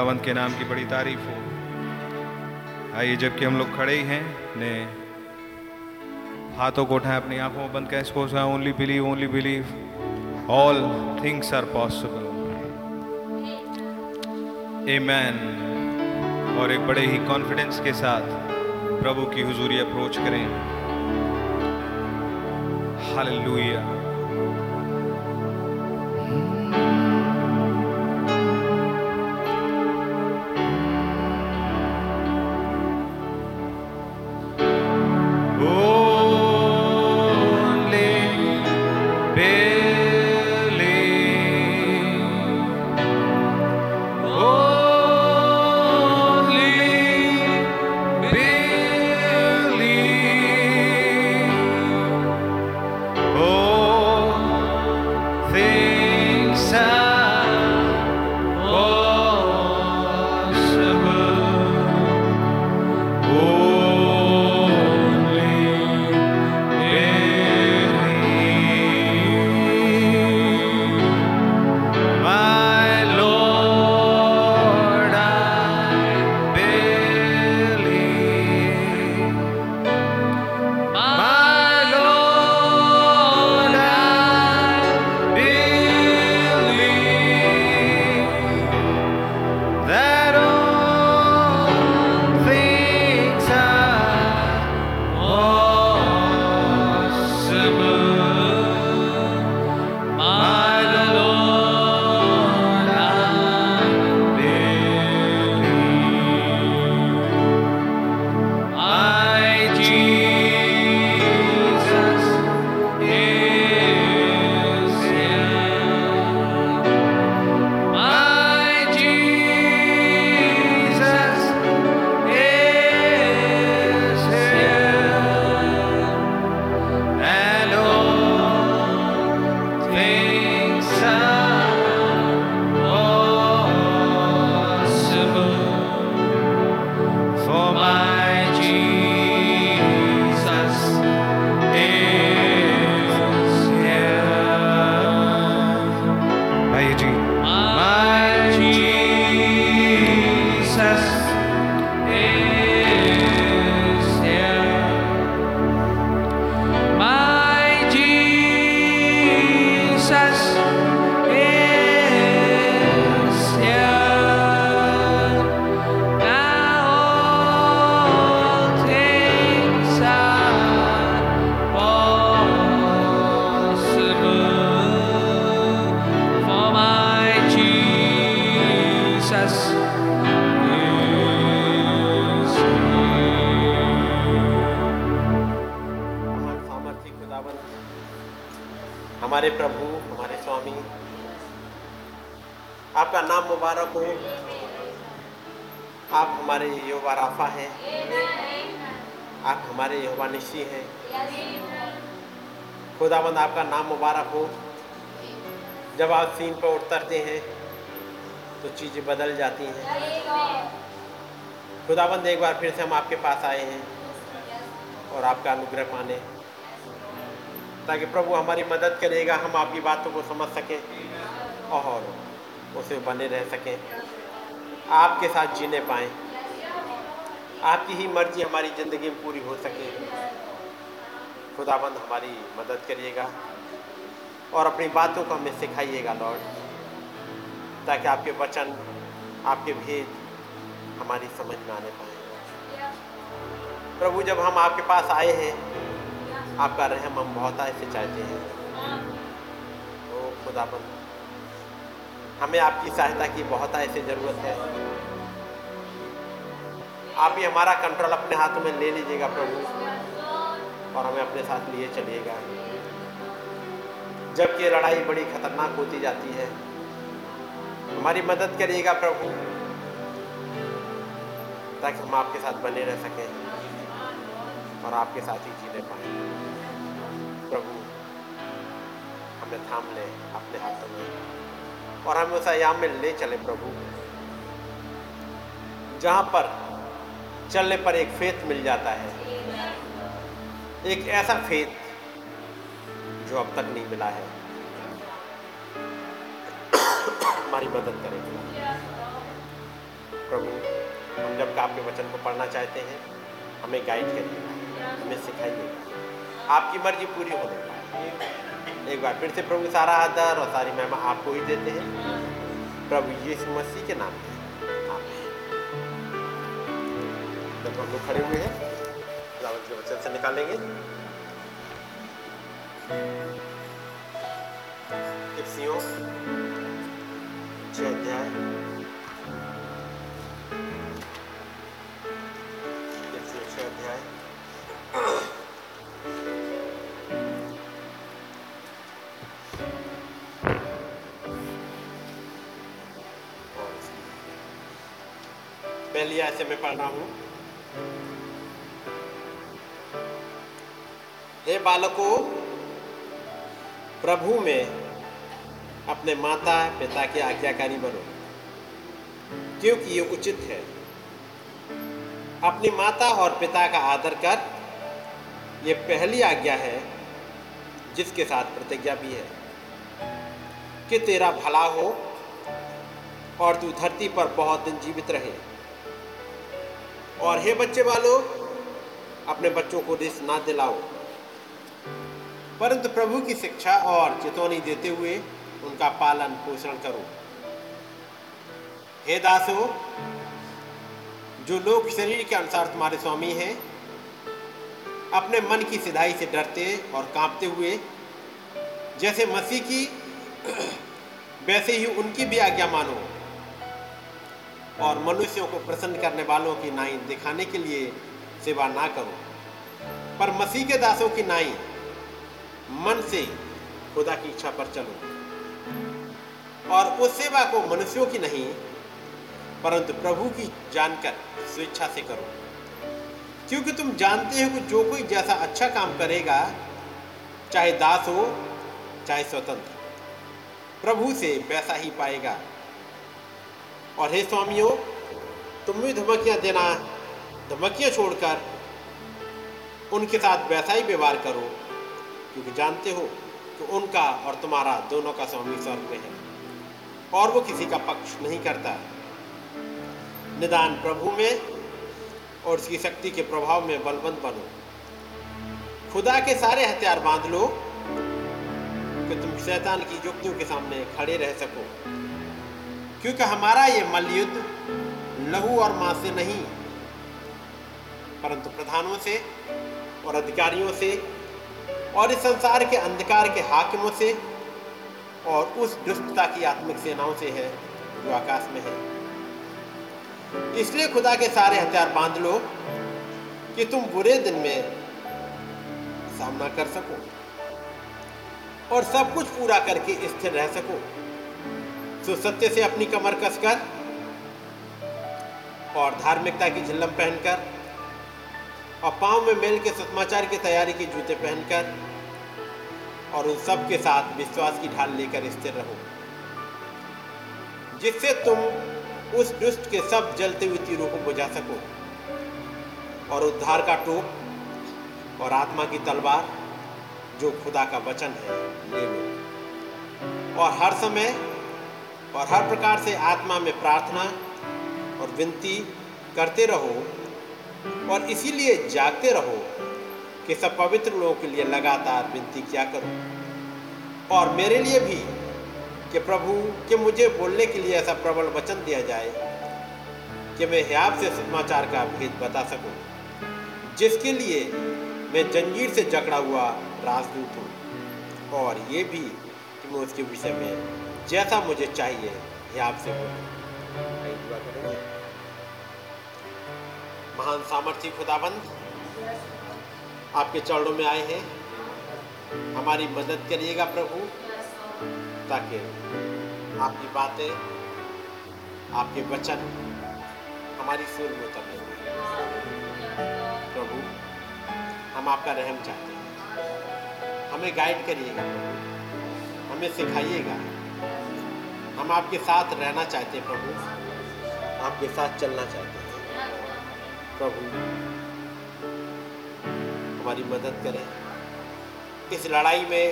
खुदावंत के नाम की बड़ी तारीफ़ हो। आइए, जबकि हम लोग खड़े ही हैं, ने हाथों को उठाएँ, अपनी आँखों में बंद कर, इसको only believe only believe all things are possible a man और एक बड़े ही कॉन्फिडेंस के साथ प्रभु की हुजूरी अप्रोच करें। हालेलुया बदल जाती हैं। खुदाबंद एक बार फिर से हम आपके पास आए हैं और आपका अनुग्रह पाने ताकि प्रभु हमारी मदद करेगा, हम आपकी बातों को समझ सकें और उसे बने रह सकें। आपके साथ जीने पाए। आपकी ही मर्ज़ी हमारी ज़िंदगी में पूरी हो सके। खुदाबंद हमारी मदद करिएगा और अपनी बातों को हमें सिखाइएगा, लॉर्ड, ताकि आपके वचन आपके भेद हमारी समझ में आने पाए। प्रभु जब हम आपके पास आए हैं आपका रहम हम बहुत ऐसे चाहते हैं। ओ खुदाबंद हमें आपकी सहायता की बहुत ऐसे ज़रूरत है। आप ही हमारा कंट्रोल अपने हाथों में ले लीजिएगा प्रभु और हमें अपने साथ लिए चलिएगा। जबकि लड़ाई बड़ी खतरनाक होती जाती है हमारी मदद करिएगा प्रभु, ताकि हम आपके साथ बने रह सकें और आपके साथ ही जीने पाए। प्रभु, हमें थाम ले अपने हाथों में और हमें उस आयाम में ले चले प्रभु, जहाँ पर चलने पर एक फेत मिल जाता है। एक ऐसा फेत जो अब तक नहीं मिला है। हमारी मदद करेगा प्रभु, हम जब आपके वचन को पढ़ना चाहते हैं, हमें गाइड करिएगा हमें सिखाइएगा आपकी मर्ज़ी पूरी होने पाए एक बार फिर से प्रभु सारा आदर और सारी महिमा आपको ही देते हैं। प्रभु यीशु मसीह के नाम में जब हम लोग खड़े हुए हैं रावण के वचन से निकालेंगे। इफ्सियों छह अध्याय इफ्सियों छह अध्याय पहली आय से मैं पढ़ रहा हूँ। हे बालकों, प्रभु में अपने माता, पिता के आज्ञाकारी बनो। क्योंकि ये उचित है। अपनी माता और पिता का आदर कर, ये पहली आज्ञा है, जिसके साथ प्रतिज्ञा भी है। कि तेरा भला हो और तू धरती पर बहुत दिन जीवित रहे। और हे बच्चे वालों अपने बच्चों को रिस ना दिलाओ। परंतु प्रभु की शिक्षा और चेतौनी देते हुए उनका पालन पोषण करो। हे दासो, जो लोग शरीर के अनुसार तुम्हारे स्वामी हैं, अपने मन की सिधाई से डरते और कांपते हुए, जैसे मसीह की, वैसे ही उनकी भी आज्ञा मानो। और मनुष्यों को प्रसन्न करने वालों की नाई दिखाने के लिए सेवा ना करो। पर मसीह के दासों की नाई मन से खुदा की इच्छा पर चलो। और उस सेवा को मनुष्यों की नहीं, परंतु प्रभु की जानकर स्वेच्छा से करो। क्योंकि तुम जानते हो कि जो कोई जैसा अच्छा काम करेगा, चाहे दास हो, चाहे स्वतंत्र, प्रभु से वैसा ही पाएगा। और हे स्वामियों, तुम भी धमकियाँ देना, धमकियाँ छोड़कर उनके साथ वैसा ही व्यवहार करो, क्योंकि जानते हो कि उनका और तुम्हारा दोनों का स्वामी स्वर्ग है। और वो किसी का पक्ष नहीं करता। निदान प्रभु में और उसकी शक्ति के प्रभाव में बलवंत बनो। खुदा के सारे हथियार बाँध लो, कि तुम शैतान की युक्तियों के सामने खड़े रह सको। क्योंकि हमारा ये मलयुद्ध लहू और माँ से नहीं, परंतु प्रधानों से और अधिकारियों से और इस संसार के अंधकार के हाकिमों से और उस दुष्टता की आत्मिक सेनाओं से है, जो आकाश में है। इसलिए खुदा के सारे हथियार बाँध लो कि तुम बुरे दिन में सामना कर सको और सब कुछ पूरा करके स्थिर रह सको। सो सत्य से अपनी कमर कसकर और धार्मिकता की झिल्लम पहनकर और पाँव में मेल के सतमाचार की तैयारी के जूते पहनकर और उन सब के साथ विश्वास की ढाल लेकर स्थिर रहो। जिससे तुम उस दुष्ट के सब जलते हुए तीरों को बुझा सको। और उद्धार का टोप और आत्मा की तलवार, जो खुदा का वचन है, ले लो। और हर समय और हर प्रकार से आत्मा में प्रार्थना और विनती करते रहो और इसीलिए जागते रहो कि सब पवित्र लोगों के लिए लगातार विनती किया करो। और मेरे लिए भी कि प्रभु, कि मुझे बोलने के लिए ऐसा प्रबल वचन दिया जाए, कि मैं हियाब से समाचार का भेद बता सकूँ, जिसके लिए मैं जंजीर से जकड़ा हुआ राजदूत हूँ। और ये भी कि मैं उसके विषय में जैसा मुझे चाहिए हियाब से बोलूँ। महान सामर्थ्य खुदाबंद आपके चरणों में आए हैं। हमारी मदद करिएगा प्रभु, ताकि आपकी बातें, आपके वचन हमारी सुर में उतर प्रभु, हम आपका रहम चाहते हैं। हमें गाइड करिएगा हमें सिखाइएगा। हम आपके साथ रहना चाहते हैं प्रभु, आपके साथ चलना चाहते हैं। प्रभु हमारी मदद करें। इस लड़ाई में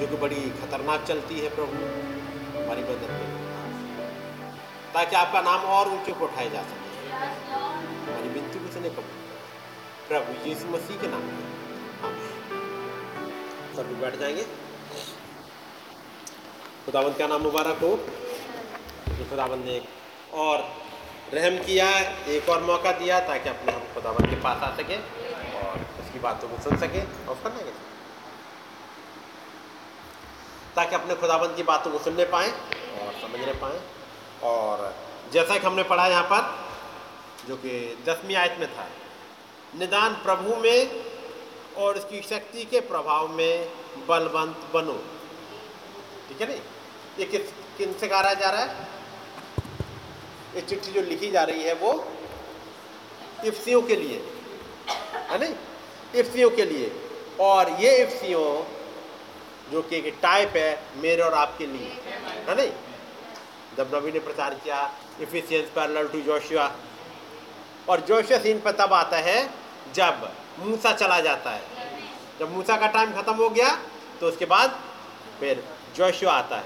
जो कि बड़ी खतरनाक चलती है प्रभु। हमारी मदद करें। ताकि आपका नाम और ऊँचे को उठाया जा सके। हमारी विनती को सुने कबूल प्रभु यीशु मसीह के नाम में। सभी बैठ जाएँगे। खुदावंत का नाम मुबारक हो? जो खुदावंत ने और रहम किया, एक और मौका दिया, ताकि अपने हम खुदावंत के पास आ सके। उसकी बातों को सुन सके और करना ताकि अपने खुदाबंद की बातों को सुनने पाएँ और समझने पाएँ। और जैसा कि हमने पढ़ा यहाँ पर, जो कि दसवीं आयत में था, निदान प्रभु में और उसकी शक्ति के प्रभाव में बलवंत बनो। ठीक है नहीं? ये किस, किन से कहा जा रहा है? ये चिट्ठी जो लिखी जा रही है वो इफ्सियों के लिए। है नहीं? इफ्सियों के लिए। और ये इफ्सियों जो कि एक टाइप है, मेरे और आपके लिए। है नहीं? जब नबी ने प्रचार किया इफिशियंस पैरल टू जोशिया और जोशिया सीन पर तब आता है, जब मूसा चला जाता है। जब मूसा का टाइम खत्म हो गया तो उसके बाद फिर जोशिया आता है।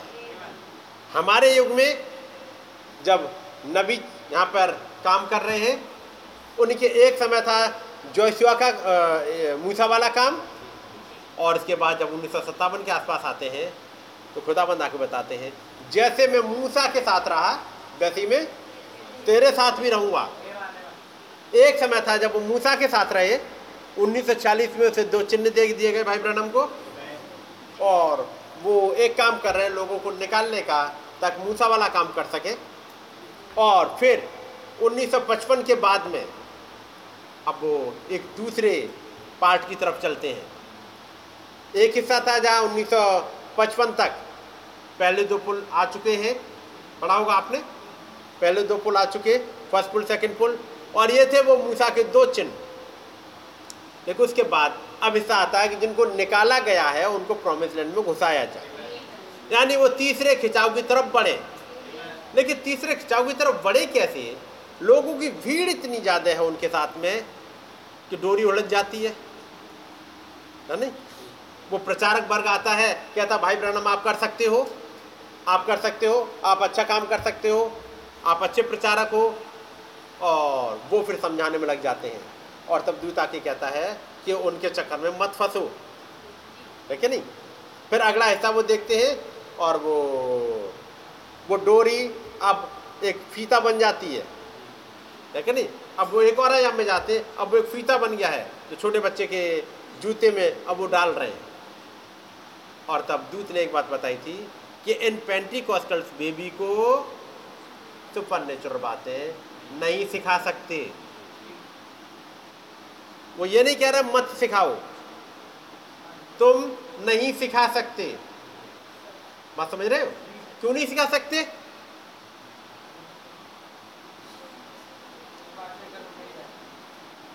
हमारे युग में जब नबी यहाँ पर काम कर रहे हैं, उनके एक समय था जोशिया का मूसा वाला काम, और इसके बाद जब उन्नीस सौ सत्तावन के आसपास आते हैं तो खुदाबंद आके बताते हैं, जैसे मैं मूसा के साथ रहा, वैसे ही मैं तेरे साथ भी रहूँगा। एक समय था जब वो मूसा के साथ रहे 1940 में उसे दो चिन्ह दे दिए गए भाई ब्रनम को, और वो एक काम कर रहे हैं लोगों को निकालने का, ताकि मूसा वाला काम कर सके। और फिर 1955 के बाद में अब वो एक दूसरे पार्ट की तरफ़ चलते हैं। एक हिस्सा था जहाँ उन्नीस सौ पचपन तक पहले दो पुल आ चुके हैं। पढ़ा होगा आपने? पहले दो पुल आ चुके, फ़र्स्ट पुल, सेकंड पुल, और ये थे वो मूसा के दो चिन्ह। देखो उसके बाद अब हिस्सा आता है कि जिनको निकाला गया है, उनको प्रोमिस लैंड में घुसाया जाए। यानी वो तीसरे खिंचाव की तरफ़ बढ़े। लेकिन तीसरे खिंचाव की तरफ़ बढ़े कैसे? लोगों की भीड़ इतनी ज़्यादा है उनके साथ में कि डोरी उलझ जाती है। नहीं? वो प्रचारक वर्ग आता है, कहता, भाई ब्रहणम, आप कर सकते हो, आप कर सकते हो, आप अच्छा काम कर सकते हो, आप अच्छे प्रचारक हो। और वो फिर समझाने में लग जाते हैं। और तब दूत आके कहता है कि उनके चक्कर में मत फंसो। ठीक है नहीं? फिर अगला हिस्सा वो देखते हैं और वो वो डोरी अब एक फीता बन जाती है। है नहीं? अब वो एक और आयाम में जाते हैं। अब वो एक फीता बन गया है, जो छोटे बच्चे के जूते में अब वो डाल रहे हैं। और तब दूत ने एक बात बताई थी कि इन पेंटिकॉस्टल्स बेबी को सुपर नेचुरल बातें नहीं सिखा सकते। वो ये नहीं कह रहा, मत सिखाओ। तुम नहीं सिखा सकते। बात समझ रहे हो? क्यों नहीं सिखा सकते?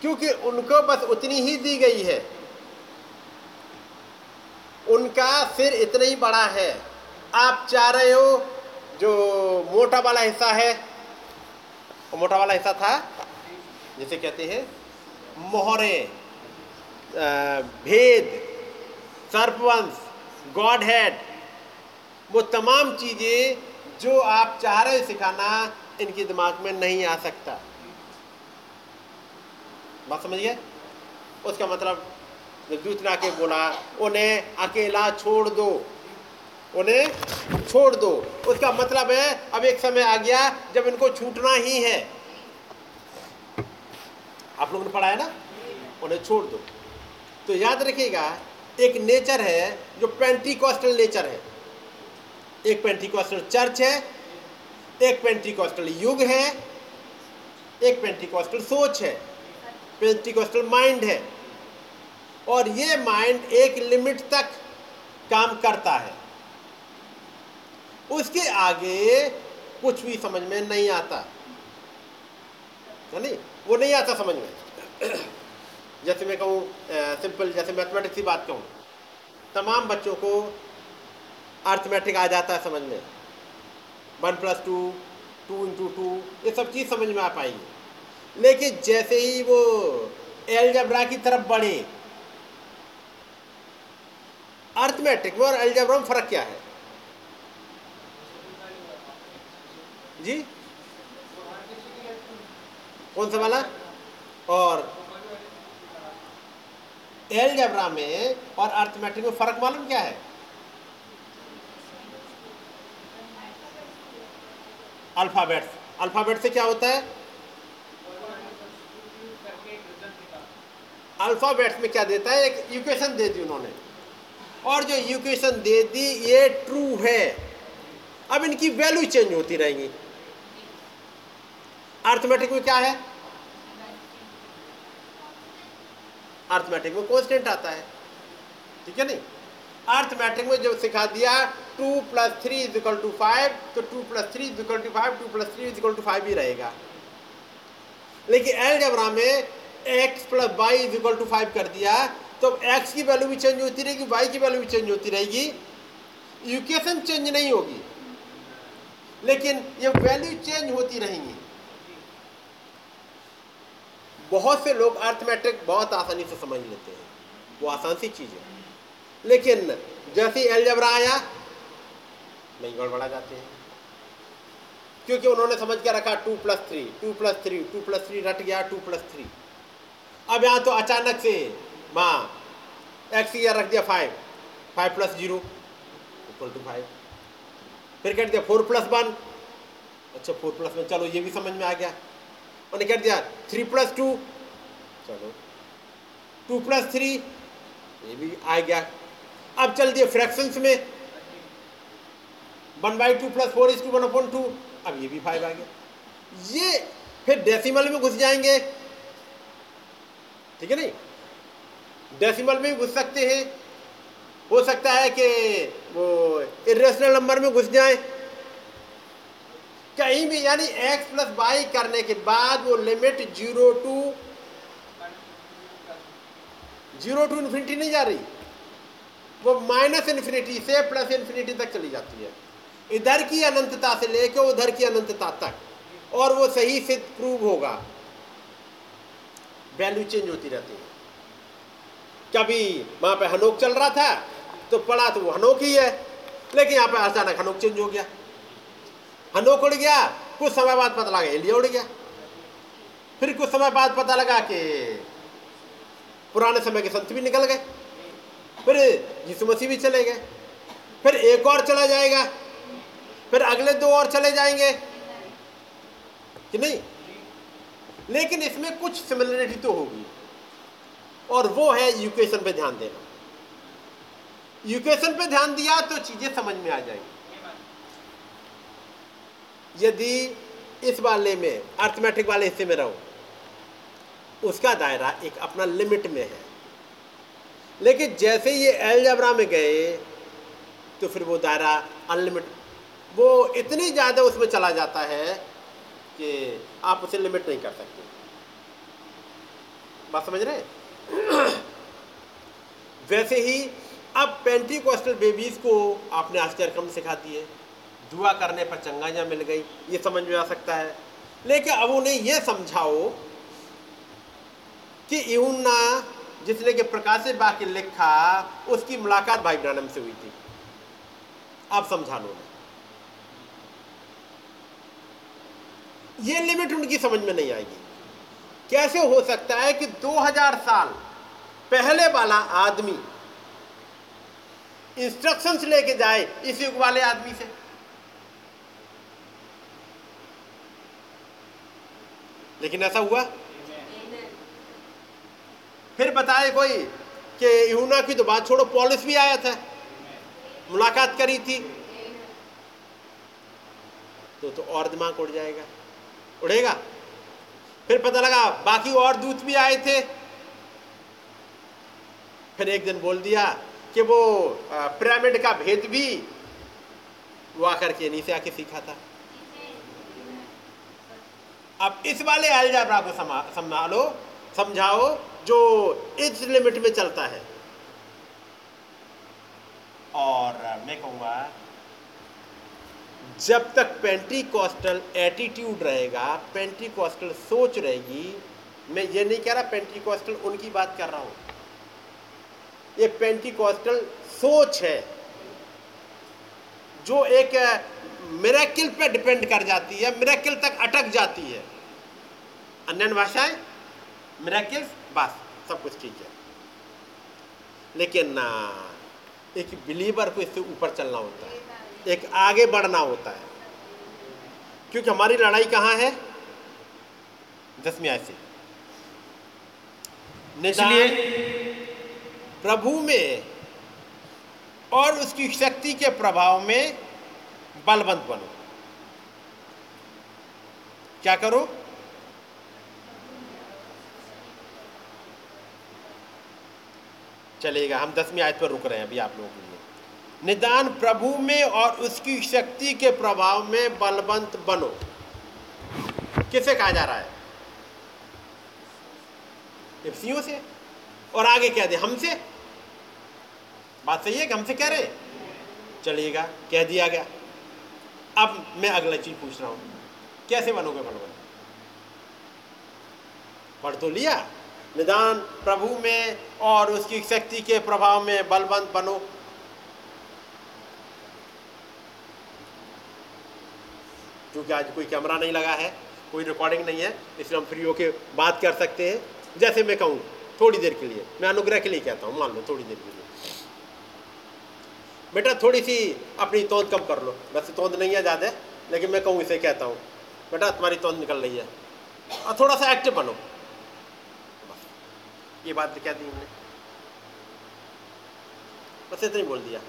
क्योंकि उनको बस उतनी ही दी गई है। उनका सिर इतना ही बड़ा है। आप चाह रहे हो जो मोटा वाला हिस्सा है मोटा वाला हिस्सा था, जिसे कहते हैं मोहरे भेद, सर्पवंश गॉड हेड वो तमाम चीज़ें जो आप चाह रहे सिखाना, इनके दिमाग में नहीं आ सकता। बात समझिए उसका मतलब दूत ने आके बोला, उन्हें अकेला छोड़ दो, उन्हें छोड़ दो। उसका मतलब है, अब एक समय आ गया जब इनको छूटना ही है। आप लोगों ने पढ़ा है ना? उन्हें छोड़ दो। तो याद रखिएगा, एक नेचर है जो पेंटिकॉस्टल नेचर है। एक पेंटिकॉस्टल चर्च है, एक पेंटिकॉस्टल युग है, एक पेंटिकॉस्टल सोच है। पेंटिकॉस्टल माइंड है। और ये माइंड एक लिमिट तक काम करता है। उसके आगे कुछ भी समझ में नहीं आता। है नहीं वो नहीं आता समझ में। जैसे मैं कहूँ सिंपल जैसे मैथमेटिक्स की बात कहूँ, तमाम बच्चों को अर्थमेटिक आ जाता है समझ में। One plus two two into two, ये सब चीज़ समझ में आ पाएँगी। लेकिन जैसे ही वो एलजबरा की तरफ़ बढ़े अर्थमेटिक में और एलजबरा में फ़र्क क्या है? जी? कौन सा वाला? और एलजबरा में और अर्थमेटिक में फ़र्क मालूम क्या है? अल्फ़ाबेट्स अल्फ़ाबेट से क्या होता है? अल्फ़ाबेट्स में क्या देता है? एक इक्वेशन दे दी उन्होंने। और जो इक्वेशन दे दी, ये ट्रू है। अब इनकी वैल्यू चेंज होती रहेंगी। अर्थमेटिक में क्या है? अर्थमेटिक में कॉन्स्टेंट आता है। ठीक है नहीं? अर्थमेटिक में जब सिखा दिया two plus three is equal to five तो two plus three is equal to five two plus three is equal to five ही रहेगा। लेकिन एल जबरा में x plus y is equal to five कर दिया। तो एक्स की value भी change होती रहेगी वाई की वैल्यू भी चेंज होती रहेगी। इक्वेशन चेंज नहीं होगी। लेकिन ये वैल्यू चेंज होती रहेंगी। बहुत से लोग अर्थमेटिक बहुत आसानी से समझ लेते हैं। वो आसान सी चीज़ है। लेकिन जैसे एलजबरा आया, नहीं गड़बड़ा जाते हैं। क्योंकि उन्होंने समझ के रखा two plus three two plus three two plus three रट गया टू प्लस थ्री अब यहाँ तो अचानक से, माँ एक्स की रख दिया five five plus zero equal to five फिर कह दिया फोर प्लस वन अच्छा फोर प्लस वन चलो, ये भी समझ में आ गया। उन्हें कह दिया थ्री प्लस टू चलो टू प्लस थ्री ये भी आ गया। अब चल दिए फ्रैक्शंस में। One by two plus four is two one upon two अब ये भी फाइव आ गया। ये, फिर डेसिमल में घुस जाएँगे। ठीक है नहीं? डेसिमल में घुस सकते हैं। हो सकता है कि वो इरेशनल नंबर में घुस जाए। कहीं भी, यानी x प्लस वाई करने के बाद वो limit zero to zero to infinity नहीं जा रही। वो माइनस इन्फिनिटी से प्लस इन्फिनिटी तक चली जाती है। इधर की अनंतता से लेकर उधर की अनंतता तक। और वो सही से प्रूव होगा। वैल्यू चेंज होती रहती है। कभी वहाँ पे हनोक चल रहा था तो पढ़ा तो वो हनोक ही है, लेकिन यहाँ पे अचानक हनोक चेंज हो गया। हनोक उड़ गया, कुछ समय बाद पता लगा एलिया उड़ गया। फिर कुछ समय बाद पता लगा कि पुराने समय के संत भी निकल गए। फिर यीशु मसीह भी चले गए। फिर एक और चला जाएगा। फिर अगले दो और चले जाएँगे। कि नहीं? लेकिन इसमें कुछ सिमिलरिटी तो होगी। और वो है यूकेशन पे ध्यान देना। यूकेशन पे ध्यान दिया तो चीज़ें समझ में आ जाएँगी। यदि इस वाले में अर्थमेटिक वाले हिस्से में रहो, उसका दायरा एक अपना लिमिट में है। लेकिन जैसे ये एलजबरा में गए तो फिर वो दायरा अनलिमिट वो इतनी ज़्यादा उसमें चला जाता है कि आप उसे लिमिट नहीं कर सकते। बात समझ रहे वैसे ही अब पेंटी कोस्टल बेबीज़ को आपने आश्चर्य क्रम सिखा दिए। दुआ करने पर चंगाइयाँ मिल गई, ये समझ में आ सकता है। लेकिन अब उन्हें यह समझाओ कि यूना जिसने के प्रकाशित वाक्य लिखा, उसकी मुलाकात भाई ब्रानम से हुई थी। आप समझा लो ये लिमिट उनकी समझ में नहीं आएगी। कैसे हो सकता है कि 2000 साल पहले वाला आदमी इंस्ट्रक्शंस लेके जाए इस युग वाले आदमी से? लेकिन ऐसा हुआ? फिर बताए कोई कि यूना की तो बात छोड़ो पॉलिस भी आया था। मुलाकात करी थी। तो तो और दिमाग उड़ जाएगा। उड़ेगा। फिर पता लगा, बाकी और दूत भी आए थे। फिर एक दिन बोल दिया कि वो पिरामिड का भेद भी वो आकर के नीचे आके सीखा था। अब इस वाले अलजाब्रा को संभालो, समझाओ, जो इस लिमिट में चलता है। और मैं कहूँगा जब तक पेंटी कॉस्टल एटीट्यूड रहेगा पेंटी कॉस्टल सोच रहेगी, मैं ये नहीं कह रहा पेंटी कॉस्टल उनकी बात कर रहा हूँ। ये पेंटी कॉस्टल सोच है, जो एक मेरेकिल पे डिपेंड कर जाती है मेरेकिल तक अटक जाती है। अन्य भाषाएँ? मेरेकिल बस, सब कुछ ठीक है। लेकिन एक बिलीवर को इससे ऊपर चलना होता है। एक आगे बढ़ना होता है। क्योंकि हमारी लड़ाई कहाँ है? दसवीं आय से। इसलिए प्रभु में और उसकी शक्ति के प्रभाव में बलवंत बनो। क्या करो? चलेगा हम दसवीं आयत पर रुक रहे हैं अभी आप लोगों के लिए। निदान प्रभु में और उसकी शक्ति के प्रभाव में बलवंत बनो। किसे कहा जा रहा है? इफ्सियों से? और आगे कह दे, हमसे? बात सही है कि हमसे कह रहे चलिएगा, कह दिया गया। अब मैं अगला चीज़ पूछ रहा हूँ। कैसे बनोगे बलवंत? पढ़ तो लिया। निदान प्रभु में और उसकी शक्ति के प्रभाव में बलवंत बनो। क्योंकि आज कोई कैमरा नहीं लगा है, कोई रिकॉर्डिंग नहीं है, इसलिए हम फ्री होकर बात कर सकते हैं। जैसे मैं कहूँ, थोड़ी देर के लिए, मैं अनुग्रह के लिए कहता हूँ, मान लो थोड़ी देर के लिए। बेटा थोड़ी सी अपनी तोंद कम कर लो। वैसे तोंद नहीं है ज़्यादा, लेकिन मैं कहूँ, इसे कहता हूँ, बेटा तुम्हारी तोंद निकल रही है। और थोड़ा सा एक्टिव बनो। ये बात कह दी हमने। बस इतना ही बोल दिया।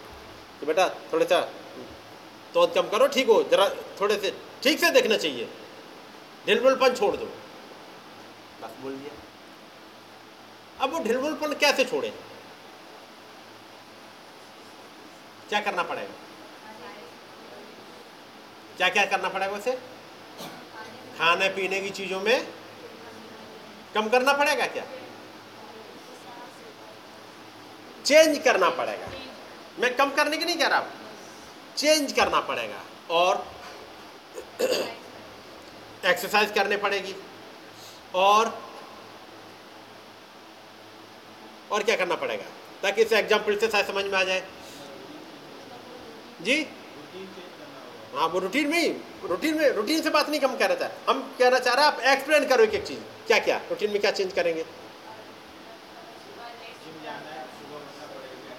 कि बेटा थोड़ा सा तोंद कम करो, ठीक हो, जरा थोड़े से ठीक से देखना चाहिए। ढिलबुलपन छोड़ दो। बस बोल दिया। अब वो ढिलबुलपन कैसे छोड़े? क्या करना पड़ेगा? क्या क्या करना पड़ेगा उसे? खाने पीने की चीज़ों में कम करना पड़ेगा क्या? चेंज करना पड़ेगा। मैं कम करने की नहीं कह रहा। चेंज करना पड़ेगा। और एक्सरसाइज करने पड़ेगी। और और क्या करना पड़ेगा? ताकि इसे एग्ज़ाम्पल से शायद समझ में आ जाए। जी? हाँ वो रूटीन में रूटीन में रूटीन से बात नहीं कम कह रहा था। हम कहना चाह रहे हैं आप एक्सप्लेन करो एक एक चीज़। क्या क्या रूटीन में क्या चेंज करेंगे?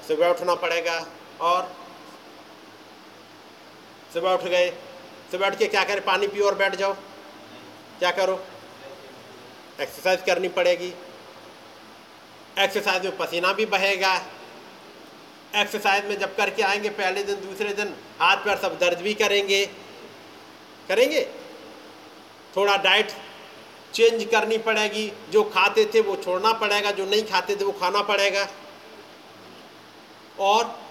सुबह उठना पड़ेगा। और, सुबह उठ गए। सुबह बैठ के क्या करें? पानी पियो और बैठ जाओ। क्या करो? एक्सरसाइज करनी पड़ेगी। एक्सरसाइज में पसीना भी बहेगा। एक्सरसाइज में जब करके आएँगे पहले दिन, दूसरे दिन, हाथ पैर सब दर्द भी करेंगे। करेंगे? थोड़ा डाइट चेंज करनी पड़ेगी। जो खाते थे वो छोड़ना पड़ेगा, जो नहीं खाते थे वो खाना पड़ेगा। और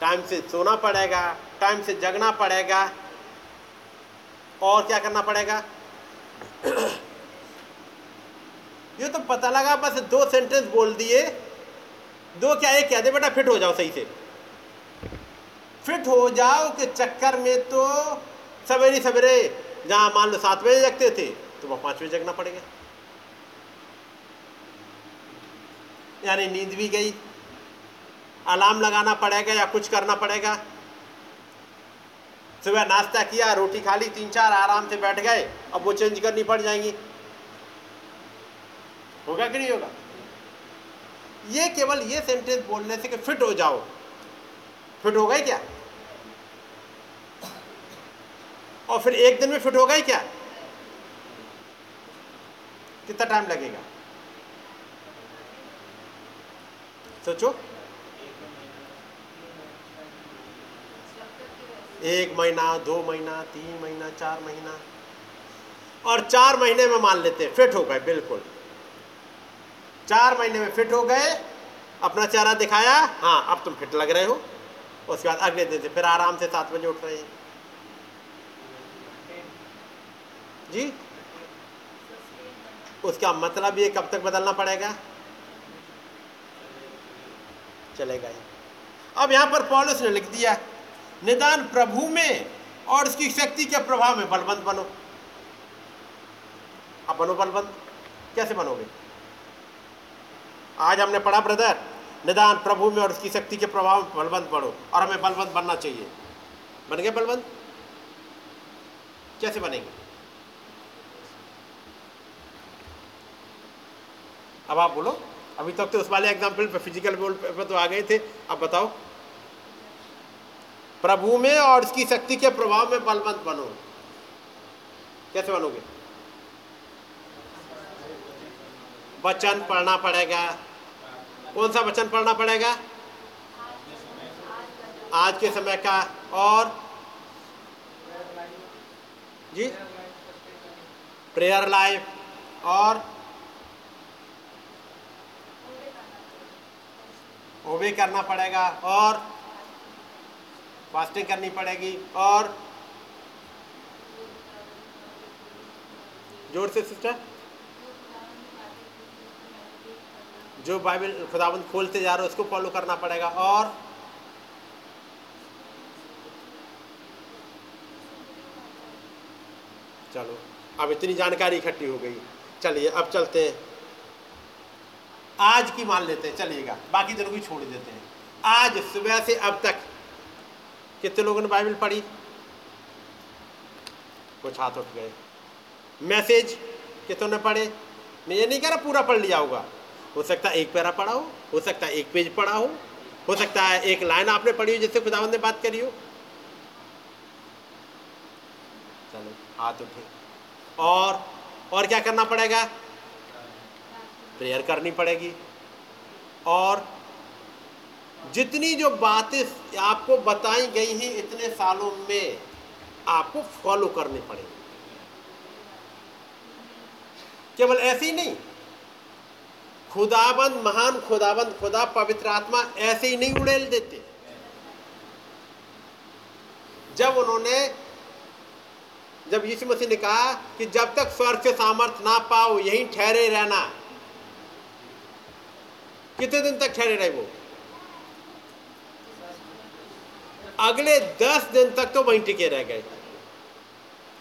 टाइम से सोना पड़ेगा टाइम से जगना पड़ेगा। और क्या करना पड़ेगा? ये तो पता लगा, बस दो सेंटेंस बोल दिए। दो क्या, एक क्या? दे बेटा फिट हो जाओ सही से। फिट हो जाओ के चक्कर में तो सवेरे सवेरे, जहाँ मान लो सात बजे जगते थे तो वह पाँच बजे जगना पड़ेगा यानी नींद भी गई। अलार्म लगाना पड़ेगा या कुछ करना पड़ेगा? सुबह नाश्ता किया, रोटी खा ली, तीन चार आराम से बैठ गए, अब वो चेंज करनी पड़ जाएँगी। होगा कि नहीं होगा? ये केवल ये सेंटेंस बोलने से कि फिट हो जाओ। फिट हो गए क्या? और फिर एक दिन में फिट हो गए क्या? कितना टाइम लगेगा? सोचो। एक महीना, दो महीना, तीन महीना, चार महीना। और चार महीने में मान लेते हैं, फिट हो गए, बिल्कुल। चार महीने में फिट हो गए, अपना चेहरा दिखाया हाँ अब तुम फिट लग रहे हो। उसके बाद अगले दिन से फिर आराम से सात बजे उठ रहे हैं। जी? उसका मतलब ये कब तक बदलना पड़ेगा? चलेगा अब यहाँ पर पॉलिस ने लिख दिया। निदान प्रभु में और उसकी शक्ति के प्रभाव में बलबंद बनो। अब बनो बलबंद कैसे बनोगे? आज हमने पढ़ा ब्रदर निदान प्रभु में और उसकी शक्ति के प्रभाव में बलबंद पढ़ो और हमें बलबंद बनना चाहिए। बन गए बलबंद कैसे बनेंगे? अब आप बोलो। अभी तक तो उस वाले एग्ज़ाम्पल पे फ़िज़िकल बोल पे तो आ गए थे। अब बताओ। प्रभु में और उसकी शक्ति के प्रभाव में बलवंत बनो। कैसे बनोगे? वचन पढ़ना पड़ेगा। कौन सा वचन पढ़ना पड़ेगा? आज के समय का और जी? प्रेयर लाइफ और वो भी करना पड़ेगा और फास्टिंग करनी पड़ेगी और ज़ोर से सिस्टर, जो बाइबल खुदाबंद खोलते जा रहे हो, उसको फॉलो करना पड़ेगा और चलो, अब इतनी जानकारी इकट्ठी हो गई। चलिए, अब चलते हैं। आज की मान लेते हैं, चलिएगा, बाकी दिनों की छोड़ देते हैं। आज सुबह से अब तक कितने लोगों ने बाइबल पढ़ी? कुछ हाथ उठ गए। मैसेज कितनों ने पढ़े? मैं ये नहीं कह रहा पूरा पढ़ लिया होगा। हो सकता है एक पैरा पढ़ा हो हो सकता है एक पेज पढ़ा हो हो सकता है एक लाइन आपने पढ़ी हो जिससे खुदावंद ने बात करी हो। चलो हाथ उठे। और और क्या करना पड़ेगा? प्रेयर करनी पड़ेगी। और जितनी जो बातें आपको बताई गई हैं इतने सालों में आपको फॉलो करनी पड़ेगी। केवल ऐसे नहीं, खुदाबंद, महान खुदाबंद, खुदा पवित्र आत्मा ऐसे ही नहीं उड़ेल देते। जब उन्होंने, जब यीशु मसीह ने कहा कि जब तक स्वर्ग से सामर्थ्य ना पाओ, यहीं ठहरे रहना। कितने दिन तक ठहरे रहे वो? अगले दस दिन तक तो वहीं टिके रह गए।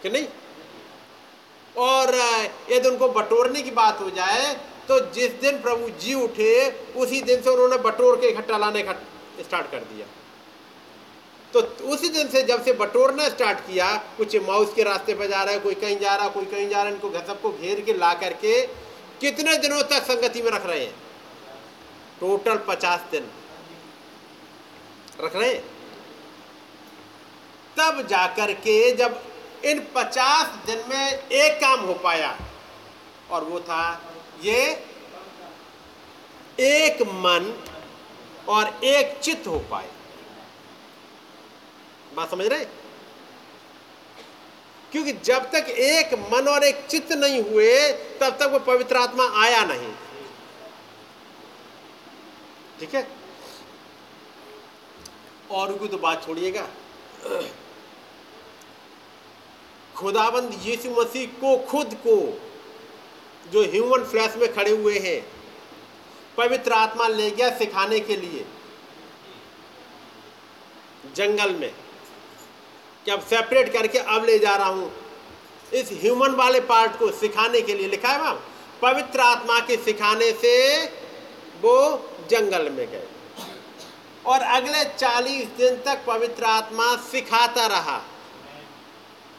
कि नहीं? और यदि उनको बटोरने की बात हो जाए तो जिस दिन प्रभु जी उठे, उसी दिन से उन्होंने बटोर के इकट्ठा लाने का स्टार्ट कर दिया। तो उसी दिन से जब से बटोरना स्टार्ट किया, कुछ माउस के रास्ते पर जा रहा है, कोई कहीं जा रहा है कोई कहीं जा रहा है इनको घसब को घेर के ला करके कितने दिनों तक संगति में रख रहे हैं? टोटल पचास दिन। रख रहे हैं? तब जाकर के जब इन पचास दिन में एक काम हो पाया, और वो था ये एक मन और एक चित्त हो पाए। बात समझ रहे? क्योंकि जब तक एक मन और एक चित्त नहीं हुए, तब तक वो पवित्र आत्मा आया नहीं। ठीक है? और की तो बात छोड़िएगा। खुदाबंद यीशु मसीह को, खुद को, जो ह्यूमन फ्लैश में खड़े हुए हैं, पवित्र आत्मा ले गया सिखाने के लिए, जंगल में। कि अब सेपरेट करके अब ले जा रहा हूँ, इस ह्यूमन वाले पार्ट को सिखाने के लिए। लिखा है वहाँ, पवित्र आत्मा के सिखाने से वो जंगल में गए। और अगले चालीस दिन तक पवित्र आत्मा सिखाता रहा।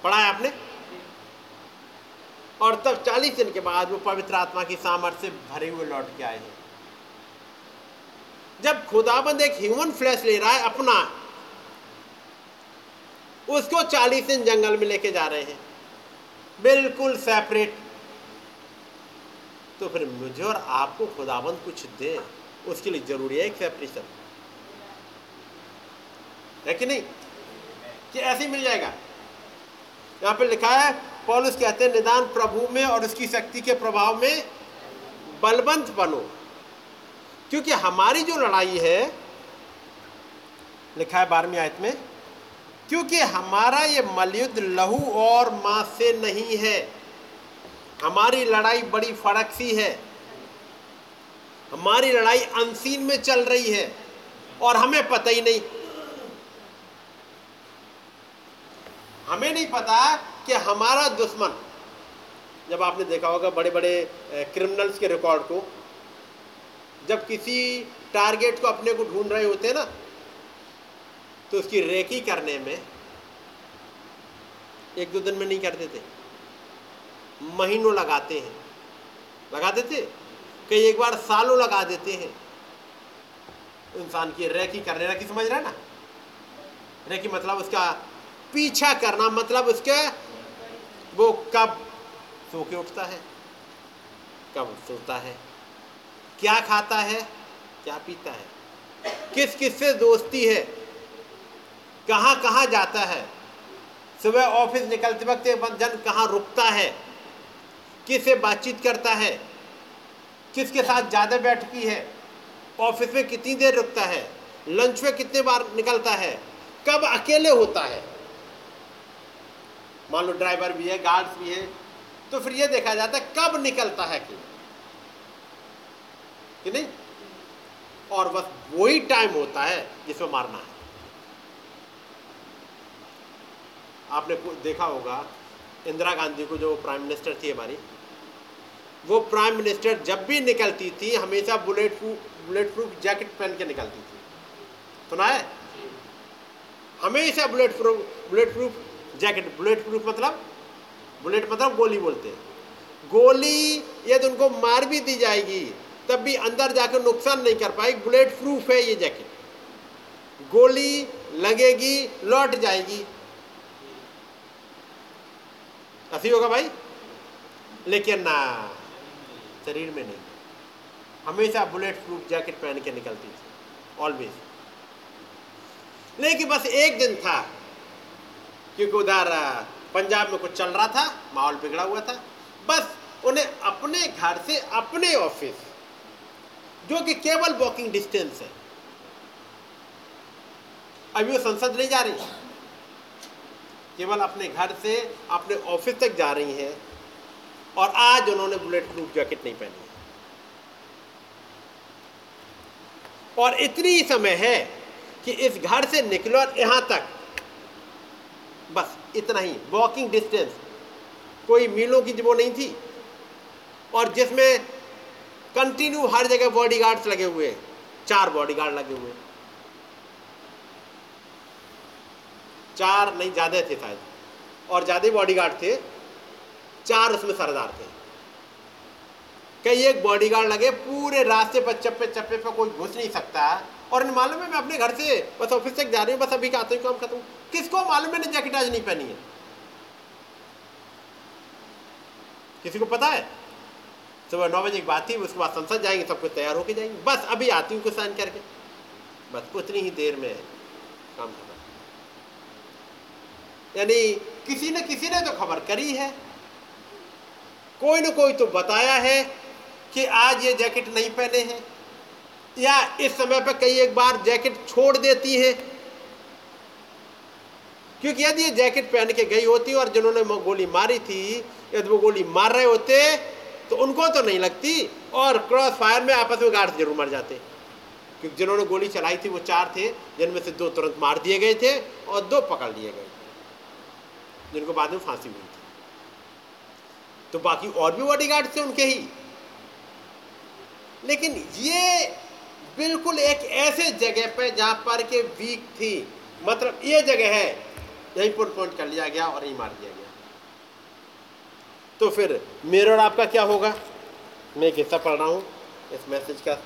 पढ़ा है आपने? और तब चालीस दिन के बाद वो पवित्र आत्मा की सामर्थ्य से भरे हुए लौट के आए हैं। जब खुदाबंद एक ह्यूमन फ्लैश ले रहा है अपना, उसको चालीस दिन जंगल में लेके जा रहे हैं। बिल्कुल सेपरेट तो फिर मुझे और आपको खुदाबंद कुछ दे, उसके लिए ज़रूरी है एक सेपरेशन है कि नहीं? कि ऐसे ही मिल जाएगा? यहाँ पे लिखा है, पॉलिस कहते हैं, निदान प्रभु में और उसकी शक्ति के प्रभाव में बलवंत बनो। क्योंकि हमारी जो लड़ाई है, लिखा है बारहवीं आयत में, क्योंकि हमारा ये मलयुद्ध लहू और मांस से नहीं है। हमारी लड़ाई बड़ी फड़क सी है। हमारी लड़ाई अनसीन में चल रही है और हमें पता ही नहीं हमें नहीं पता कि हमारा दुश्मन, जब आपने देखा होगा बड़े बड़े क्रिमिनल्स के रिकॉर्ड को, जब किसी टारगेट को अपने को ढूंढ रहे होते हैं ना तो उसकी रेकी करने में एक दो दिन में नहीं कर देते महीनों लगाते हैं। लगा देते कई एक बार सालों लगा देते हैं। इंसान की रेकी करने रेकी समझ रहे ना? रेकी मतलब उसका पीछा करना मतलब उसके वो कब सो के उठता है? कब सोता है? क्या खाता है? क्या पीता है? किस किस से दोस्ती है? कहाँ कहाँ जाता है? सुबह ऑफ़िस निकलते वक्त जन कहाँ रुकता है? किससे बातचीत करता है? किसके साथ ज़्यादा बैठकी है? ऑफ़िस में कितनी देर रुकता है? लंच में कितने बार निकलता है? कब अकेले होता है? मान लो ड्राइवर भी है गार्ड्स भी है तो फिर ये देखा जाता है कब निकलता है कि कि नहीं? और बस वही टाइम होता है जिसमें मारना है। आपने देखा होगा, इंदिरा गांधी को जो प्राइम मिनिस्टर थी हमारी, वो प्राइम मिनिस्टर जब भी निकलती थी, हमेशा bullet proof bullet proof jacket पहन के निकलती थी। सुना है? हमेशा bullet proof bullet proof jacket, bullet proof मतलब? बुलेट मतलब गोली बोलते हैं। गोली यदि उनको मार भी दी जाएगी, तब भी अंदर जाकर नुकसान नहीं कर पाएगी। बुलेट प्रूफ है ये जैकेट। गोली लगेगी, लौट जाएगी। ऐसी होगा भाई? लेकिन ना, शरीर में नहीं। हमेशा बुलेट प्रूफ जैकेट पहन के निकलती थी ऑलवेज लेकिन बस एक दिन था क्योंकि उधर पंजाब में कुछ चल रहा था, माहौल बिगड़ा हुआ था। बस उन्हें अपने घर से अपने ऑफ़िस जो कि केवल वॉकिंग डिस्टेंस है। अभी वो संसद नहीं जा रही। केवल अपने घर से अपने ऑफ़िस तक जा रही हैं, और आज उन्होंने बुलेट प्रूफ जैकेट नहीं पहनी और इतनी समय है कि इस घर से निकलो और यहाँ तक बस इतना ही। वॉकिंग डिस्टेंस कोई मीलों की वो नहीं थी। और जिसमें कंटिन्यू हर जगह बॉडीगार्ड्स लगे हुए चार बॉडीगार्ड लगे हुए चार नहीं, ज़्यादा थे शायद। और ज़्यादा बॉडीगार्ड थे। चार उसमें सरदार थे। कई एक बॉडीगार्ड लगे, पूरे रास्ते पर चप्पे चप्पे पर कोई घुस नहीं सकता। और मालूम है, मैं अपने घर से बस ऑफ़िस तक जा रही हूँ, बस अभी का आता हूँ काम खत्म किसको मालूम मैंने जैकेट आज नहीं पहनी है? किसी को पता है? सुबह नौ बजे की बात थी, उसके बाद संसद जाएँगे, सब कुछ तैयार होके जाएँगे। बस अभी आती हूँ कुछ साइन करके। बस उतनी ही देर में काम खत्म। यानी किसी ने किसी ने तो खबर करी है। कोई ना कोई तो बताया है कि आज ये जैकेट नहीं पहने हैं। या इस समय पर कई एक बार जैकेट छोड़ देती है। क्योंकि यदि ये जैकेट पहन के गई होती और जिन्होंने गोली मारी थी, यदि वो गोली मार रहे होते तो उनको तो नहीं लगती और क्रॉस फायर में आपस में गार्ड ज़रूर मर जाते। क्योंकि जिन्होंने गोली चलाई थी, वो चार थे, जिनमें से दो तुरंत मार दिए गए थे और दो पकड़ लिए गए जिनको बाद में फांसी हुई थी। तो बाकी और भी बॉडीगार्ड थे उनके ही। लेकिन ये बिल्कुल एक ऐसे जगह पर जहाँ पर के वीक थी। मतलब ये जगह है यहीं पर पॉइंट कर लिया गया और यहीं मार दिया गया। तो फिर मेरर आपका क्या होगा? मैं एक हिस्सा पढ़ रहा हूँ। इस मैसेज का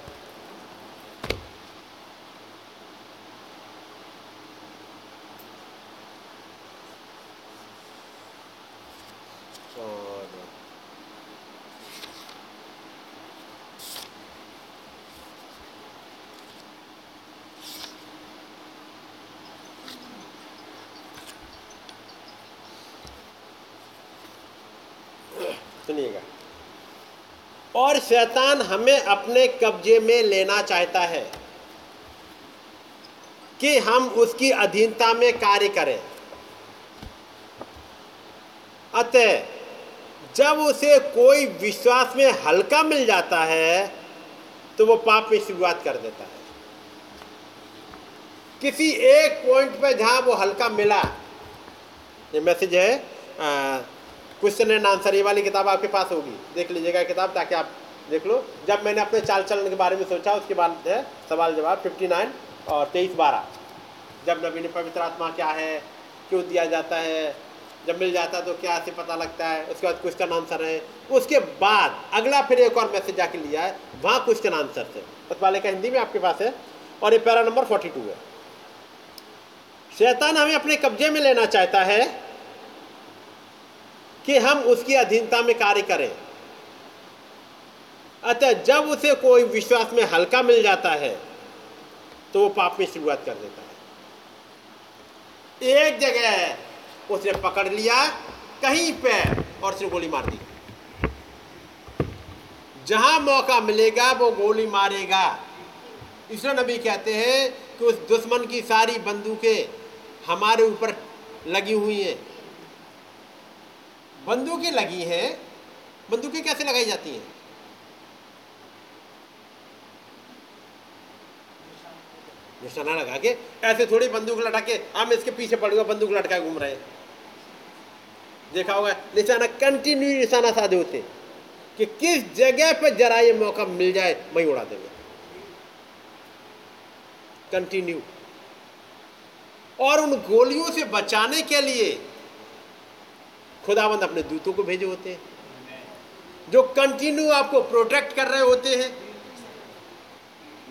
सुनिएगा और शैतान हमें अपने कब्जे में लेना चाहता है कि हम उसकी अधीनता में कार्य करें। अतः, जब उसे कोई विश्वास में हल्का मिल जाता है तो वो पाप में शुरुआत कर देता है। किसी एक पॉइंट पे जहाँ वो हल्का मिला, ये मैसेज है क्वेश्चन एंड आंसर ये वाली किताब आपके पास होगी। देख लीजिएगा किताब ताकि आप देख लो। जब मैंने अपने चाल चलन के बारे में सोचा, उसके बाद है, सवाल जवाब 59 और तेईस बारह। जब नवीन पवित्र आत्मा क्या है, क्यों दिया जाता है, जब मिल जाता है तो क्या से पता लगता है, उसके बाद क्वेश्चन आंसर है। उसके बाद अगला फिर एक और मैसेज जाके लिया है, वहाँ क्वेश्चन आंसर से। उस वाले का हिंदी में आपके पास है, और ये पैरा नंबर फोर्टी टू है। शैतान हमें अपने कब्जे में लेना चाहता है कि हम उसकी अधीनता में कार्य करें। अतः जब उसे कोई विश्वास में हल्का मिल जाता है तो वो पाप में शुरुआत कर देता है। एक जगह उसने पकड़ लिया, कहीं पे, और उसने गोली मार दी। जहाँ मौका मिलेगा, वो गोली मारेगा। इसलिए नबी कहते हैं कि उस दुश्मन की सारी बंदूकें हमारे ऊपर लगी हुई हैं। बंदूकें लगी हैं। बंदूकें कैसे लगाई जाती हैं? निशाना लगा के, ऐसे थोड़ी बंदूक लटा के हम इसके पीछे पड़ूँगा, बंदूक लटका घूम रहे हैं। देखा होगा, निशाना कंटिन्यू निशाना साधे होते कि किस जगह पर जरा ये मौका मिल जाए, वही उड़ा देंगे। कंटिन्यू और उन गोलियों से बचाने के लिए खुदाबंद अपने दूतों को भेजे होते हैं। जो कंटिन्यू आपको प्रोटेक्ट कर रहे होते हैं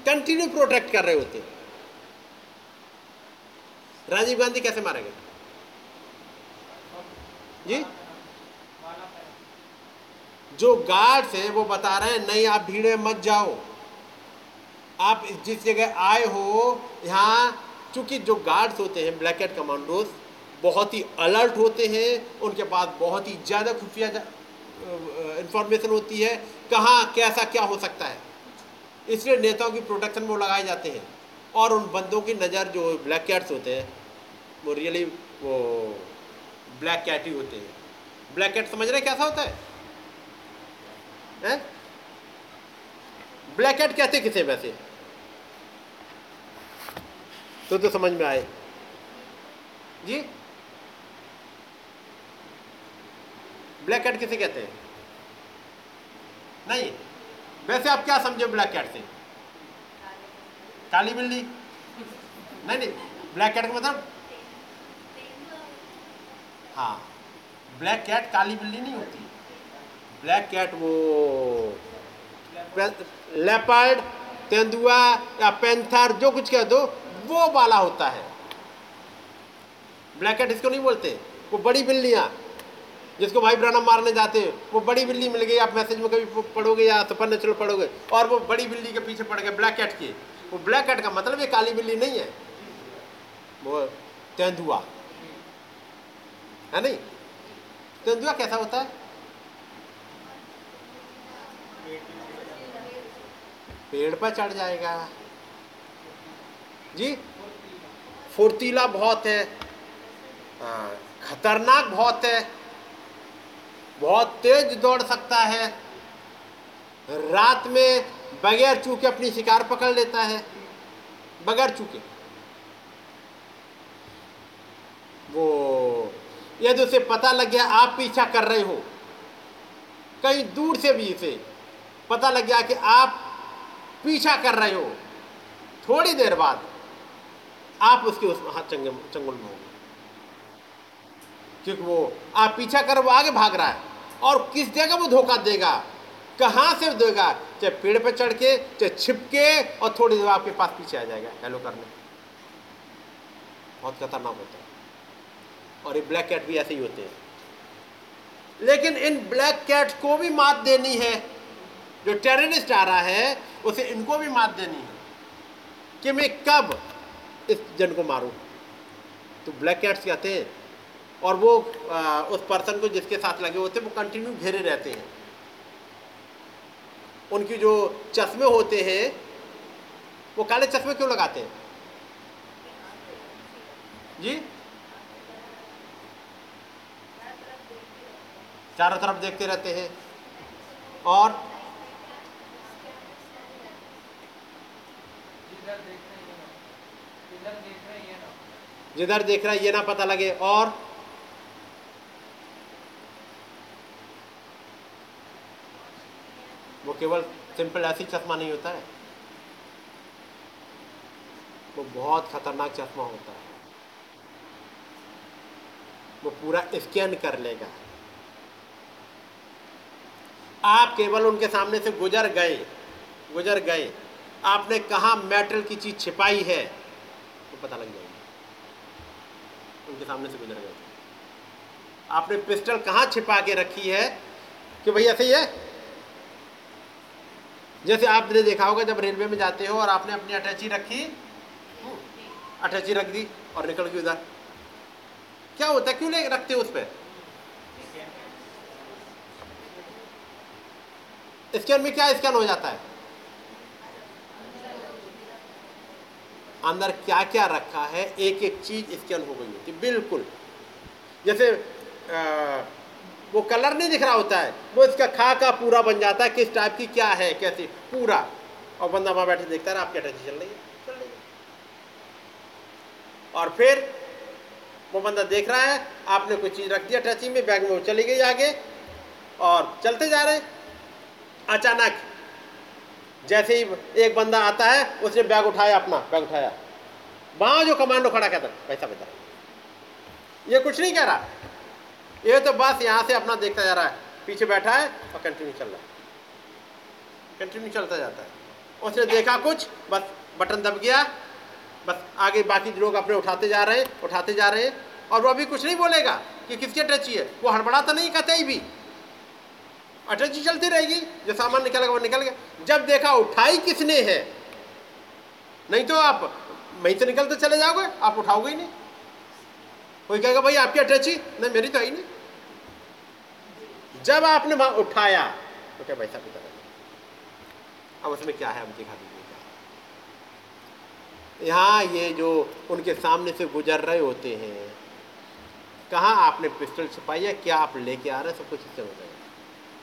कंटिन्यू प्रोटेक्ट कर रहे होते हैं। राजीव गांधी कैसे मारे गए? जी? जो गार्ड्स हैं, वो बता रहे हैं, नहीं, आप भीड़ में मत जाओ। आप जिस जगह आए हो, यहाँ, चूँकि जो गार्ड्स होते हैं ब्लैक एट कमांडोज बहुत ही अलर्ट होते हैं, उनके पास बहुत ही ज़्यादा खुफिया इंफॉर्मेशन होती है, कहाँ, कैसा, क्या हो सकता है। इसलिए नेताओं की प्रोटेक्शन में लगाए जाते हैं। और उन बंदों की नज़र जो ब्लैक कैट्स होते हैं, वो रियली वो ब्लैक कैट ही होते हैं। ब्लैक कैट समझ रहे कैसा होता है? हैं? ब्लैक कैट कहते किसे वैसे? तो तो समझ में आए। जी? ब्लैक कैट किसे कहते हैं? नहीं। वैसे आप क्या समझे ब्लैक कैट से? काली बिल्ली। नहीं नहीं, ब्लैक कैट का मतलब? हाँ ब्लैक कैट काली बिल्ली नहीं होती। ब्लैक कैट वो लेपर्ड, तेंदुआ या पेंथर, जो कुछ कह दो, वो वाला होता है। ब्लैक कैट इसको नहीं बोलते। वो बड़ी बिल्लियाँ। जिसको भाई ब्रानम मारने जाते हैं वो बड़ी बिल्ली मिल गई आप मैसेज में कभी पढ़ोगे या सफ़र नेचुरल पढ़ोगे और वो बड़ी बिल्ली के पीछे पड़ गए ब्लैक कैट की। वो ब्लैक कैट का मतलब ये काली बिल्ली नहीं है। वो तेंदुआ। है नहीं? तेंदुआ कैसा होता है? पेड़ पर चढ़ जाएगा। जी? फुर्तीला बहुत है। हाँ, खतरनाक बहुत है। बहुत तेज दौड़ सकता है। रात में बगैर चूके अपनी शिकार पकड़ लेता है। बगैर चूके। वो यदि उसे पता लग गया, आप पीछा कर रहे हो। कहीं दूर से भी इसे पता लग गया कि आप पीछा कर रहे हो। थोड़ी देर बाद आप उसके उस हाथ चंगुल में होंगे क्योंकि वो, आप पीछा कर, वो आगे भाग रहा है। और किस जगह वो धोखा देगा? कहाँ से देगा? चाहे पेड़ पे चढ़ के, चाहे छिपके और थोड़ी देर आपके पास पीछे आ जाएगा। हेलो करने बहुत खतरनाक होता है। और ये ब्लैक कैट भी ऐसे ही होते हैं। लेकिन इन ब्लैक कैट को भी मात देनी है। जो टेररिस्ट आ रहा है, उसे इनको भी मात देनी है। कि मैं कब इस जन को मारूं? तो ब्लैक कैट्स कहते हैं और वो आ, उस पर्सन को जिसके साथ लगे होते हैं वो कंटिन्यू घेरे रहते हैं। उनकी जो चश्मे होते हैं वो काले चश्मे क्यों लगाते हैं? जी? चारों तरफ़ देखते रहते हैं। और? जिधर देख रहा है ये ना पता लगे। और? वो केवल सिंपल ऐसी चश्मा नहीं होता है। वो बहुत खतरनाक चश्मा होता है। वो पूरा स्कैन कर लेगा। आप केवल उनके सामने से गुजर गए गुजर गए। आपने कहा मेटल की चीज़ छिपाई है तो पता लग जाएगी। उनके सामने से गुजर गए। आपने पिस्टल कहाँ छिपा के रखी है कि भाई ऐसे ही है? जैसे आपने देखा होगा जब रेलवे में जाते हो और आपने अपनी अटैची रखी अटैची रख दी और निकल गई उधर। क्या होता है? क्यों ले रखते उस पर स्कैन में क्या स्कैन हो जाता है? अंदर क्या क्या रखा है? एक एक चीज़ स्कैन हो गई होती बिल्कुल। जैसे आ, वो कलर नहीं दिख रहा होता है। वो इसका खा का पूरा बन जाता है, किस टाइप की क्या है, कैसी, पूरा। और बंदा वहाँ बैठे देखता है आपकी अटैची चल रही है, चल रही है। और फिर वो बंदा देख रहा है, आपने कोई चीज़ रख दी अटैची में, बैग में वो चली गई आगे। और चलते जा रहे अचानक जैसे ही एक बंदा आता है, उसने बैग उठाया अपना, बैग उठाया। वहाँ जो कमांडो खड़ा कहता पैसा पैसा। ये कुछ नहीं कह रहा। ये तो बस यहाँ से अपना देखता जा रहा है। पीछे बैठा है और कंटिन्यू चल रहा है। कंटिन्यू चलता जाता है। उसने देखा कुछ, बस बटन दब गया। बस आगे बाकी लोग अपने उठाते जा रहे हैं उठाते जा रहे। हैं और वो अभी कुछ नहीं बोलेगा कि किसकी अटैची है वो हड़बड़ाता नहीं कहते ही भी। अटैची चलती रहेगी, जो सामान निकलेगा वो निकल गया। जब देखा उठाई किसने है? नहीं तो आप वहीं से निकलते चले जाओगे, आप उठाओगे ही नहीं। कोई कहेगा भाई आपकी अटैची? नहीं, मेरी तो आई नहीं। जब आपने वहाँ उठाया तो क्या पैसा पिता अब उसमें क्या है, हम दिखा दीजिए यहाँ ये जो उनके सामने से गुजर रहे होते हैं, कहाँ आपने पिस्टल छुपाई है, क्या आप लेके आ रहे हैं, सब कुछ इससे हो जाएगा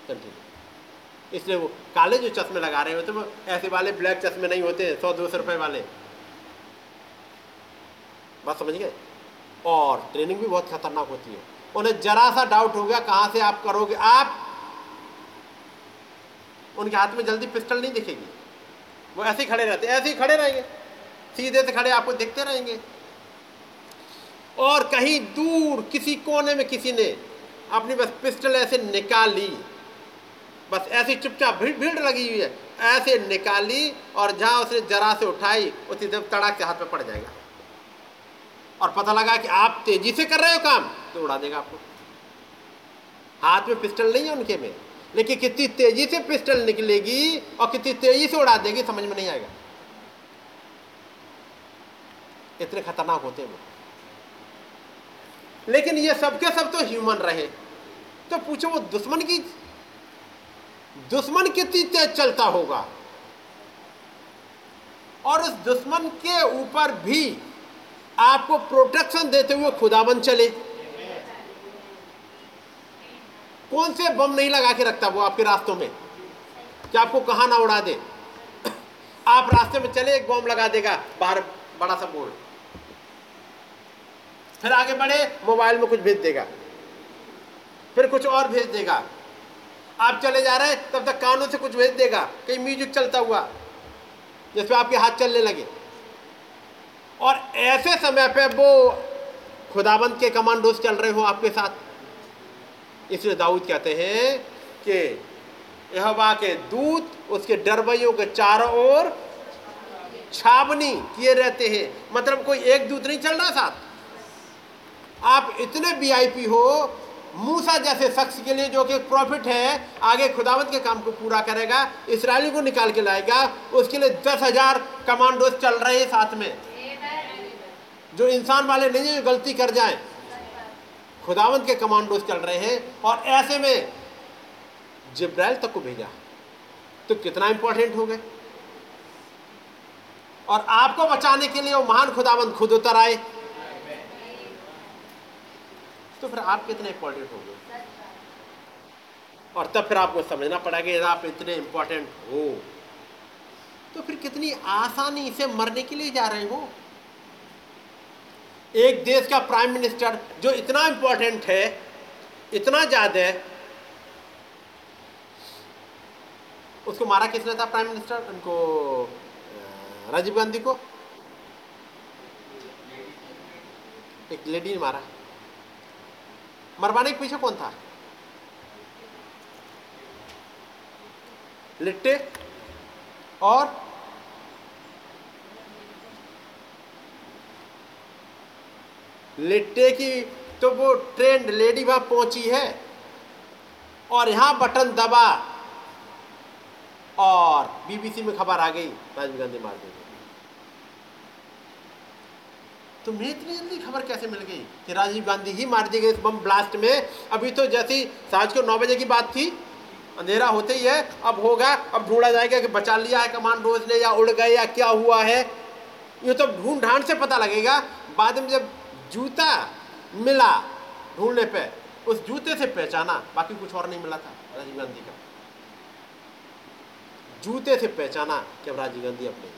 कंटिन्यू इसलिए वो काले जो चश्मे लगा रहे होते वो ऐसे वाले ब्लैक चश्मे नहीं होते, सौ दो सौ रुपये वाले। बात समझ गए? और ट्रेनिंग भी बहुत खतरनाक होती है। उन्हें जरा सा डाउट हो गया, कहाँ से आप करोगे? आप उनके हाथ में जल्दी पिस्टल नहीं दिखेगी। वो ऐसे ही खड़े रहते ऐसे ही खड़े रहेंगे। सीधे से खड़े आपको देखते रहेंगे। और कहीं दूर किसी कोने में किसी ने अपनी बस पिस्टल ऐसे निकाली, बस ऐसी चुपचाप भीड़ भीड़ लगी हुई है, ऐसे निकाली और जहाँ उसने जरा से उठाई, उसी जब तड़ाक से हाथ में पड़ जाएगा। और पता लगा कि आप तेज़ी से कर रहे हो काम। तो उड़ा देगा आपको। हाथ में पिस्टल नहीं है उनके में। लेकिन कितनी तेज़ी से पिस्टल निकलेगी और कितनी तेज़ी से उड़ा देगी, समझ में नहीं आएगा। इतने खतरनाक होते हैं वो। लेकिन ये सबके सब तो ह्यूमन रहे। तो पूछो वो दुश्मन की, दुश्मन कितनी तेज चलता होगा? और उस दुश्मन के ऊपर भी आपको प्रोटेक्शन देते हुए खुदाबंद चले। कौन से बम नहीं लगा के रखता वो आपके रास्तों में? कि आपको कहाँ ना उड़ा दे? आप रास्ते में चले, एक बम लगा देगा, बाहर बड़ा सा बोर्ड। फिर आगे बढ़े, मोबाइल में कुछ भेज देगा। फिर कुछ और भेज देगा। आप चले जा रहे हैं, तब तक कानों से कुछ भेज देगा, कहीं म्यूज़िक चलता हुआ जिसपे आपके हाथ चलने लगे। और ऐसे समय पे वो खुदाबंद के कमांडोज चल रहे हो आपके साथ। इसलिए दाऊद कहते हैं कि यहोवा के दूत, उसके डरबइयों के चारों ओर छावनी किए रहते हैं। मतलब कोई एक दूत नहीं चल रहा साथ। आप इतने वीआईपी हो, मूसा जैसे शख्स के लिए जो कि प्रॉफिट है, आगे खुदावत के काम को पूरा करेगा, इसराइली को निकाल के लाएगा, उसके लिए दस हज़ार कमांडोज चल रहे हैं साथ में। जो इंसान वाले नहीं है गलती कर जाए। खुदावंत के कमांडोज चल रहे हैं और ऐसे में जिब्राइल तक को भेजा। तो कितना इंपॉर्टेंट हो गए। और आपको बचाने के लिए वो महान खुदावंत खुद उतर आए। तो फिर आप कितने इंपॉर्टेंट हो गए। और तब फिर आपको समझना पड़ेगा यदि आप इतने इंपॉर्टेंट हो। तो फिर कितनी आसानी से मरने के लिए जा रहे हो एक देश का प्राइम मिनिस्टर जो इतना इंपॉर्टेंट है, इतना ज़्यादा, उसको मारा किसने था प्राइम मिनिस्टर उनको राजीव गांधी को? एक लेडी ने मारा। मरवाने के पीछे कौन था? लिट्टे और लिट्टे की तो वो ट्रेंड लेडी वहाँ पहुँची है। और यहाँ बटन दबा। और बीबीसी में खबर आ गई, राजीव गांधी मार देंगे। तो मैं इतनी जल्दी खबर कैसे मिल गई कि राजीव गांधी ही मार दी गई इस बम ब्लास्ट में? अभी तो जैसी साँझ को नौ बजे की बात थी, अंधेरा होते ही है, अब होगा, अब ढूंढा जाएगा कि बचा लिया है कमांडोज ने या उड़ गए या क्या हुआ है। ये तो ढूंढ ढांड से पता लगेगा। बाद में जब जूता मिला ढूँढने पे, उस जूते से पहचाना, बाकी कुछ और नहीं मिला था, राजीव गांधी का। जूते से पहचाना कि अब राजीव गांधी अपने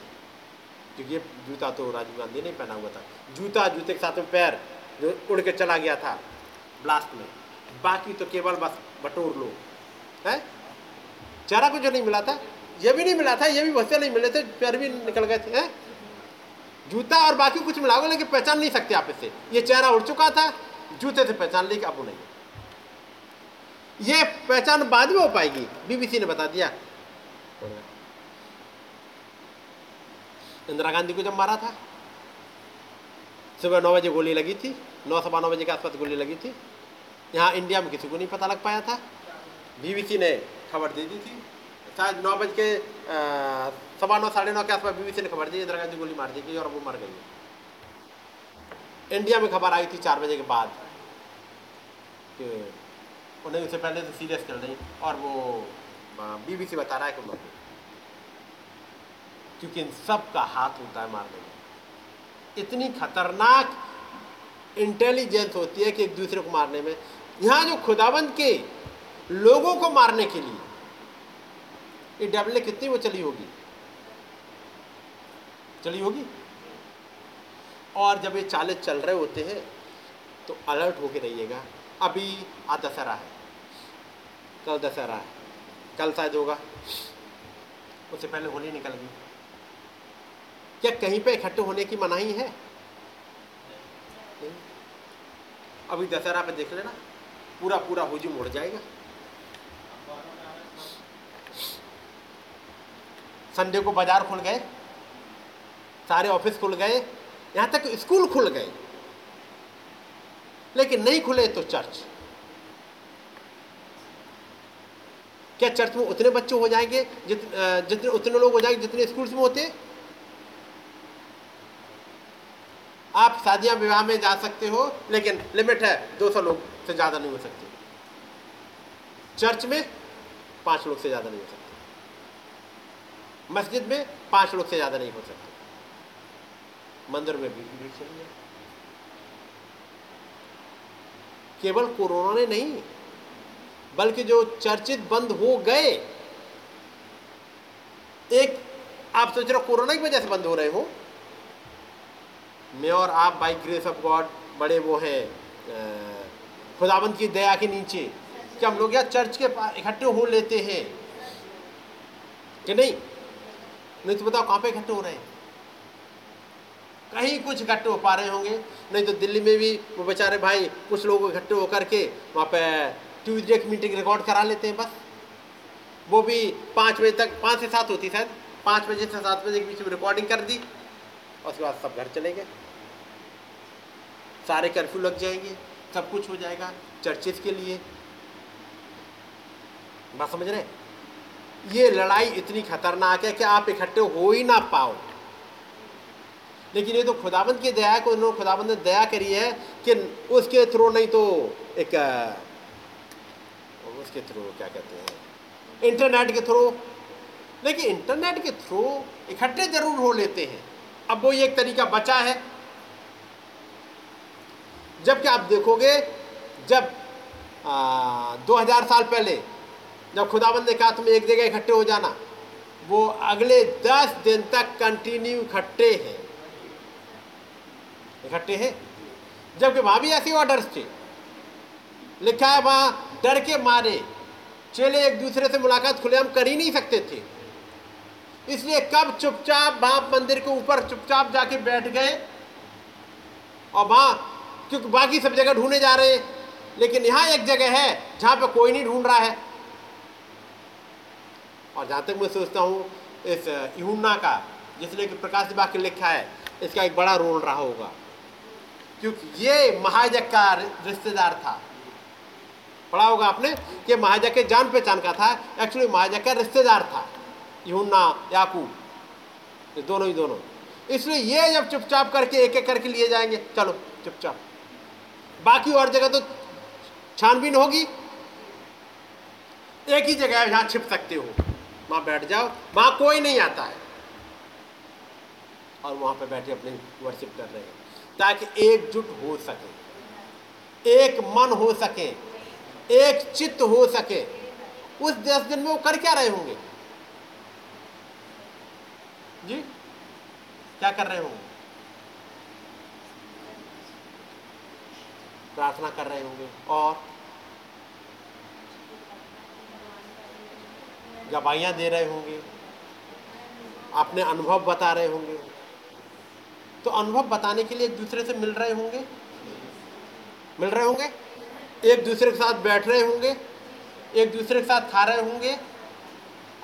क्योंकि ये जूता तो राजीव गांधी ने पहना हुआ था। जूता जूते के साथ में पैर जो उड़ के चला गया था ब्लास्ट में। बाकी तो केवल बस बटोर लो। है? चेहरा कुछ नहीं मिला था, ये भी नहीं मिला था, ये भी से नहीं मिले थे, पैर भी निकल गए थे। है? जूता और बाकी कुछ मिला लेकिन पहचान नहीं सकते आप इससे ये चेहरा उड़ चुका था, जूते से पहचान ली अब नहीं। ये पहचान बाद में हो पाएगी, बीबीसी ने बता दिया। इंदिरा गांधी को जब मारा था, सुबह नौ बजे गोली लगी थी, नौ सवा नौ बजे के आसपास गोली लगी थी। यहाँ इंडिया में किसी को नहीं पता लग पाया था। बीबीसी ने खबर दे दी थी। शायद नौ बज के सवा नौ, साढ़े नौ के आसपास बीबीसी ने खबर दी, इंदिरा गांधी गोली मार दी गई और वो मर गई इंडिया में खबर आई थी चार बजे के बाद कि उन्हें उससे पहले तो सीरियस चल रही और वो बीबीसी बता रहा है कि मर गई। क्योंकि इन सब का हाथ होता है मारने में इतनी खतरनाक इंटेलिजेंस होती है कि एक दूसरे को मारने में। यहाँ जो खुदाबंद के लोगों को मारने के लिए, ये डबले कितनी वो चली होगी? चली होगी। और जब ये चाले चल रहे होते हैं तो अलर्ट होके रहिएगा। अभी आज दशहरा है। कल दशहरा है। कल शायद होगा। उससे पहले होली निकल गई। क्या कहीं पे इकट्ठे होने की मनाही है? अभी दशहरा पे देख लेना। पूरा पूरा हुजूम उड़ जाएगा। संडे को बाज़ार खुल गए। सारे ऑफ़िस खुल गए यहाँ तक स्कूल खुल गए। लेकिन नहीं खुले तो चर्च। क्या चर्च में उतने बच्चे हो जाएँगे जित, जितने उतने लोग हो जाएँगे जितने स्कूल्स में होते? आप शादियाँ विवाह में जा सकते हो लेकिन लिमिट है 200 लोग से ज़्यादा नहीं हो सकते। चर्च में पाँच लोग से ज़्यादा नहीं हो सकते। मस्जिद में पाँच लोग से ज़्यादा नहीं हो सकते। मंदिर में भी भीड़ चली है केवल कोरोना ने नहीं, बल्कि जो चर्चित बंद हो गए, एक, आप सोच रहे हो कोरोना की वजह से बंद हो रहे हो? मैं और आप बाई ग्रेस ऑफ़ गॉड बड़े वो हैं खुदाबंद की दया के नीचे, कि हम लोग यहाँ चर्च के पास इकट्ठे हो लेते हैं, कि नहीं? नहीं तो बताओ कहाँ पे इकट्ठे हो रहे हैं? कहीं कुछ इकट्ठे हो पा रहे होंगे। नहीं तो दिल्ली में भी वो बेचारे भाई कुछ लोग इकट्ठे होकर के वहाँ पे ट्यूजडे की मीटिंग रिकॉर्ड करा लेते हैं बस। वो भी पाँच बजे तक, पाँच से सात होती शायद। पाँच बजे से सात बजे के बीच में रिकॉर्डिंग कर दी। और उसके बाद सब घर चले गए। सारे कर्फ्यू लग जाएँगे। सब कुछ हो जाएगा चर्चेस के लिए। बात समझ रहे ये लड़ाई इतनी खतरनाक है कि आप इकट्ठे हो ही ना पाओ। लेकिन ये तो खुदाबंद की दया को उन्होंने खुदाबंद ने दया करी है कि उसके थ्रू नहीं तो एक उसके थ्रू क्या कहते हैं? इंटरनेट के थ्रू। लेकिन इंटरनेट के थ्रू इकट्ठे ज़रूर हो लेते हैं। अब वो एक तरीका बचा है। जबकि आप देखोगे, जब दो हज़ार साल पहले जब खुदाबंद ने कहा तुम एक जगह इकट्ठे हो जाना। वो अगले दस दिन तक कंटिन्यू इकट्ठे हैं। इकट्ठे हैं। जबकि वहाँ भी ऐसे ऑर्डर्स थे। लिखा है वहाँ, डर के मारे, चेले एक दूसरे से मुलाकात खुलेआम कर ही नहीं सकते थे। इसलिए कब चुपचाप वहाँ मंदिर के ऊपर चुपचाप जाके बैठ गए और वहाँ, क्योंकि बाकी सब जगह ढूँढने जा रहे हैं, लेकिन यहाँ एक जगह है जहाँ पे कोई नहीं ढूंढ रहा है। और जहाँ तक मैं सोचता हूँ, इस यूना का, जिसने कि प्रकाश बाग लिखा है, इसका एक बड़ा रोल रहा होगा। क्योंकि ये महाजक का रिश्तेदार था। पढ़ा होगा आपने कि महाजक के जान पहचान का था एक्चुअली महाजक का रिश्तेदार था यूना याकूब दोनों ही दोनों। इसलिए ये जब चुपचाप करके, एक एक करके लिए जाएँगे, चलो, चुपचाप। बाकी और जगह तो छानबीन होगी। एक ही जगह है जहाँ छिप सकते हो। वहाँ बैठ जाओ, वहाँ कोई नहीं आता है। और वहाँ पे बैठे अपने वर्शिप कर रहे हैं। ताकि एकजुट हो सके, एक मन हो सके, एक चित्त हो सके। उस दस दिन में वो कर क्या रहे होंगे? जी, क्या कर रहे होंगे? प्रार्थना कर रहे होंगे, और गवाइयाँ दे रहे होंगे, अपने अनुभव बता रहे होंगे। तो अनुभव बताने के लिए एक दूसरे से मिल रहे होंगे? मिल रहे होंगे? एक दूसरे के साथ बैठ रहे होंगे, एक दूसरे के साथ खा रहे होंगे।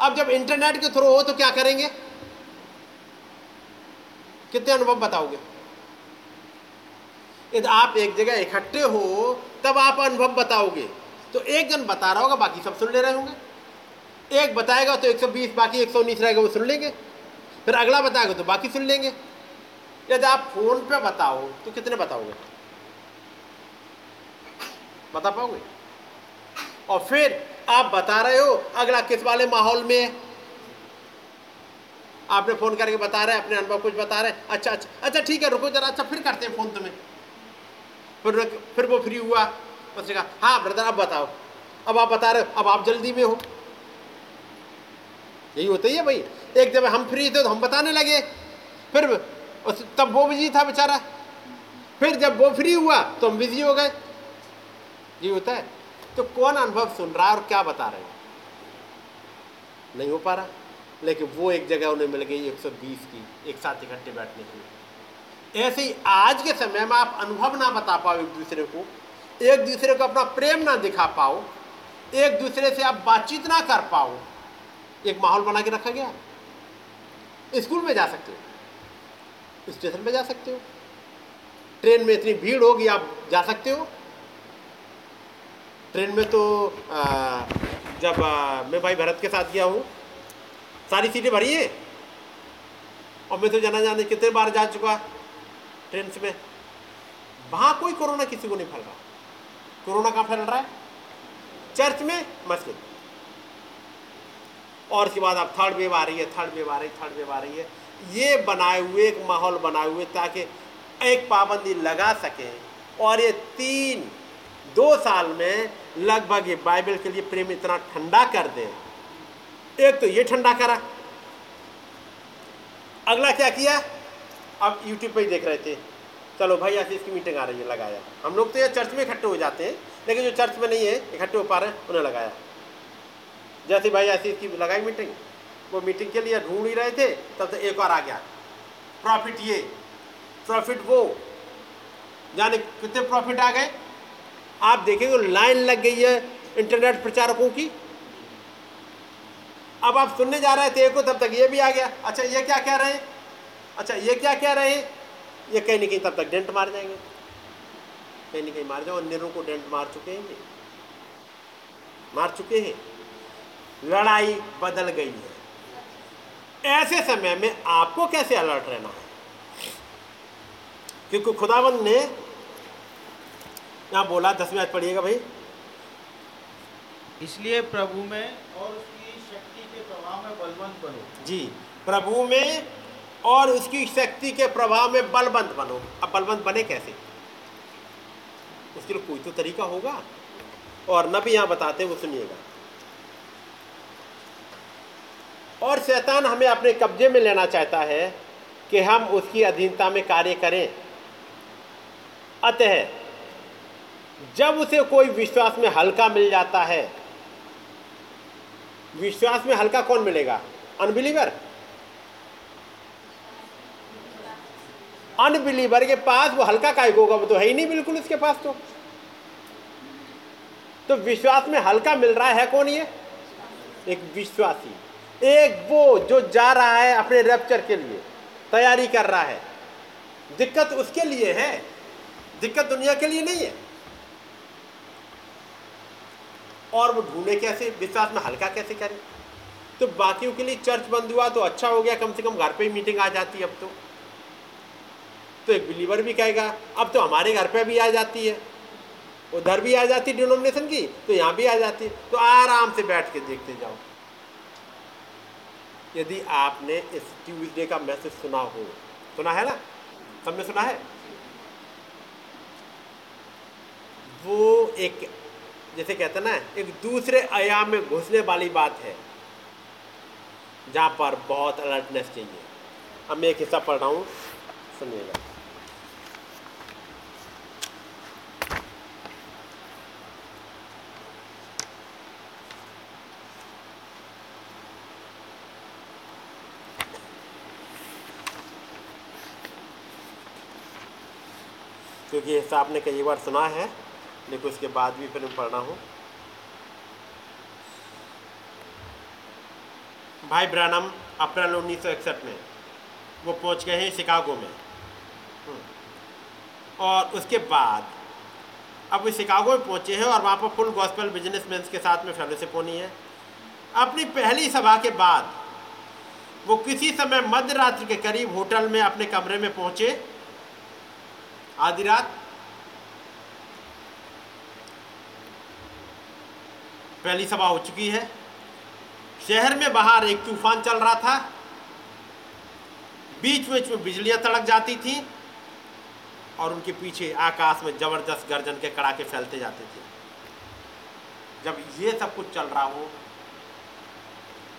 अब जब इंटरनेट के थ्रू हो तो क्या करेंगे? कितने अनुभव बताओगे? यदि आप एक जगह इकट्ठे हो, तब आप अनुभव बताओगे। तो एक जन बता रहा होगा, बाकी सब सुन ले रहे होंगे। एक बताएगा तो 120 बाकी 119 रहेगा, वो सुन लेंगे। फिर अगला बताएगा तो बाकी सुन लेंगे। यदि आप फ़ोन पे बताओ तो कितने बताओगे? बता पाओगे? और फिर आप बता रहे हो, अगला किस वाले माहौल में? आपने फ़ोन करके बता रहे हैं, अपने अनुभव कुछ बता रहे हैं। अच्छा अच्छा अच्छा ठीक है, रुको जरा अच्छा फिर करते हैं फ़ोन तुम्हें। फिर फिर वो फ्री हुआ। उसने कहा हाँ ब्रदर आप बताओ। अब आप बता रहे हो, अब आप जल्दी में हो। यही होता ही है भाई। एक जब हम फ्री थे तो हम बताने लगे। फिर तब वो बिज़ी था बेचारा। फिर जब वो फ्री हुआ तो हम बिज़ी हो गए। ये होता है। तो कौन अनुभव सुन रहा है और क्या बता रहे हैं? नहीं हो पा रहा। लेकिन वो एक जगह उन्हें मिल गई 120 की, एक साथ इकट्ठे बैठने की ऐसे ही आज के समय में आप अनुभव ना बता पाओ एक दूसरे को, एक दूसरे को अपना प्रेम ना दिखा पाओ, एक दूसरे से आप बातचीत ना कर पाओ। एक माहौल बना के रखा गया। स्कूल में जा सकते हो। स्टेशन पे जा सकते हो। ट्रेन में इतनी भीड़ होगी आप जा सकते हो। ट्रेन में तो आ, जब आ, मैं भाई भरत के साथ गया हूँ सारी सीटें भरी हैं। और मैं तो जाना जाने कितने बार जा चुका ट्रेन में। वहाँ कोई कोरोना किसी को नहीं फैल रहा। कोरोना कहाँ फैल रहा है? चर्च में मस्जिद। और उसके बाद अब थर्ड वेव आ रही है थर्ड वेव आ रही है थर्ड वेव आ रही है। ये बनाए हुए, एक माहौल बनाए हुए ताकि एक पाबंदी लगा सके। और ये तीन, दो साल में लगभग ये बाइबल के लिए प्रेम इतना ठंडा कर दे। एक तो ये ठंडा करा। अगला क्या किया? अब यूट्यूब पे ही देख रहे थे। चलो भाई ऐसी इसकी मीटिंग आ रही है, लगाया। हम लोग तो ये चर्च में इकट्ठे हो जाते हैं, लेकिन जो चर्च में नहीं है, इकट्ठे हो पा रहे हैं, उन्हें लगाया। जैसे भाई ऐसी इसकी लगाई मीटिंग वो मीटिंग के लिए ढूंढ ही रहे थे, तब तो एक और आ गया। प्रॉफिट ये, प्रॉफिट वो जाने कितने प्रॉफिट आ गए? आप देखेंगे, लाइन लग गई है इंटरनेट प्रचारकों की। अब आप सुनने जा रहे थे को, तब तक ये भी आ गया। अच्छा ये क्या कह रहे हैं? अच्छा ये क्या कह रहे हैं? ये कहीं ना कहीं तब तक डेंट मार जाएँगे। कहीं ना कहीं मार जाओ अन्यरों को डेंट मार चुके हैं। मार चुके हैं। लड़ाई बदल गई है। ऐसे समय में आपको कैसे अलर्ट रहना है? क्योंकि खुदावंद ने यहाँ बोला दसवीं आज पढ़िएगा भाई। इसलिए प्रभु में और उसकी शक्ति के प्रभाव में बलवंत बनो। जी प्रभु में और उसकी शक्ति के प्रभाव में बलवंत बनो। अब बलवंत बने कैसे? उसके लिए कोई तो तरीका होगा। और न भी यहाँ बताते वो सुनिएगा। और शैतान हमें अपने कब्जे में लेना चाहता है कि हम उसकी अधीनता में कार्य करें। अतः, जब उसे कोई विश्वास में हल्का मिल जाता है, विश्वास में हल्का कौन मिलेगा? अनबिलीवर। अनबिलीवर के पास वो हल्का काय होगा, वो तो है ही नहीं बिल्कुल उसके पास तो। तो विश्वास में हल्का मिल रहा है कौन ये? एक विश्वासी। एक वो जो जा रहा है अपने रेप्चर के लिए, तैयारी कर रहा है। दिक्कत उसके लिए है, दिक्कत दुनिया के लिए नहीं है। और वो ढूंढे कैसे, विश्वास में हल्का कैसे करें? तो बाकियों के लिए चर्च बंद हुआ तो अच्छा हो गया, कम से कम घर पे ही मीटिंग आ जाती है अब तो। तो एक बिलीवर भी कहेगा, अब तो हमारे घर पे भी आ जाती है। उधर भी आ जाती डिनोमिनेशन की तो यहाँ भी आ जाती है। तो आराम से बैठ के देखते जाओ। यदि आपने इस ट्यूजडे का मैसेज सुना हो, सुना है ना? सबने सुना है? वो एक, जैसे कहते हैं ना, एक दूसरे आयाम में घुसने वाली बात है, जहाँ पर बहुत अलर्टनेस चाहिए। अब मैं एक हिस्सा पढ़ रहा हूँ, सुनिएगा। क्योंकि हिस्सा आपने कई बार सुना है लेकिन उसके बाद भी फिर पढ़ना हूँ। भाई ब्रानम, अप्रैल उन्नीस सौ इकसठ में, वो पहुँच गए हैं शिकागो में। हम्म। और उसके बाद, अब वो शिकागो में पहुँचे हैं और वहाँ पर फुल गॉस्पेल बिजनेसमैन के साथ में फेलोशिप होनी है। अपनी पहली सभा के बाद, वो किसी समय मध्य रात्रि के करीब होटल में अपने कमरे में पहुँचे आधी रात। पहली सभा हो चुकी है। शहर में बाहर एक तूफ़ान चल रहा था। बीच बीच में बिजलियाँ तड़क जाती थी और उनके पीछे आकाश में ज़बरदस्त गर्जन के कड़ाके फैलते जाते थे। जब ये सब कुछ चल रहा हो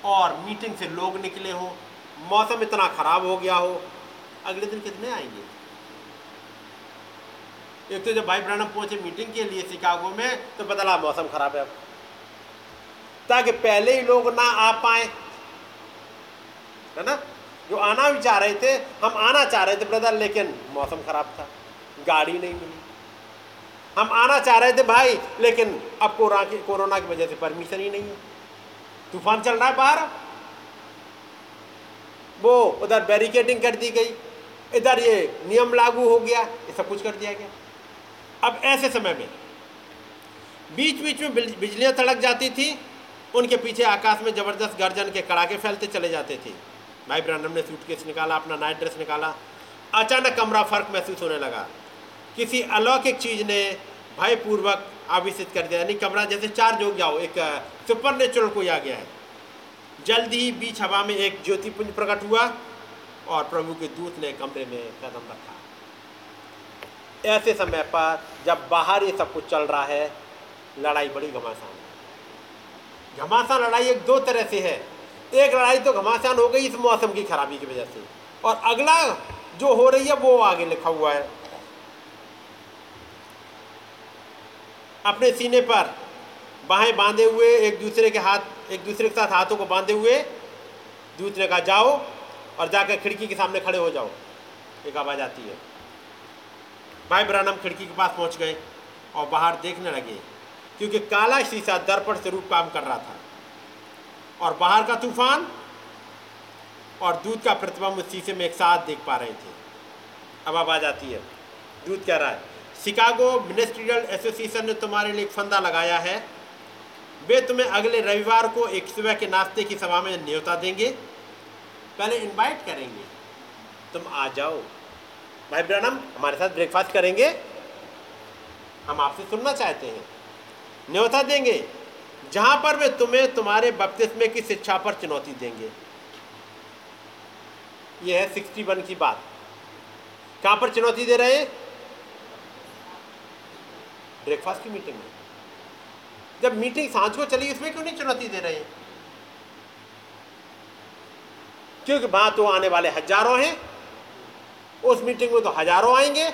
और मीटिंग से लोग निकले हो, मौसम इतना खराब हो गया हो, अगले दिन कितने आएँगे? एक तो जब भाई ब्रानम पहुँचे मीटिंग के लिए शिकागो में तो बदला मौसम खराब है अब। ताकि पहले ही लोग ना आ पाए। है ना? जो आना भी चाह रहे थे, हम आना चाह रहे थे ब्रदर लेकिन मौसम खराब था। गाड़ी नहीं मिली। हम आना चाह रहे थे, भाई, लेकिन अब कोरोना की कोरोना की वजह से परमिशन ही नहीं है। तूफ़ान चल रहा है बाहर वो उधर बैरिकेडिंग कर दी गई। इधर ये नियम लागू हो गया। ये सब कुछ कर दिया गया। अब ऐसे समय में बीच बीच में बिजलियाँ तड़क जाती थी, उनके पीछे आकाश में ज़बरदस्त गर्जन के कड़ाके फैलते चले जाते थे। भाई ब्रांडम ने सूटकेस निकाला, अपना नाइट ड्रेस निकाला। अचानक कमरा फ़र्क महसूस होने लगा। किसी अलौकिक चीज़ ने भयपूर्वक आविष्ट कर दिया। यानी कमरा जैसे चार्ज हो गया हो एक सुपर नेचुरल कोई आ गया है। जल्द ही बीच हवा में एक ज्योतिपुंज प्रकट हुआ और प्रभु के दूत ने कमरे में कदम रखा। ऐसे समय पर जब बाहर ये सब कुछ चल रहा है, लड़ाई बड़ी घमासान घमासान लड़ाई एक दो तरह से है। एक लड़ाई तो घमासान हो गई इस मौसम की खराबी की वजह से। और अगला जो हो रही है वो आगे लिखा हुआ है। अपने सीने पर बाहें बांधे हुए एक दूसरे के हाथ, एक दूसरे के साथ हाथों को बांधे हुए दूसरे का जाओ और जाकर खिड़की के सामने खड़े हो जाओ। एक आवाज़ आती है। भाई ब्रानम खिड़की के पास पहुँच गए और बाहर देखने लगे, क्योंकि काला शीशा दर्पण से रूप काम कर रहा था। और बाहर का तूफ़ान और दूध का प्रतिबिंब शीशे में एक साथ देख पा रहे थे। अब आवाज़ आती है, दूध कह रहा है, शिकागो मिनिस्ट्रियल एसोसिएशन ने तुम्हारे लिए एक फंदा लगाया है। वे तुम्हें अगले रविवार को एक सुबह के नाश्ते की सभा में न्योता देंगे। पहले इनवाइट करेंगे। तुम आ जाओ। भाई ब्रनम, हमारे साथ ब्रेकफास्ट करेंगे। हम आपसे सुनना चाहते हैं। न्योता देंगे, जहाँ पर वे तुम्हें तुम्हारे बपतिस्मे की शिक्षा पर चुनौती देंगे। यह है सिक्सटी वन की बात। कहाँ पर चुनौती दे रहे हैं? ब्रेकफास्ट की मीटिंग में। जब मीटिंग साँझ को चली, उसमें क्यों नहीं चुनौती दे रहे हैं? क्योंकि वहाँ तो आने वाले हज़ारों हैं। उस मीटिंग में तो हज़ारों आएँगे।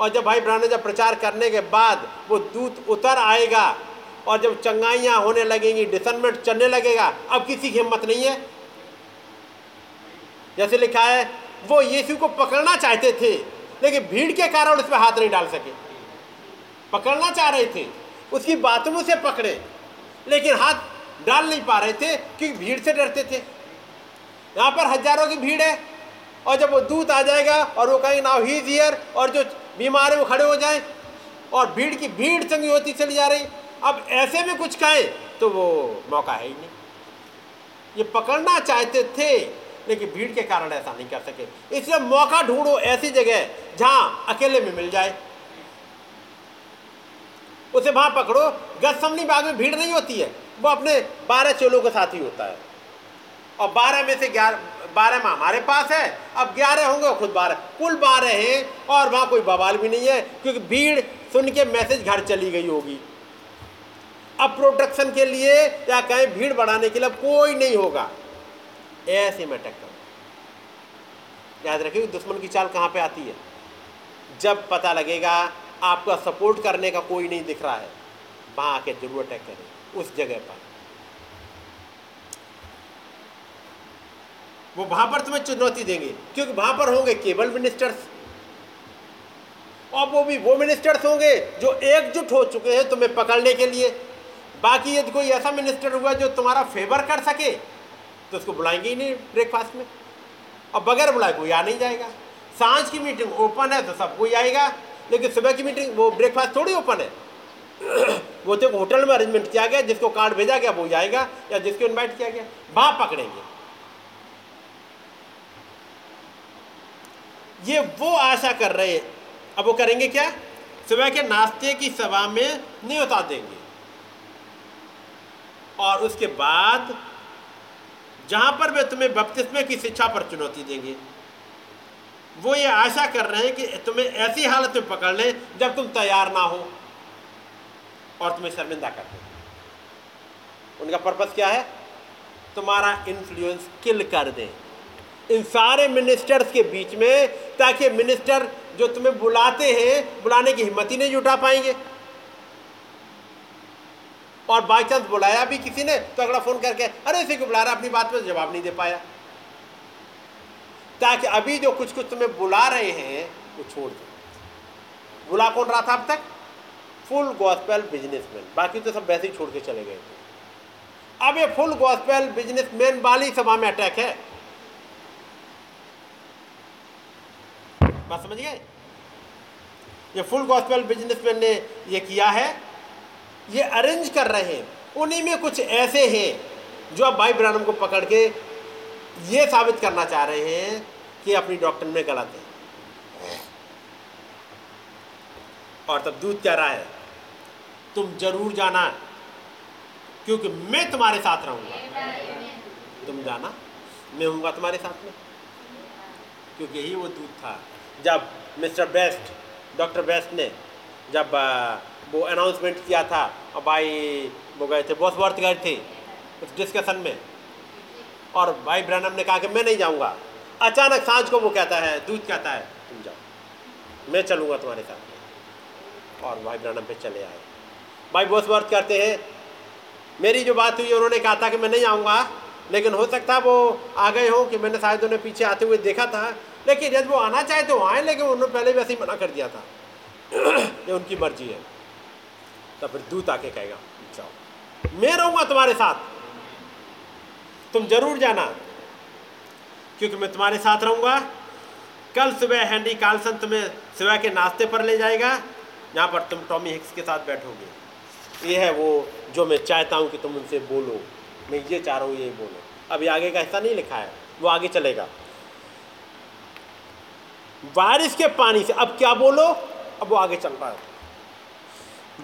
और जब भाई ब्राह्मण प्रचार करने के बाद वो दूत उतर आएगा और जब चंगाइयाँ होने लगेंगी डिसनमेंट चलने लगेगा, अब किसी की हिम्मत नहीं है। जैसे लिखा है, वो यीशु को पकड़ना चाहते थे, लेकिन भीड़ के कारण उस पर हाथ नहीं डाल सके। पकड़ना चाह रहे थे, उसकी बातों से पकड़े, लेकिन हाथ डाल नहीं पा रहे थे, क्योंकि भीड़ से डरते थे। यहाँ पर हज़ारों की भीड़ है और जब वो दूत आ जाएगा और वो कहेंगे नाउ ही हियर और जो बीमार है वो खड़े हो जाए, और भीड़ की भीड़ चंगी होती चली जा रही, अब ऐसे में कुछ कहे तो वो मौका है ही नहीं। ये पकड़ना चाहते थे, लेकिन भीड़ के कारण ऐसा नहीं कर सके। इसलिए मौका ढूंढो ऐसी जगह जहाँ अकेले में मिल जाए। उसे वहाँ पकड़ो। गसमनी बाग में भीड़ नहीं होती है, वो अपने बारह चोलों के साथ ही होता है। और बारह में से ग्यारह बारह में हमारे पास है। अब ग्यारह होंगे खुद बारह। कुल बारह हैं और वहाँ कोई बवाल भी नहीं है, क्योंकि भीड़ सुन के मैसेज घर चली गई होगी। अब प्रोटेक्शन के लिए या कहें भीड़ बढ़ाने के लिए कोई नहीं होगा। ऐसे में टक्कर याद रखिए, दुश्मन की चाल कहाँ पे आती है? जब पता लगेगा आपका सपोर्ट करने का कोई नहीं दिख रहा है, वहाँ आके ज़रूर अटैक करें, उस जगह पर। वो वहाँ पर तुम्हें चुनौती देंगे, क्योंकि वहाँ पर होंगे केवल मिनिस्टर्स और वो भी वो मिनिस्टर्स होंगे जो एकजुट हो चुके हैं तुम्हें पकड़ने के लिए। बाकी यदि कोई ऐसा मिनिस्टर हुआ जो तुम्हारा फेवर कर सके तो उसको बुलाएँगे ही नहीं ब्रेकफास्ट में। और बगैर बुलाए कोई आ नहीं जाएगा। साँझ की मीटिंग ओपन है तो सब कोई आएगा, लेकिन सुबह की मीटिंग वो ब्रेकफास्ट थोड़ी ओपन है। वो तो होटल में अरेंजमेंट किया गया, जिसको कार्ड भेजा गया, वो जाएगा या जिसको इनवाइट किया गया, वहाँ पकड़ेंगे। ये वो आशा कर रहे हैं। अब वो करेंगे क्या? सुबह के नाश्ते की सभा में न्योता देंगे। और उसके बाद जहाँ पर वे तुम्हें बपतिस्मे की शिक्षा पर चुनौती देंगे। वो ये आशा कर रहे हैं कि तुम्हें ऐसी हालत में पकड़ लें जब तुम तैयार ना हो और तुम्हें शर्मिंदा कर दें। उनका पर्पस क्या है? तुम्हारा इन्फ्लुएंस किल कर दें। इन सारे मिनिस्टर्स के बीच में, ताकि मिनिस्टर जो तुम्हें बुलाते हैं, बुलाने की हिम्मत ही नहीं जुटा पाएँगे। और बाई चांस बुलाया भी किसी ने तो अगला फ़ोन करके, अरे, इसी को बुला रहा अपनी बात पर जवाब नहीं दे पाया। ताकि अभी जो कुछ कुछ तुम्हें बुला रहे हैं, वो छोड़ दो। बुला कौन रहा था अब तक? फुल गॉस्पेल बिजनेसमैन बाकी तो सब वैसे ही छोड़ के चले गए थे। अब ये फुल गॉस्पेल बिजनेसमैन वाली सभा में अटैक है। बात समझ गए? ये फुल गॉस्पेल बिजनेसमैन ने ये किया है। ये अरेंज कर रहे हैं। उन्हीं में कुछ ऐसे हैं जो अब भाई ब्रानम को पकड़ के ये साबित करना चाह रहे हैं कि अपनी डॉक्टर में गलत है। और तब दूध कह रहा है, तुम ज़रूर जाना, क्योंकि मैं तुम्हारे साथ रहूँगा। तुम जाना, मैं हूँगा तुम्हारे साथ में। क्योंकि यही वो दूध था। जब मिस्टर बेस्ट, डॉक्टर बेस्ट ने जब वो अनाउंसमेंट किया था, और भाई वो गए थे बॉस वर्थ गए थे उस डिस्कशन में। और भाई ब्रैनम ने कहा कि मैं नहीं जाऊँगा। अचानक साँझ को वो कहता है, दूध कहता है, तुम जाओ, मैं चलूँगा तुम्हारे साथ। और भाई ब्रहणम पे चले आए। भाई बोस वर्थ करते हैं। मेरी जो बात हुई, उन्होंने कहा था कि मैं नहीं आऊँगा, लेकिन हो सकता वो आ गए हो कि मैंने शायद उन्हें पीछे आते हुए देखा था लेकिन यदि वो आना चाहे तो आए, लेकिन उन्होंने पहले भी ऐसे ही मना कर दिया था। ये उनकी मर्ज़ी है। तब फिर दूत आके कहेगा, जाओ। मैं रहूँगा तुम्हारे साथ। तुम ज़रूर जाना, क्योंकि मैं तुम्हारे साथ रहूँगा। कल सुबह हैंडी कार्लसन तुम्हें सुबह के नाश्ते पर ले जाएगा यहाँ पर तुम टॉमी हिक्स के साथ बैठोगे। ये है वो जो मैं चाहता हूँ कि तुम उनसे बोलो। मैं ये चाह रहा हूँ, ये बोलो। अभी आगे का हिस्सा नहीं लिखा है, वो आगे चलेगा। बारिश के पानी से, अब क्या बोलो? अब वो आगे चल रहा है।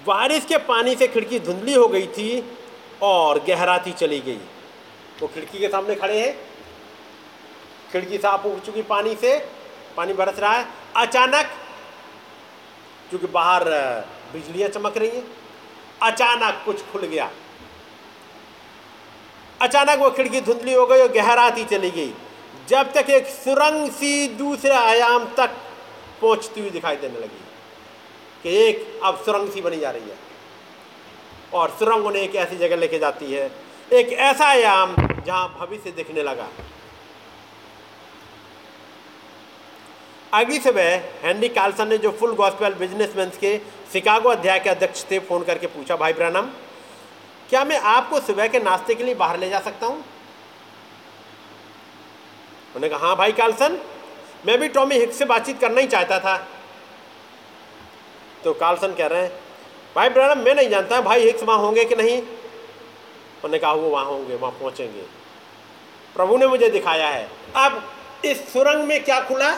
बारिश के पानी से खिड़की धुंधली हो गई थी और गहराती चली गई। वो खिड़की के सामने खड़े हैं। खिड़की साफ़ हो चुकी पानी से, पानी बरस रहा है। अचानक, क्योंकि बाहर बिजलियाँ चमक रही हैं, अचानक कुछ खुल गया। अचानक वो खिड़की धुंधली हो गई और गहराती चली गई। जब तक एक सुरंग सी दूसरे आयाम तक पहुँचती हुई दिखाई देने लगी कि एक अब सुरंग सी बनी जा रही है। और सुरंग उन्हें एक ऐसी जगह लेके जाती है, एक ऐसा आयाम जहाँ भविष्य दिखने लगा। अगली सुबह हेनरी कार्लसन ने जो फुल गॉस्पेल बिजनेसमैन के शिकागो अध्याय के अध्यक्ष थे, फ़ोन करके पूछा, भाई ब्रनम, क्या मैं आपको सुबह के नाश्ते के लिए बाहर ले जा सकता हूँ? उन्होंने कहा हाँ भाई कार्लसन, मैं भी टॉमी हिक्स से बातचीत करना ही चाहता था। तो कार्लसन कह रहे हैं, भाई ब्रनम मैं नहीं जानता भाई हिक्स वहाँ होंगे कि नहीं? उन्होंने कहा, वो वहाँ होंगे, वहाँ पहुँचेंगे। प्रभु ने मुझे दिखाया है। अब इस सुरंग में क्या खुला?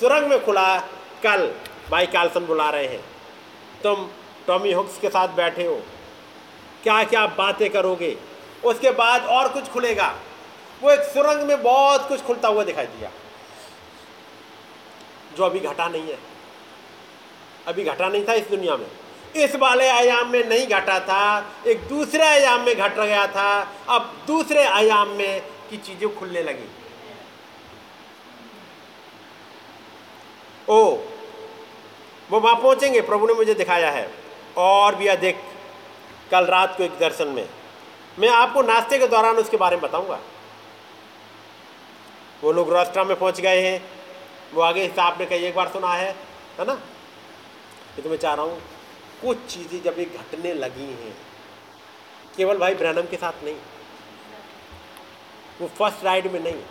सुरंग में खुला कल, भाई कार्लसन बुला रहे हैं। तुम टॉमी हुक्स के साथ बैठे हो। क्या क्या बातें करोगे? उसके बाद और कुछ खुलेगा। वो एक सुरंग में बहुत कुछ खुलता हुआ दिखाई दिया। जो अभी घटा नहीं है। अभी घटा नहीं था इस दुनिया में। इस वाले आयाम में नहीं घटा था। एक दूसरे आयाम में घट गया था। अब दूसरे आयाम में की चीज़ें खुलने लगी। ओ, वो वहाँ पहुँचेंगे। प्रभु ने मुझे दिखाया है। और भी अधिक। कल रात को एक दर्शन में। मैं आपको नाश्ते के दौरान उसके बारे में बताऊँगा। वो लोग रास्ट्रा में पहुँच गए हैं। वो आगे हिस्सा आपने कई एक बार सुना है है ना? तो मैं चाह रहा हूँ, कुछ चीज़ें जब ये घटने लगी हैं, केवल भाई ब्रहणम के साथ नहीं, वो फ़र्स्ट राइड में नहीं,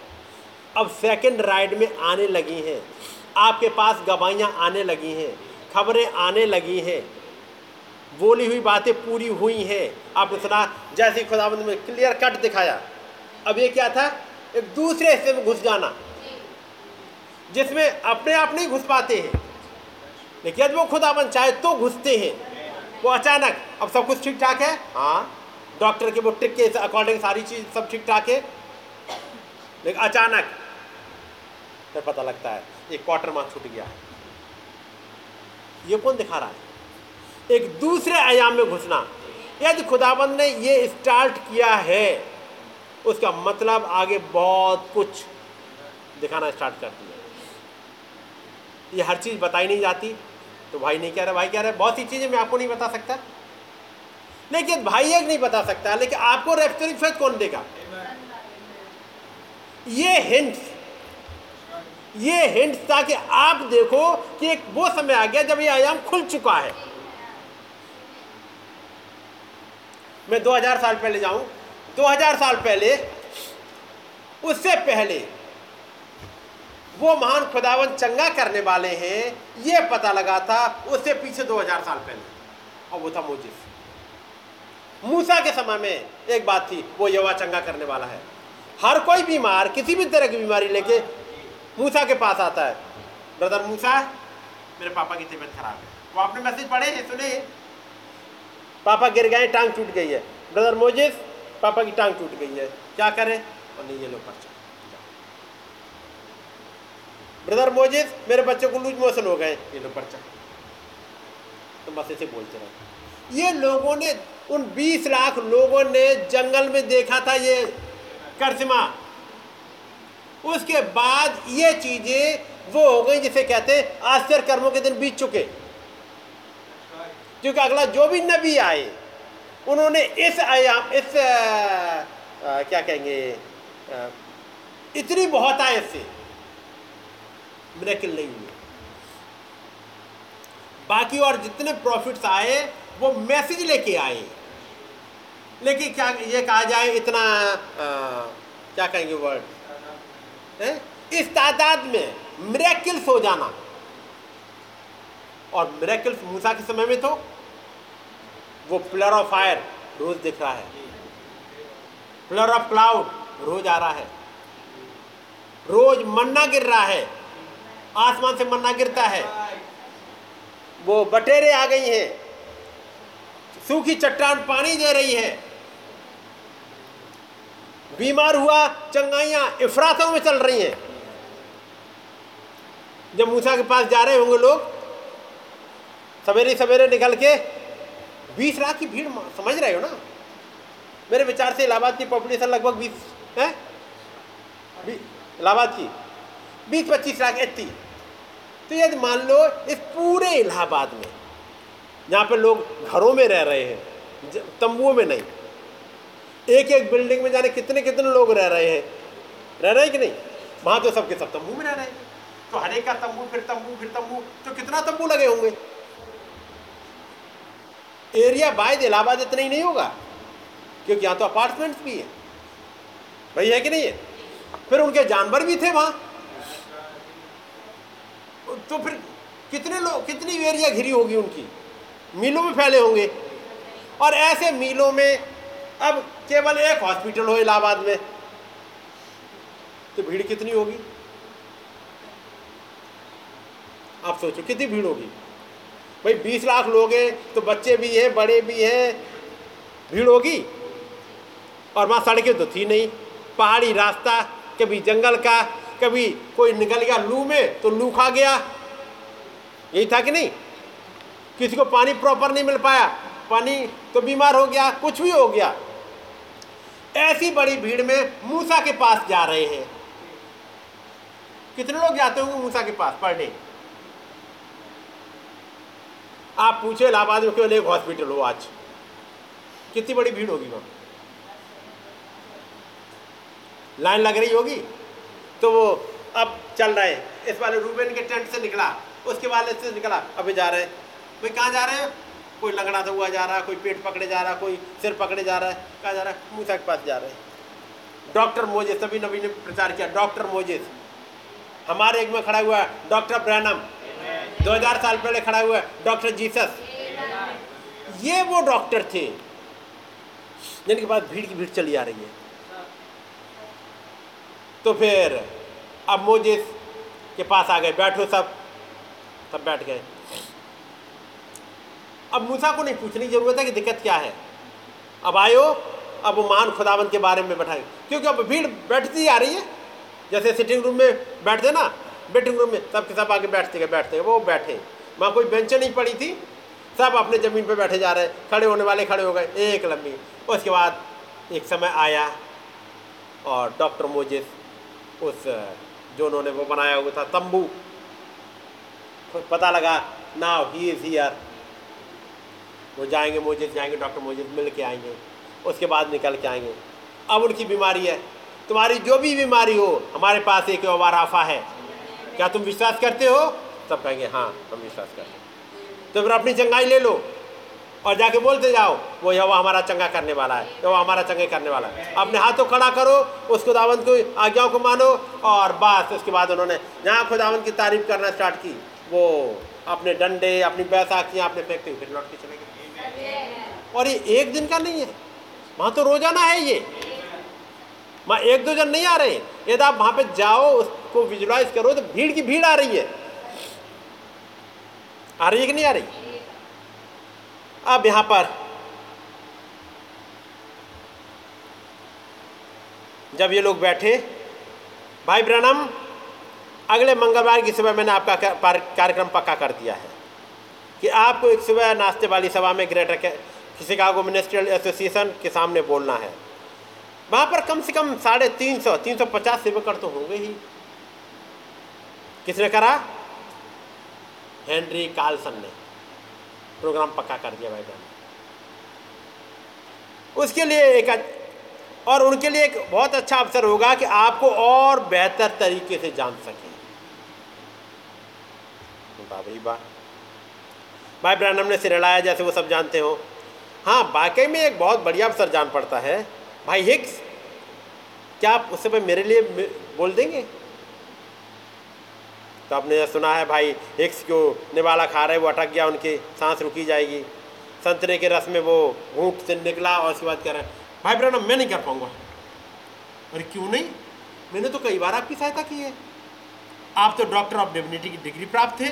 अब सेकंड राइड में आने लगी हैं, आपके पास गवाहियाँ आने लगी हैं, खबरें आने लगी हैं, बोली हुई बातें पूरी हुई हैं, आपने सुना, जैसे खुदाबंद में क्लियर कट दिखाया, अब ये क्या था? एक दूसरे हिस्से में घुस जाना। जिसमें अपने आप नहीं घुस पाते हैं। लेकिन यदि वो खुदाबंद चाहे तो घुसते हैं। वो अचानक, अब सब कुछ ठीक ठाक है? हाँ। डॉक्टर के वो ट्रिक के अकॉर्डिंग सारी चीज़ सब ठीक ठाक है। लेकिन अचानक, फिर पता लगता है, एक क्वार्टर मार्क छूट गया है। ये कौन दिखा रहा है? एक दूसरे आयाम में घुसना। यदि खुदाबंद ने ये स्टार्ट किया है उसका मतलब आगे बहुत कुछ दिखाना स्टार्ट कर दिया। ये हर चीज़ बताई नहीं जाती तो भाई नहीं कह रहा, भाई कह रहा है, बहुत सी चीज़ें मैं आपको नहीं बता सकता। लेकिन भाई एक नहीं बता सकता, लेकिन आपको रेफ्टरिंग फेथ कौन देगा? ये हिंट्स ये हिंट ताकि आप देखो कि एक वो समय आ गया जब ये आयाम खुल चुका है। मैं 2000 साल पहले जाऊँ 2000 साल पहले, उससे पहले वो महान खुदावन चंगा करने वाले हैं, ये पता लगा था उससे पीछे 2000 साल पहले। और वो था मोजिस। मूसा के समय में एक बात थी, वो यवा चंगा करने वाला है। हर कोई बीमार, किसी भी तरह की बीमारी लेके मूसा के पास आता है। ब्रदर मूसा, मेरे पापा की तबीयत खराब है। वो आपने मैसेज पढ़े हैं सुने? पापा गिर गए, टांग टूट गई है। ब्रदर मोजिस पापा की टांग टूट गई है। क्या करें? और नहीं, ये लो पर्चा। ब्रदर मोजिस मेरे बच्चे को लूज मोशन हो गए। ये लो पर्चा। तो बस ऐसे बोलते रहे। ये लोगों ने, उन 20 लाख लोगों ने जंगल में देखा था ये करसिमा उसके बाद ये चीज़ें वो हो गई जिसे कहते हैं आश्चर्य कर्मों के दिन बीत चुके। क्योंकि अगला जो भी नबी आए उन्होंने इस आयाम इस आ, आ, क्या कहेंगे आ, इतनी बहुत आय से मिरेकल नहीं हुए बाकी और जितने प्रॉफिट्स आए वो मैसेज लेके आए। लेकिन क्या ये कहा जाए इतना आ, क्या कहेंगे वर्ड है। इस तादाद में मिरेकल्स हो जाना। और मिरेकल्स मूसा के समय में तो वो प्लर ऑफ़ फायर रोज दिख रहा है। प्लर ऑफ़ क्लाउड रोज आ रहा है। रोज मन्ना गिर रहा है। आसमान से मन्ना गिरता है। वो बटेरे आ गई हैं। सूखी चट्टान पानी दे रही है। बीमार हुआ चंगाइयाँ इफरातों में चल रही हैं। जब मूसा के पास जा रहे होंगे लोग सवेरे सवेरे निकल के बीस लाख की भीड़ समझ रहे हो ना? मेरे विचार से इलाहाबाद की पॉपुलेशन लगभग बीस, है? इलाहाबाद की। बीस, पच्चीस लाख इतनी तो यदि मान लो इस पूरे इलाहाबाद में, जहाँ पे लोग घरों में रह रहे हैं तंबुओं में नहीं एक एक बिल्डिंग में जाने कितने कितने लोग रह रहे हैं? रह रहे हैं कि नहीं? वहाँ तो सबके सब तंबू में रह रहे हैं। तो हर एक का तंबू, फिर तंबू फिर तंबू तो कितना तंबू लगे होंगे? एरिया बाय इलाहाबाद इतना ही नहीं होगा, क्योंकि यहाँ तो अपार्टमेंट्स भी है। भाई है कि नहीं है? फिर उनके जानवर भी थे वहाँ। तो फिर कितने लोग कितनी एरिया घिरी होगी उनकी? मीलों में फैले होंगे। और ऐसे मीलों में अब केवल एक हॉस्पिटल हो इलाहाबाद में तो भीड़ कितनी होगी? आप सोचो, कितनी भीड़ होगी? भाई, बीस लाख लोग हैं तो बच्चे भी हैं, बड़े भी हैं। भीड़ होगी? और वहाँ सड़कें तो थी नहीं। पहाड़ी रास्ता, कभी जंगल का, कभी कोई निकल गया लू में तो लू खा गया। यही था कि नहीं? किसी को पानी प्रॉपर नहीं मिल पाया। पानी तो बीमार हो गया, कुछ भी हो गया। ऐसी बड़ी भीड़ में मूसा के पास जा रहे हैं। कितने लोग जाते होंगे मूसा के पास पर डे आप पूछे, इलाहाबाद में केवल एक हॉस्पिटल हो आज? कितनी बड़ी भीड़ होगी वहाँ? लाइन लग रही होगी? तो वो अब चल रहे इस वाले रूबेन के टेंट से निकला, उसके वाले से निकला। अभी जा रहे हैं। भाई, कहाँ जा रहे हैं? कोई लंगड़ा था हुआ जा रहा है कोई पेट पकड़े जा रहा है कोई सिर पकड़े जा रहा है। कहाँ जा रहा है? मूसा के पास जा रहे हैं। डॉक्टर मोजेस सभी नबी ने प्रचार किया। डॉक्टर मोजेस, हमारे एक में खड़ा हुआ है। डॉक्टर ब्रैनम 2000 साल पहले खड़ा हुआ डॉक्टर जीसस। ये वो डॉक्टर थे, जिनके पास भीड़ की भीड़ चली आ रही है। तो फिर अब मोजिस के पास आ गए, बैठो सब। सब बैठ गए। अब मूसा को नहीं पूछने की ज़रूरत है कि दिक्कत क्या है। अब आयो, अब वो मान खुदावन के बारे में बैठाएँगे क्योंकि अब भीड़ बैठती आ रही है। जैसे सिटिंग रूम में बैठते ना बेटिंग रूम में सब के सब आगे बैठते गए बैठते गए, वो बैठे। वहाँ कोई बेंचें नहीं पड़ी थी। सब अपने ज़मीन पर बैठे जा रहे खड़े होने वाले खड़े हो गए, एक लंबी। उसके बाद एक समय आया और डॉक्टर मोजिस उस, जो उन्होंने वो बनाया हुआ था, तंबू। पता लगा नाउ ही इज़ हियर वो जाएँगे मोजिस जाएँगे डॉक्टर मोजिस मिल के आएँगे। उसके बाद निकल के आएँगे। अब उनकी बीमारी है। तुम्हारी जो भी बीमारी हो, हमारे पास एक वाराफा है। क्या तुम विश्वास करते हो? तब कहेंगे हाँ हम विश्वास करते हैं। तो फिर अपनी चंगाई ले लो और जाके बोलते जाओ, वो यह हमारा चंगा करने वाला है वो हमारा चंगा करने वाला है। अपने हाथों खड़ा करो उस खुदावंत को, आज्ञाओं को मानो और बस, उसके बाद उन्होंने जहाँ खुदावंत की तारीफ़ करना स्टार्ट की, वो अपने डंडे, अपनी बैसाखियाँ अपने फेंकते फिर लौट के चले गए। और ये एक दिन का नहीं है, वहाँ तो रोज़ाना है ये। वहाँ एक दो जन नहीं आ रहे। यदि आप वहाँ पे जाओ, उसको विजुलाइज करो तो भीड़ की भीड़ आ रही है। आ रही है कि नहीं आ रही? अब यहाँ पर, जब ये लोग बैठे, भाई ब्रनम, अगले मंगलवार की सुबह मैंने आपका कार्यक्रम पक्का कर दिया है कि आपको एक सुबह नाश्ते वाली सभा में ग्रेटर शिकागो मिनिस्ट्रियल एसोसिएशन के सामने बोलना है। वहाँ पर कम से कम साढ़े तीन सौ तीन सौ पचास सेवकड़ तो होंगे ही। किसने करा? हेनरी कार्लसन ने। प्रोग्राम पक्का कर दिया भाई बहन उसके लिए एक और उनके लिए एक बहुत अच्छा अवसर होगा कि आपको और बेहतर तरीके से जान सकें। भाई वाह भाई ब्रैनम ने सिरलाया जैसे वो सब जानते हो। हाँ वाकई में एक बहुत बढ़िया अवसर जान पड़ता है। भाई हिक्स, क्या आप उससे पर मेरे लिए बोल देंगे? तो आपने सुना है भाई, हिक्स को निवाला खा रहे वो अटक गया, उनकी सांस रुकी जाएगी। संतरे के रस में वो घूट से निकला और उसके बाद कह रहे हैं, भाई ब्रैनम मैं नहीं कर पाऊँगा। अरे क्यों नहीं? मैंने तो कई बार आपकी सहायता की है। आप तो डॉक्टर ऑफ़ डिविनिटी की डिग्री प्राप्त थे।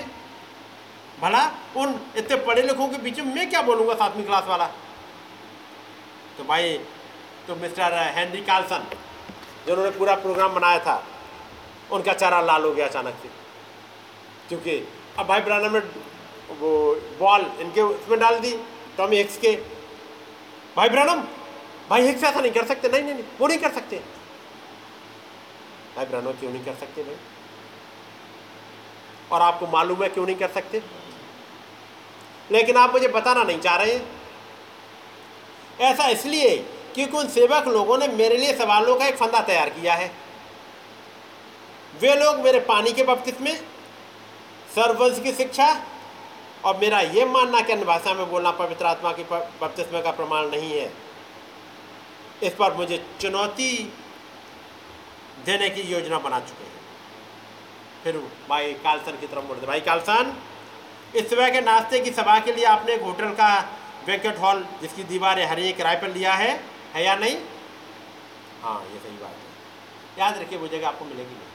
भला, उन इतने पढ़े लिखों के बीच में मैं क्या बोलूँगा सातवीं क्लास वाला? तो भाई तो मिस्टर हेनरी कार्लसन, जिन्होंने पूरा प्रोग्राम बनाया था, उनका चेहरा लाल हो गया अचानक से। क्योंकि अब भाई ब्रानम ने वो बॉल इनके उसमें डाल दी, टॉमी हिक्स के। भाई ब्रानम, भाई हिक्स ऐसा नहीं कर सकते, नहीं नहीं नहीं, वो नहीं कर सकते। भाई ब्रानम क्यों नहीं कर सकते भाई? और आपको मालूम है क्यों नहीं कर सकते? लेकिन आप मुझे बताना नहीं चाह रहे हैं। ऐसा इसलिए क्योंकि उन सेवक लोगों ने मेरे लिए सवालों का एक फंदा तैयार किया है। वे लोग मेरे पानी के बपतिस में सर्वंश की शिक्षा और मेरा यह मानना कि अन्य भाषा में बोलना पवित्र आत्मा की बपतिस्मे का प्रमाण नहीं है। इस पर मुझे चुनौती देने की योजना बना चुके हैं। फिर भाई कालसन की तरफ़ मुड़ दे भाई कालसन, इस सुबह के नाश्ते की सभा के लिए आपने एक होटल का वेंकट हॉल, जिसकी दीवारें हरी, किराए पर लिया है। है या नहीं? हाँ ये सही बात है। याद रखिए, वो जगह आपको मिलेगी नहीं।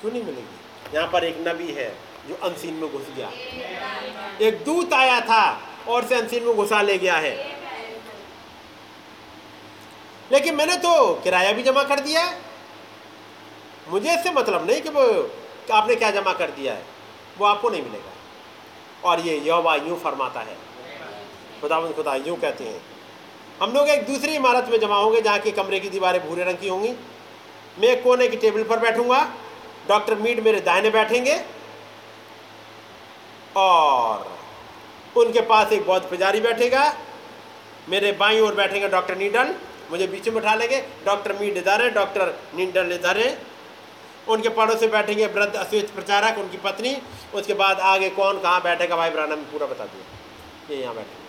क्यों नहीं मिलेगी? यहाँ पर एक नबी है जो अनसीन में घुस गया। एक दूत आया था और से अनसीन में घुसा ले गया है। लेकिन मैंने तो किराया भी जमा कर दिया है। मुझे इससे मतलब नहीं कि वो आपने क्या जमा कर दिया है। वो आपको नहीं मिलेगा। और ये यौवा यूँ फरमाता है खुदावन खुदा, यूँ कहते हैं। हम लोग एक दूसरी इमारत में जमा होंगे जहाँ की कमरे की दीवारें भूरे रंग की होंगी। मैं कोने की टेबल पर बैठूँगा, डॉक्टर मीड मेरे दाहिने बैठेंगे और उनके पास एक बौद्ध पुजारी बैठेगा, मेरे बाई ओर बैठेंगे डॉक्टर नीडल, मुझे बीच में बैठा लेंगे, डॉक्टर मीड इधर है, डॉक्टर नीडल इधर है। उनके पड़ों से बैठेंगे वृद्ध अश्वित प्रचारक, उनकी पत्नी, उसके बाद आगे कौन कहाँ बैठेगा भाई ब्राना में पूरा बता दिया। ये यहाँ बैठेंगे।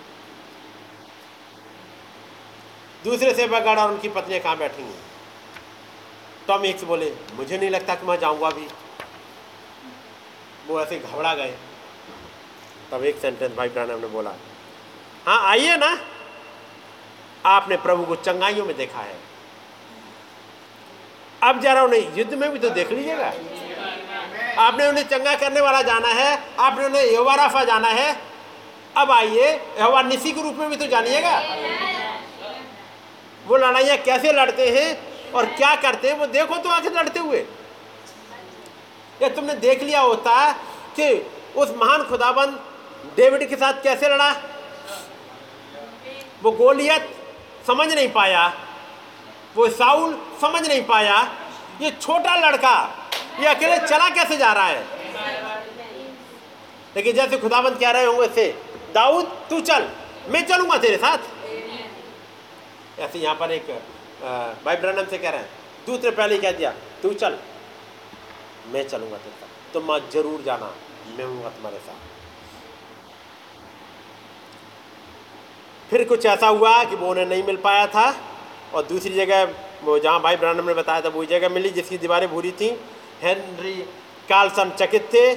दूसरे से बगड़ और उनकी पत्नियाँ कहाँ बैठेंगी? टॉम हिक्स बोले, मुझे नहीं लगता कि मैं जाऊँगा अभी वो ऐसे घबरा गए। तब एक सेंटेंस भाई ब्रानम ने बोला हाँ आइए ना। आपने प्रभु को चंगाइयों में देखा है। अब जरा उन्हें युद्ध में भी तो देख लीजिएगा। आपने उन्हें चंगा करने वाला जाना है, आपने उन्हें यवाराफा जाना है। अब आइए यवा निसी के रूप में भी तो जानिएगा। वो लड़ाइयाँ कैसे लड़ते हैं और क्या करते हैं वो देखो तो आखिर लड़ते हुए। या तुमने देख लिया होता कि उस महान खुदाबंद डेविड के साथ कैसे लड़ा। वो गोलियत समझ नहीं पाया। वो साउल समझ नहीं पाया। ये छोटा लड़का, ये अकेले चला कैसे जा रहा है? लेकिन जैसे खुदाबंद कह रहे होंगे दाऊद, तू चल, मैं चलूँगा तेरे साथ। ऐसे यहाँ पर एक भाई ब्रनम से कह रहे हैं दूत ने पहले कह दिया, तू चल। मैं चलूँगा तेरे साथ। तुम तो ज़रूर जाना, मैं हूँगा तुम्हारे साथ। फिर कुछ ऐसा हुआ कि वो उन्हें नहीं मिल पाया था, और दूसरी जगह वो जहाँ भाई ब्रांडम ने बताया था, वही जगह मिली जिसकी दीवारें भूरी थी। हेनरी कार्लसन चकित थे।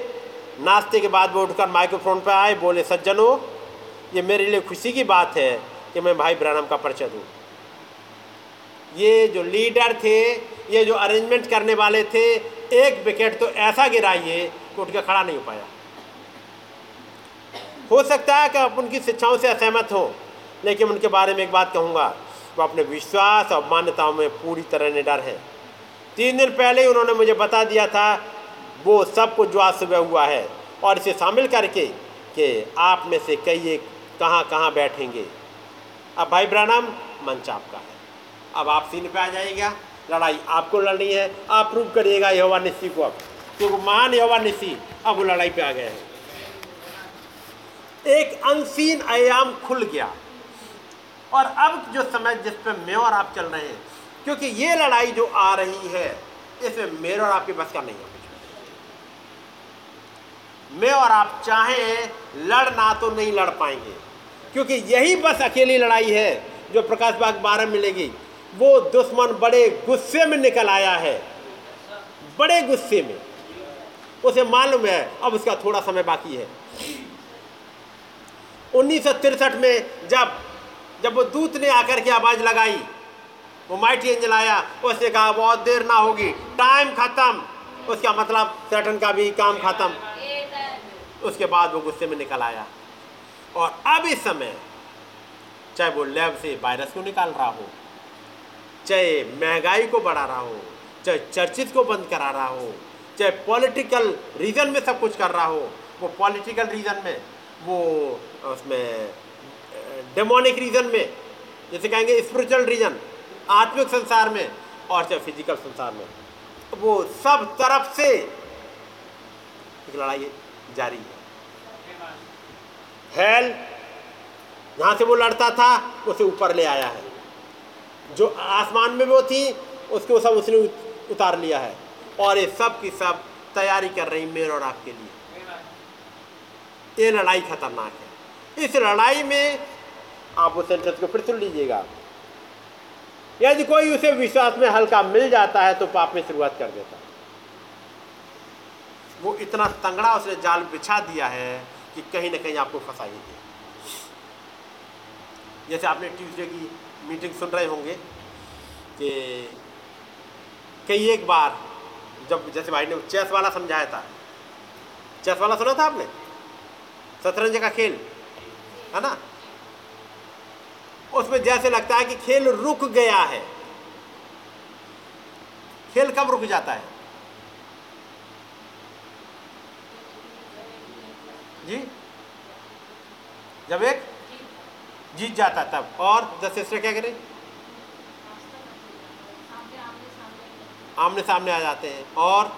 नाश्ते के बाद वो उठकर माइक्रोफोन पर आए, बोले, सज्जनों, ये मेरे लिए खुशी की बात है कि मैं भाई ब्रानम का परिचय दूँ। ये जो लीडर थे, ये जो अरेंजमेंट करने वाले थे, एक विकेट तो ऐसा गिराइए कि उठ के खड़ा नहीं हो पाया। हो सकता है कि आप उनकी शिक्षाओं से असहमत हों, लेकिन उनके बारे में एक बात कहूँगा, वो अपने विश्वास और मान्यताओं में पूरी तरह निडर हैं। तीन दिन पहले ही उन्होंने मुझे बता दिया था, वो सब कुछ जो आज सुबह हुआ है, और इसे शामिल करके कि आप में से कई एक कहाँ कहाँ बैठेंगे। अब भाई ब्रानम मंच आपका है। अब आप सीन पे आ जाएगा लड़ाई आपको लड़नी है, आप प्रूव करिएगा यहोवा निस्सी को अब। क्योंकि मान यहोवा निस्सी अब वो लड़ाई पे आ गए हैं। एक अनसीन आयाम खुल गया। और अब जो समय जिस पे मैं और आप चल रहे हैं, क्योंकि ये लड़ाई जो आ रही है, इसमें मेरे और आपके बस का नहीं है मैं और आप चाहें लड़ना तो नहीं लड़ पाएँगे। क्योंकि यही बस अकेली लड़ाई है, जो प्रकाश बाग बारह मिलेगी। वो दुश्मन बड़े गुस्से में निकल आया है। बड़े गुस्से में। उसे मालूम है, अब उसका थोड़ा समय बाकी है। उन्नीस में जब जब वो दूत ने आकर के आवाज़ लगाई, वो माइटी एंजल आया, उसने कहा, बहुत देर ना होगी, टाइम खत्म। उसका मतलब सैटन का भी काम खत्म। उसके बाद वो गुस्से में निकल आया। और अब इस समय, चाहे वो लैब से वायरस को निकाल रहा हो चाहे महँगाई को बढ़ा रहा हो, चाहे चर्चित को बंद करा रहा हो, चाहे पॉलिटिकल रीजन में सब कुछ कर रहा हो, वो पॉलिटिकल रीजन में, वो उसमें डेमोनिक रीजन में, जैसे कहेंगे स्पिरिचुअल रीजन, आत्मिक संसार में और चाहे फ़िज़िकल संसार में, वो सब तरफ़ से लड़ाई जारी है। हेल जहाँ से वो लड़ता था, उसे ऊपर ले आया है। जो आसमान में वो थी, उसको सब उसने उतार लिया है। और ये सब की सब तैयारी कर रही मेरे और आपके लिए। ये लड़ाई खतरनाक है। इस लड़ाई में आप उस सेंटेंस को फिर सुन लीजिएगा। यदि कोई उसे विश्वास में हल्का मिल जाता है तो पाप में शुरुआत कर देता वो इतना तंगड़ा उसने जाल बिछा दिया है कि कहीं ना कहीं आपको फंसाएगी जैसे आपने ट्यूसडे की मीटिंग सुन रहे होंगे कि कई एक बार जब जैसे भाई ने चेस वाला समझाया था। चेस वाला सुना था आपने? शतरंज का खेल, है ना? उसमें जैसे लगता है कि खेल रुक गया है। खेल कब रुक जाता है? जी? जब एक जीत जाता तब। और द क्या करें? आमने सामने आ जाते हैं। और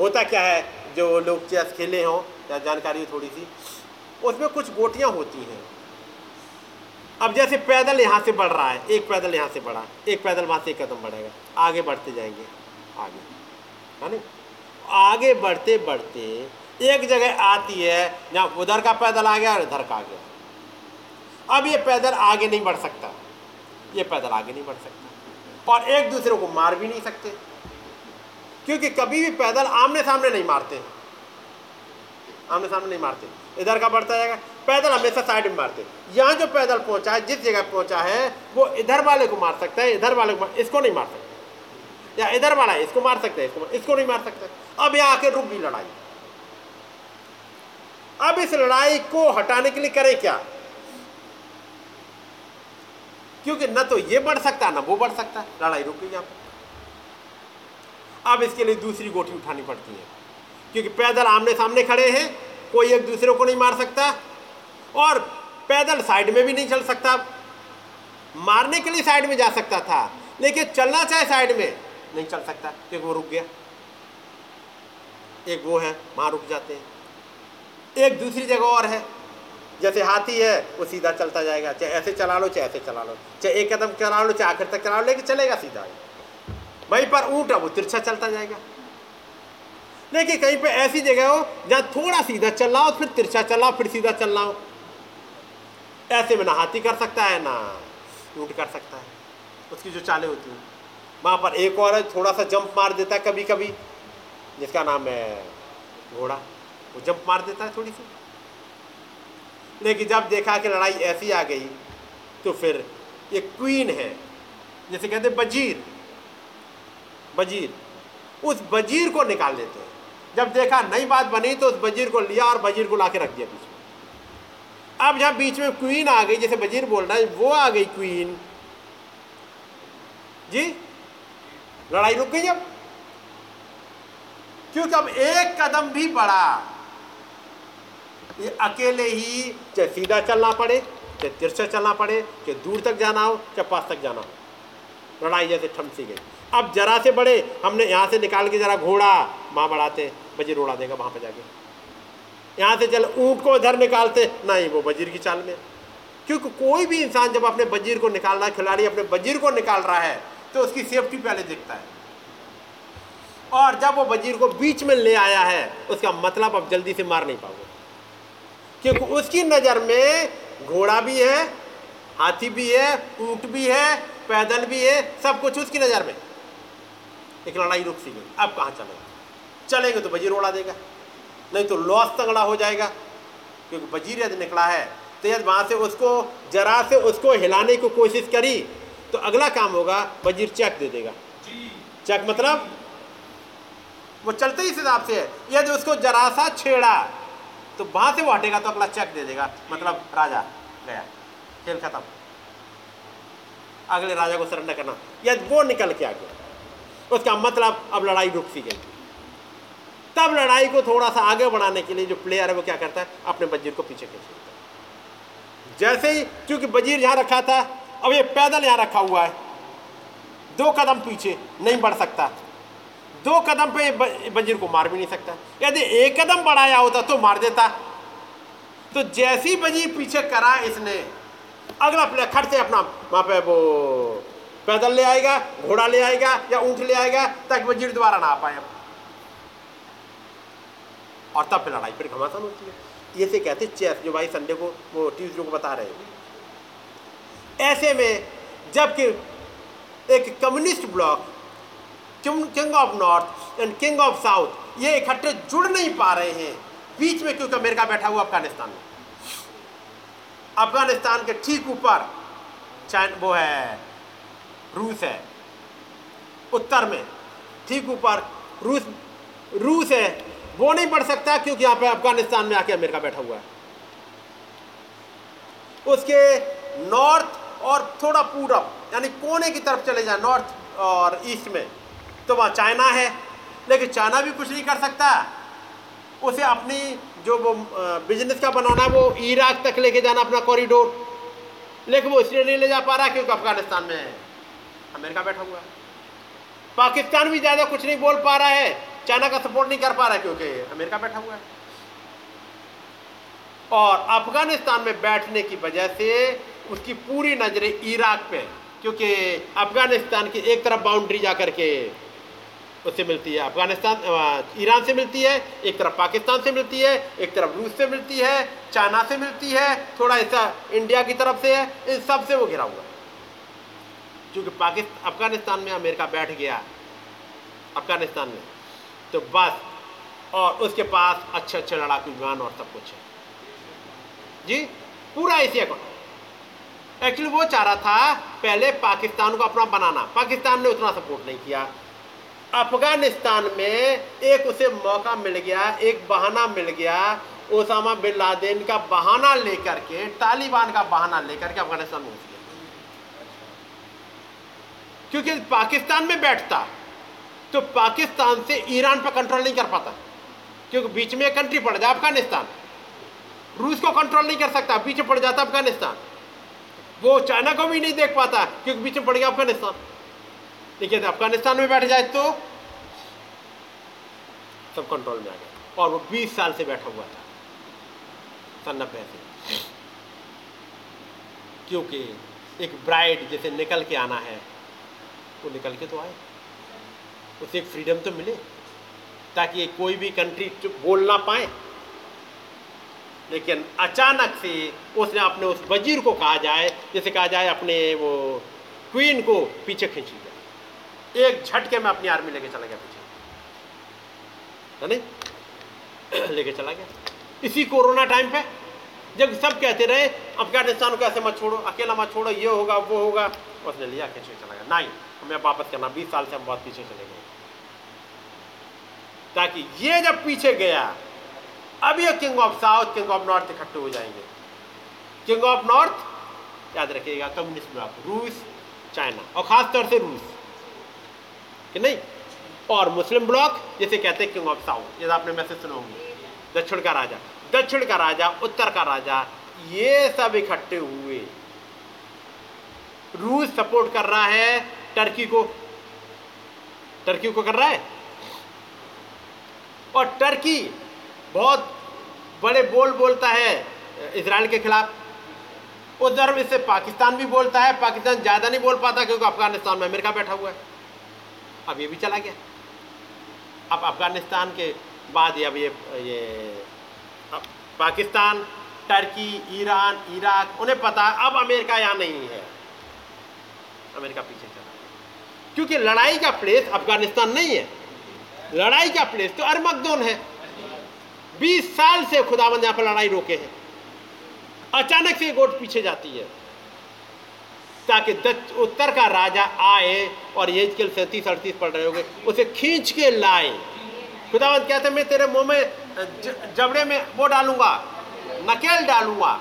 होता क्या है, जो लोग चेस खेले हों, या जानकारी हो थोड़ी सी, उसमें कुछ गोटियाँ होती हैं। अब जैसे पैदल यहाँ से बढ़ रहा है, एक पैदल यहाँ से बढ़ा, एक पैदल वहाँ से एक कदम बढ़ेगा। आगे बढ़ते जाएँगे, आगे। है ना? आगे बढ़ते बढ़ते एक जगह आती है, जहाँ उधर का पैदल आ गया और इधर का आ गया। अब ये पैदल आगे नहीं बढ़ सकता। ये पैदल आगे नहीं बढ़ सकता। और एक दूसरे को मार भी नहीं सकते। क्योंकि कभी भी पैदल आमने सामने नहीं मारते। आमने सामने नहीं मारते। इधर का बढ़ता जाएगा। पैदल हमेशा साइड में मारते। यहाँ जो पैदल पहुँचा है, जिस जगह पहुँचा है, वो इधर वाले को मार सकता है, इधर वाले को इसको नहीं मार सकता। या इधर वाला है, इसको मार सकते हैं, इसको इसको नहीं मार सकता। अब यहाँ आके रुक गई लड़ाई। अब इस लड़ाई को हटाने के लिए करें क्या? क्योंकि न तो ये बढ़ सकता, ना वो बढ़ सकता। है लड़ाई रुक गई अब इसके लिए दूसरी गोटी उठानी पड़ती है। क्योंकि पैदल आमने सामने खड़े हैं, कोई एक दूसरे को नहीं मार सकता और पैदल साइड में भी नहीं चल सकता। मारने के लिए साइड में जा सकता था, लेकिन चलना चाहे साइड में, नहीं चल सकता। क्योंकि वो रुक गया। एक वो है वहाँ रुक जाते हैं। एक दूसरी जगह और है। जैसे हाथी है, वो सीधा चलता जाएगा। चाहे ऐसे चला लो, चाहे ऐसे चला लो। चाहे एक कदम चला लो, चाहे आखिर तक चला लो, लेकिन चलेगा सीधा। वहीं पर ऊँट है वो तिरछा चलता जाएगा। लेकिन कहीं पे ऐसी जगह हो, जहाँ थोड़ा सीधा चल रहा हो फिर तिरछा चल रहा हो फिर सीधा चल रहा हो ऐसे में ना हाथी कर सकता है, ना ऊँट कर सकता है। उसकी जो चालें होती हैं। वहाँ पर एक और थोड़ा सा जंप मार देता है कभी कभी जिसका नाम है घोड़ा। वो जंप मार देता है थोड़ी सी। लेकिन जब देखा कि लड़ाई ऐसी आ गई तो फिर ये क्वीन है। जैसे कहते बजीर। बजीर। उस बजीर को निकाल देते हैं। जब देखा नई बात बनी तो उस बजीर को लिया और बजीर को ला रख दिया बीच में। अब जब बीच में क्वीन आ गई, जैसे बजीर बोल रहा है, वो आ गई क्वीन जी? लड़ाई रुक गई अब। क्योंकि अब एक कदम भी बढ़ा। ये अकेले ही चाहे सीधा चलना पड़े, चाहे तिरछा चलना पड़े, चाहे दूर तक जाना हो, चाहे पास तक जाना हो। लड़ाई जैसे ठम सी गई। अब जरा से बड़े, हमने यहाँ से निकाल के जरा घोड़ा वहाँ बढ़ाते बजीर उड़ा देगा वहाँ पर जाके। यहाँ से चल, ऊँट को इधर निकालते, नहीं, वो बजीर की चाल में। क्योंकि कोई भी इंसान जब अपने बजीर को निकाल रहा है, खिलाड़ी अपने बजीर को निकाल रहा है तो उसकी सेफ्टी पहले दिखता है। और जब वो वज़ीर को बीच में ले आया है, उसका मतलब अब जल्दी से मार नहीं पाओगे। क्योंकि उसकी नज़र में घोड़ा भी है हाथी भी है ऊँट भी है पैदल भी है सब कुछ उसकी नज़र में। एक लड़ाई रुक सी गई। अब कहाँ चलेगा? चलेंगे तो वज़ीर उड़ा देगा नहीं तो लॉस तगड़ा हो जाएगा। क्योंकि वज़ीर यदि निकला है तो यदि वहाँ से उसको जरा से उसको हिलाने की कोशिश करी तो अगला काम होगा वज़ीर चेक दे देगा। चेक मतलब? वो चलते ही हिसाब से है। यदि उसको जरा सा छेड़ा तो वहाँ से वो हटेगा तो अगला चेक दे देगा। मतलब राजा गया। खेल खत्म। अगले राजा को सरेंडर करना। यदि वो निकल के आ गया। उसका मतलब अब लड़ाई रुक सी गई। तब लड़ाई को थोड़ा सा आगे बढ़ाने के लिए जो प्लेयर है वो क्या करता है? अपने वज़ीर को पीछे खींच लेता है। जैसे ही, क्योंकि वज़ीर यहाँ रखा था, अब ये पैदल यहाँ रखा हुआ है। दो कदम पीछे नहीं बढ़ सकता। दो कदम पे वज़ीर को मार भी नहीं सकता। यदि एक कदम बढ़ाया होता तो मार देता। तो जैसी वज़ीर पीछे करा इसने, अगला प्लेयर खट से अपना, वहाँ पे वो पैदल ले आएगा, घोड़ा ले आएगा या ऊँट ले आएगा, ताकि वज़ीर दोबारा ना आ पाए। और तब लड़ाई फिर घमासान होती है। ये से कहते चेस, जो भाई संडे को, वो ट्यूजडे को बता रहे हैं। ऐसे में, जबकि एक communist bloc king of north and king of south ये इकट्ठे जुड़ नहीं पा रहे हैं। बीच में क्योंकि अमेरिका बैठा हुआ अफ़गानिस्तान में। अफ़गानिस्तान के ठीक ऊपर वो है, रूस है। उत्तर में ठीक ऊपर रूस रूस है। वो नहीं बढ़ सकता क्योंकि यहाँ पे अफ़गानिस्तान में आके अमेरिका बैठा हुआ है। उसके नॉर्थ और थोड़ा पूरब, यानी कोने की तरफ़ चले जाए नॉर्थ और ईस्ट में। तो वहाँ चाइना है। लेकिन चाइना भी कुछ नहीं कर सकता। उसे अपनी जो वो बिज़नेस का बनाना वो इराक तक लेके जाना अपना कॉरिडोर लेकिन वो इसलिए नहीं ले जा पा रहा क्योंकि अफ़गानिस्तान में अमेरिका बैठा हुआ है। पाकिस्तान भी ज़्यादा कुछ नहीं बोल पा रहा है। चाइना का सपोर्ट नहीं कर पा रहा क्योंकि अमेरिका बैठा हुआ है। और अफ़गानिस्तान में बैठने की वजह से उसकी पूरी नज़रें इराक पे क्योंकि अफ़गानिस्तान की एक तरफ़ बाउंड्री जा करके उससे मिलती है, अफ़गानिस्तान ईरान से मिलती है, एक तरफ़ पाकिस्तान से मिलती है, एक तरफ़ रूस से मिलती है, चाइना से मिलती है, थोड़ा ऐसा इंडिया की तरफ़ से है, इन सबसे वो घिरा हुआ क्योंकि पाकिस्तान अफ़गानिस्तान में अमेरिका बैठ गया, अफ़गानिस्तान में तो बस, और उसके पास अच्छे अच्छे लड़ाकू विमान और सब कुछ है। जी, पूरा एशिया को एक्चुअली वो चाह रहा था, पहले पाकिस्तान को अपना बनाना, पाकिस्तान ने उतना सपोर्ट नहीं किया। अफ़गानिस्तान में एक उसे मौका मिल गया, एक बहाना मिल गया, ओसामा बिन लादेन का बहाना लेकर के, तालिबान का बहाना लेकर के अफ़गानिस्तान घुस गया। क्योंकि पाकिस्तान में बैठता तो पाकिस्तान से ईरान पर कंट्रोल नहीं कर पाता। क्योंकि बीच में कंट्री पड़ जाए अफ़गानिस्तान। रूस को कंट्रोल नहीं कर सकता, बीच में पड़ जाता अफ़गानिस्तान। वो चाइना को भी नहीं देख पाता, क्योंकि बीच में पड़ गया अफ़गानिस्तान। देखिए अफ़गानिस्तान में बैठ जाए तो सब कंट्रोल में आ गया और वो 20 साल से बैठा हुआ था सन नब्बे से। क्योंकि एक ब्राइड जैसे निकल के आना है, वो निकल के तो आए। उसे एक फ्रीडम तो मिले, ताकि कोई भी कंट्री बोल ना पाए। लेकिन अचानक से उसने अपने उस वज़ीर को कहा जाए, जैसे कहा जाए, अपने वो क्वीन को पीछे खींच। एक झटके में अपनी आर्मी लेके चला गया पीछे। लेके चला गया। इसी कोरोना टाइम पे जब सब कहते रहे, अफ़गानिस्तान को ऐसे मत छोड़ो, अकेला मत छोड़ो, ये होगा, वो होगा, उसने लिया, खींच, चला गया। नहीं, हमें वापस करना, बीस साल से हम बहुत पीछे चले गए। ताकि ये जब पीछे गया, अब ये king of south king of north इकट्ठे हो जाएँगे। किंग ऑफ़ नॉर्थ याद रखिएगा, कम्युनिस्ट ब्लॉक रूस, चाइना, और खासतौर से रूस। कि नहीं? और मुस्लिम ब्लॉक, जिसे कहते हैं किंग ऑफ़ साउथ ये आपने मैसेज सुने होंगे। दक्षिण का राजा, दक्षिण का राजा, उत्तर का राजा, ये सब इकट्ठे हुए। रूस सपोर्ट कर रहा है टर्की को। टर्की को कर रहा है? और टर्की बहुत बड़े बोल बोलता है इसराइल के खिलाफ। उस धर्म इससे पाकिस्तान भी बोलता है, पाकिस्तान ज़्यादा नहीं बोल पाता क्योंकि अफ़गानिस्तान में अमेरिका बैठा हुआ है। अब ये भी चला गया। अब अफ़गानिस्तान के बाद अब ये ये, अब पाकिस्तान, टर्की, ईरान, इराक, उन्हें पता अब अमेरिका यहाँ नहीं है। अमेरिका पीछे चला क्योंकि लड़ाई का प्लेस अफ़गानिस्तान नहीं है। लड़ाई का प्लेस तो अरमकदोन है। बीस साल से खुदाबंद यहाँ पर लड़ाई रोके हैं। अचानक से गोट पीछे जाती है। ताकि उत्तर का राजा आए और ये के सैंतीस, अड़तीस पढ़ रहे होंगे, उसे खींच के लाए। खुदावंत कहते मैं तेरे मुँह में जबड़े में वो डालूँगा, नकेल डालूँगा,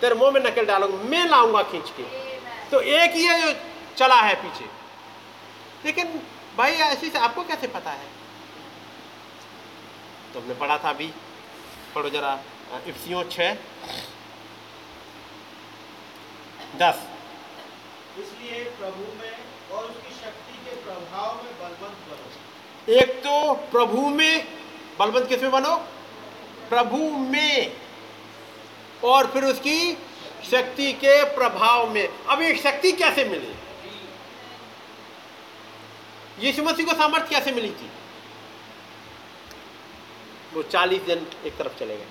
तेरे मुँह में नकेल डालूँगा, मैं लाऊँगा खींच के। तो एक ही है जो चला है पीछे। लेकिन भाई, ऐसी से आपको कैसे पता है? तुमने तो पढ़ा था अभी। पढ़ो जरा इफ्सियों छ, दस। इसलिए प्रभु में और उसकी शक्ति के प्रभाव में बलवंत बनो। एक तो प्रभु में, बलवंत किसमें बनो? प्रभु में। और फिर उसकी शक्ति के प्रभाव में। अब ये शक्ति कैसे मिली? यीशु मसीह को सामर्थ्य कैसे मिली थी? वो चालीस दिन एक तरफ़ चले गए।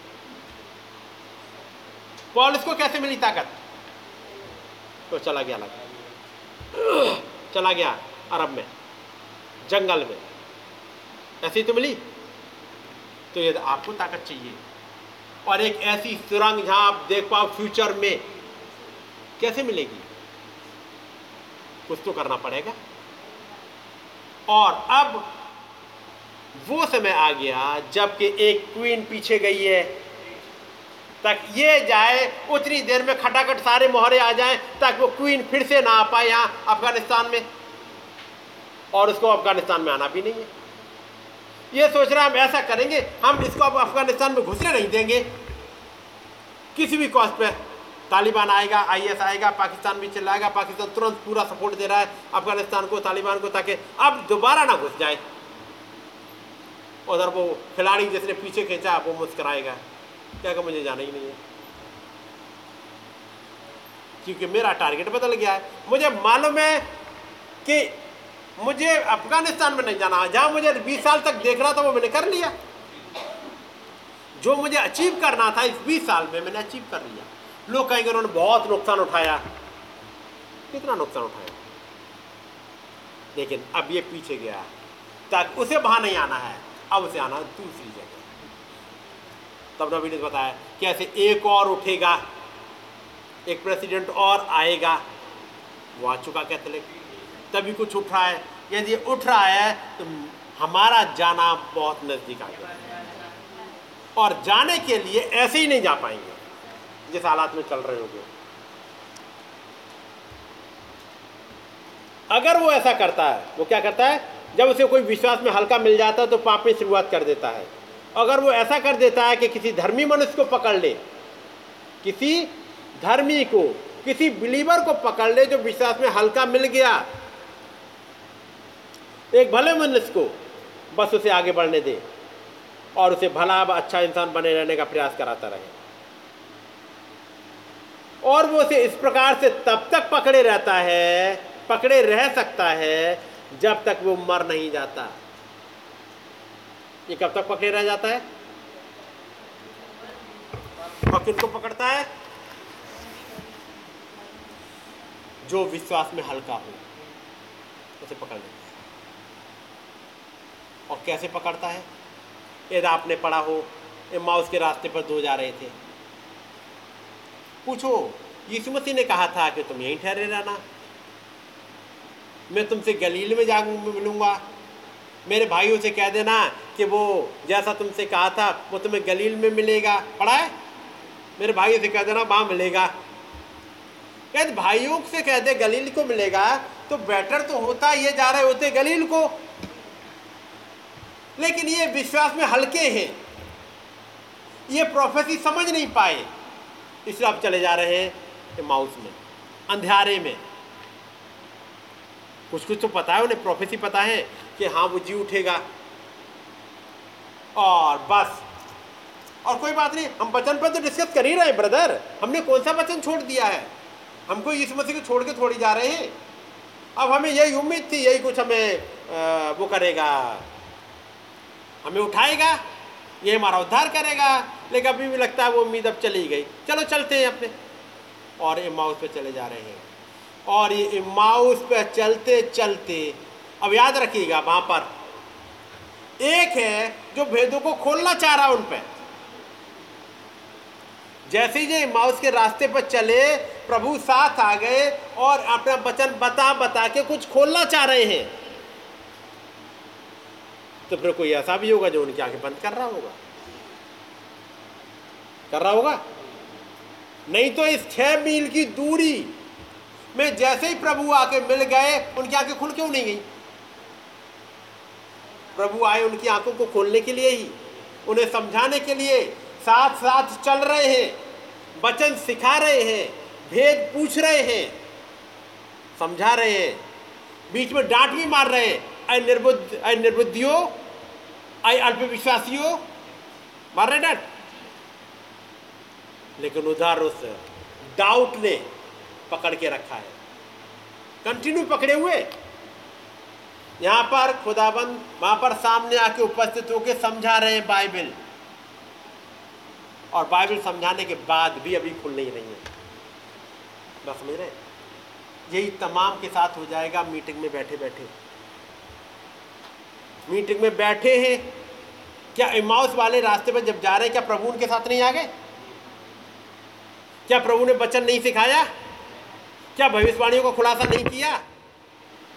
पॉलिस को कैसे मिली ताकत? तो चला गया अलग। चला गया अरब में, जंगल में। ऐसी तो मिली? तो ये आपको ताकत चाहिए। और एक ऐसी सुरंग जहाँ आप देख पाओ फ्यूचर में कैसे मिलेगी? कुछ तो करना पड़ेगा। और अब वो समय आ गया जबकि एक क्वीन पीछे गई है। तक ये जाए, उतनी देर में खटाखट सारे मोहरे आ जाएँ, ताकि वो क्वीन फिर से ना आ पाए यहाँ अफ़गानिस्तान में। और उसको अफ़गानिस्तान में आना भी नहीं है। ये सोच रहे हम ऐसा करेंगे, हम इसको अब अफ़गानिस्तान में घुसने नहीं देंगे। किसी भी कॉस्ट पर तालिबान आएगा आईएस आएगा, पाकिस्तान भी चिल्लाएगा, पाकिस्तान तुरंत पूरा सपोर्ट दे रहा है अफ़गानिस्तान को, तालिबान को, ताकि अब दोबारा ना घुस जाए। उधर वो खिलाड़ी जिसने पीछे खींचा, वो मुस्कराएगा। क्या कि मुझे जाना ही नहीं है। क्योंकि मेरा टारगेट बदल गया है। मुझे मालूम है कि मुझे अफ़गानिस्तान में नहीं जाना। जहाँ मुझे 20 साल तक देख रहा था, वो मैंने कर लिया। जो मुझे अचीव करना था, इस 20 साल में मैंने अचीव कर लिया। लोग कहेंगे, उन्होंने बहुत नुकसान उठाया। कितना नुकसान उठाया? लेकिन अब ये पीछे गया ताकि उसे वहाँ नहीं आना है, अब उसे आना दूसरी जगह। तब नबी ने बताया कि ऐसे एक और उठेगा, एक प्रेसिडेंट और आएगा। वो आ चुका कैथलिक। तभी कुछ उठ रहा है। यदि उठ रहा है तो हमारा जाना बहुत नज़दीक आ गया। और जाने के लिए ऐसे ही नहीं जा पाएँगे, जिस हालात में चल रहे होंगे। अगर वो ऐसा करता है, वो क्या करता है? जब उसे कोई विश्वास में हल्का मिल जाता है तो पाप में शुरुआत कर देता है। अगर वो ऐसा कर देता है कि किसी धर्मी मनुष्य को पकड़ ले, किसी धर्मी को, किसी बिलीवर को पकड़ ले जो विश्वास में हल्का मिल गया, एक भले मनुष्य को बस उसे आगे बढ़ने दे और उसे भला अच्छा इंसान बने रहने का प्रयास कराता रहे। और वो उसे इस प्रकार से तब तक पकड़े रहता है, पकड़े रह सकता है जब तक वो मर नहीं जाता। ये कब तक पकड़े रह जाता है? और किनको पकड़ता है? जो विश्वास में हल्का हो, उसे पकड़ लेता है। और कैसे पकड़ता है? यदि आपने पढ़ा हो माउस के रास्ते पर दो जा रहे थे। पूछो, यीशु मसीह ने कहा था कि तुम यहीं ठहरे रहना। मैं तुमसे गलील में जा मिलूँगा। मेरे भाइयों से कह देना कि वो, जैसा तुमसे कहा था, वो तुम्हें गलील में मिलेगा। पढ़ा है? मेरे भाइयों से कह देना, वहाँ मिलेगा। यदि भाइयों से कह दे, गलील को मिलेगा तो बेटर तो होता ये जा रहे होते गलील को। लेकिन ये विश्वास में हल्के हैं। ये प्रोफेसी समझ नहीं पाए। इसलिए आप चले जा रहे हैं माउस में अंधेरे में। कुछ कुछ तो पता है, उन्हें प्रोफेसी पता है। कि हाँ वो जी उठेगा। और बस। और कोई बात नहीं हम वचन पर तो डिस्कस कर ही रहे हैं ब्रदर हमने कौन सा वचन छोड़ दिया है? हमको इस मसीह को छोड़ के थोड़ी जा रहे हैं। अब हमें यही उम्मीद थी यही कुछ हमें आ, वो करेगा। हमें उठाएगा ये हमारा उद्धार करेगा। लेकिन अभी भी लगता है वो उम्मीद अब चली गई। चलो चलते हैं अपने। और इमाउस पे चले जा रहे हैं। और ये इमाउस पे चलते चलते अब याद रखिएगा वहाँ पर। एक है जो भेदों को खोलना चाह रहा उन पर जैसे ही ये माउस के रास्ते पर चले, प्रभु साथ आ गए और अपना वचन बता बता के कुछ खोलना चाह रहे हैं। तो फिर कोई ऐसा भी होगा जो उनकी आँखें बंद कर रहा होगा? कर रहा होगा? नहीं तो इस छह मील की दूरी में जैसे ही प्रभु आके मिल गए, उनकी आँखें खुल क्यों नहीं गई? प्रभु आए उनकी आँखों को खोलने के लिए ही, उन्हें समझाने के लिए साथ साथ चल रहे हैं, वचन सिखा रहे हैं, भेद पूछ रहे हैं, समझा रहे हैं, बीच में डांट भी मार रहे हैं। अय निर्बुद्ध अय निर्बुद्धियों अय अल्पविश्वासियों, मार रहे डांट। लेकिन उधार उस डाउट ने पकड़ के रखा है। कंटिन्यू पकड़े हुए। यहाँ पर खुदाबंद वहाँ पर सामने आके उपस्थित होकर समझा रहे हैं बाइबल। और बाइबल समझाने के बाद भी अभी खुल नहीं रही है। बस समझ रहे यही तमाम के साथ हो जाएगा मीटिंग में बैठे बैठे। मीटिंग में बैठे हैं। क्या इमाउस वाले रास्ते पर जब जा रहे हैं, क्या प्रभु उनके साथ नहीं आ गए? क्या प्रभु ने वचन नहीं सिखाया? क्या भविष्यवाणियों का खुलासा नहीं किया?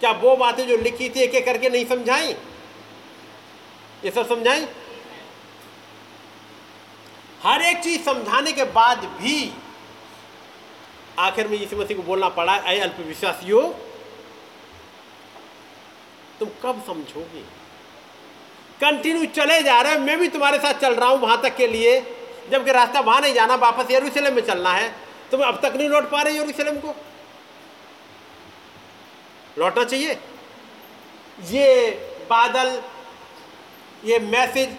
क्या वो बातें जो लिखी थी एक एक करके नहीं समझाई? ये सब समझाई? हर एक चीज़ समझाने के बाद भी आखिर में यीशु मसीह को बोलना पड़ा अय अल्प विश्वासियों, तुम कब समझोगे? कंटिन्यू चले जा रहे हैं, मैं भी तुम्हारे साथ चल रहा हूँ वहाँ तक के लिए। जबकि रास्ता वहाँ नहीं जाना, वापस यरूशलेम में चलना है। तुम अब तक नहीं लौट पा रहे यरूशलेम को। लौटना चाहिए? ये बादल, ये मैसेज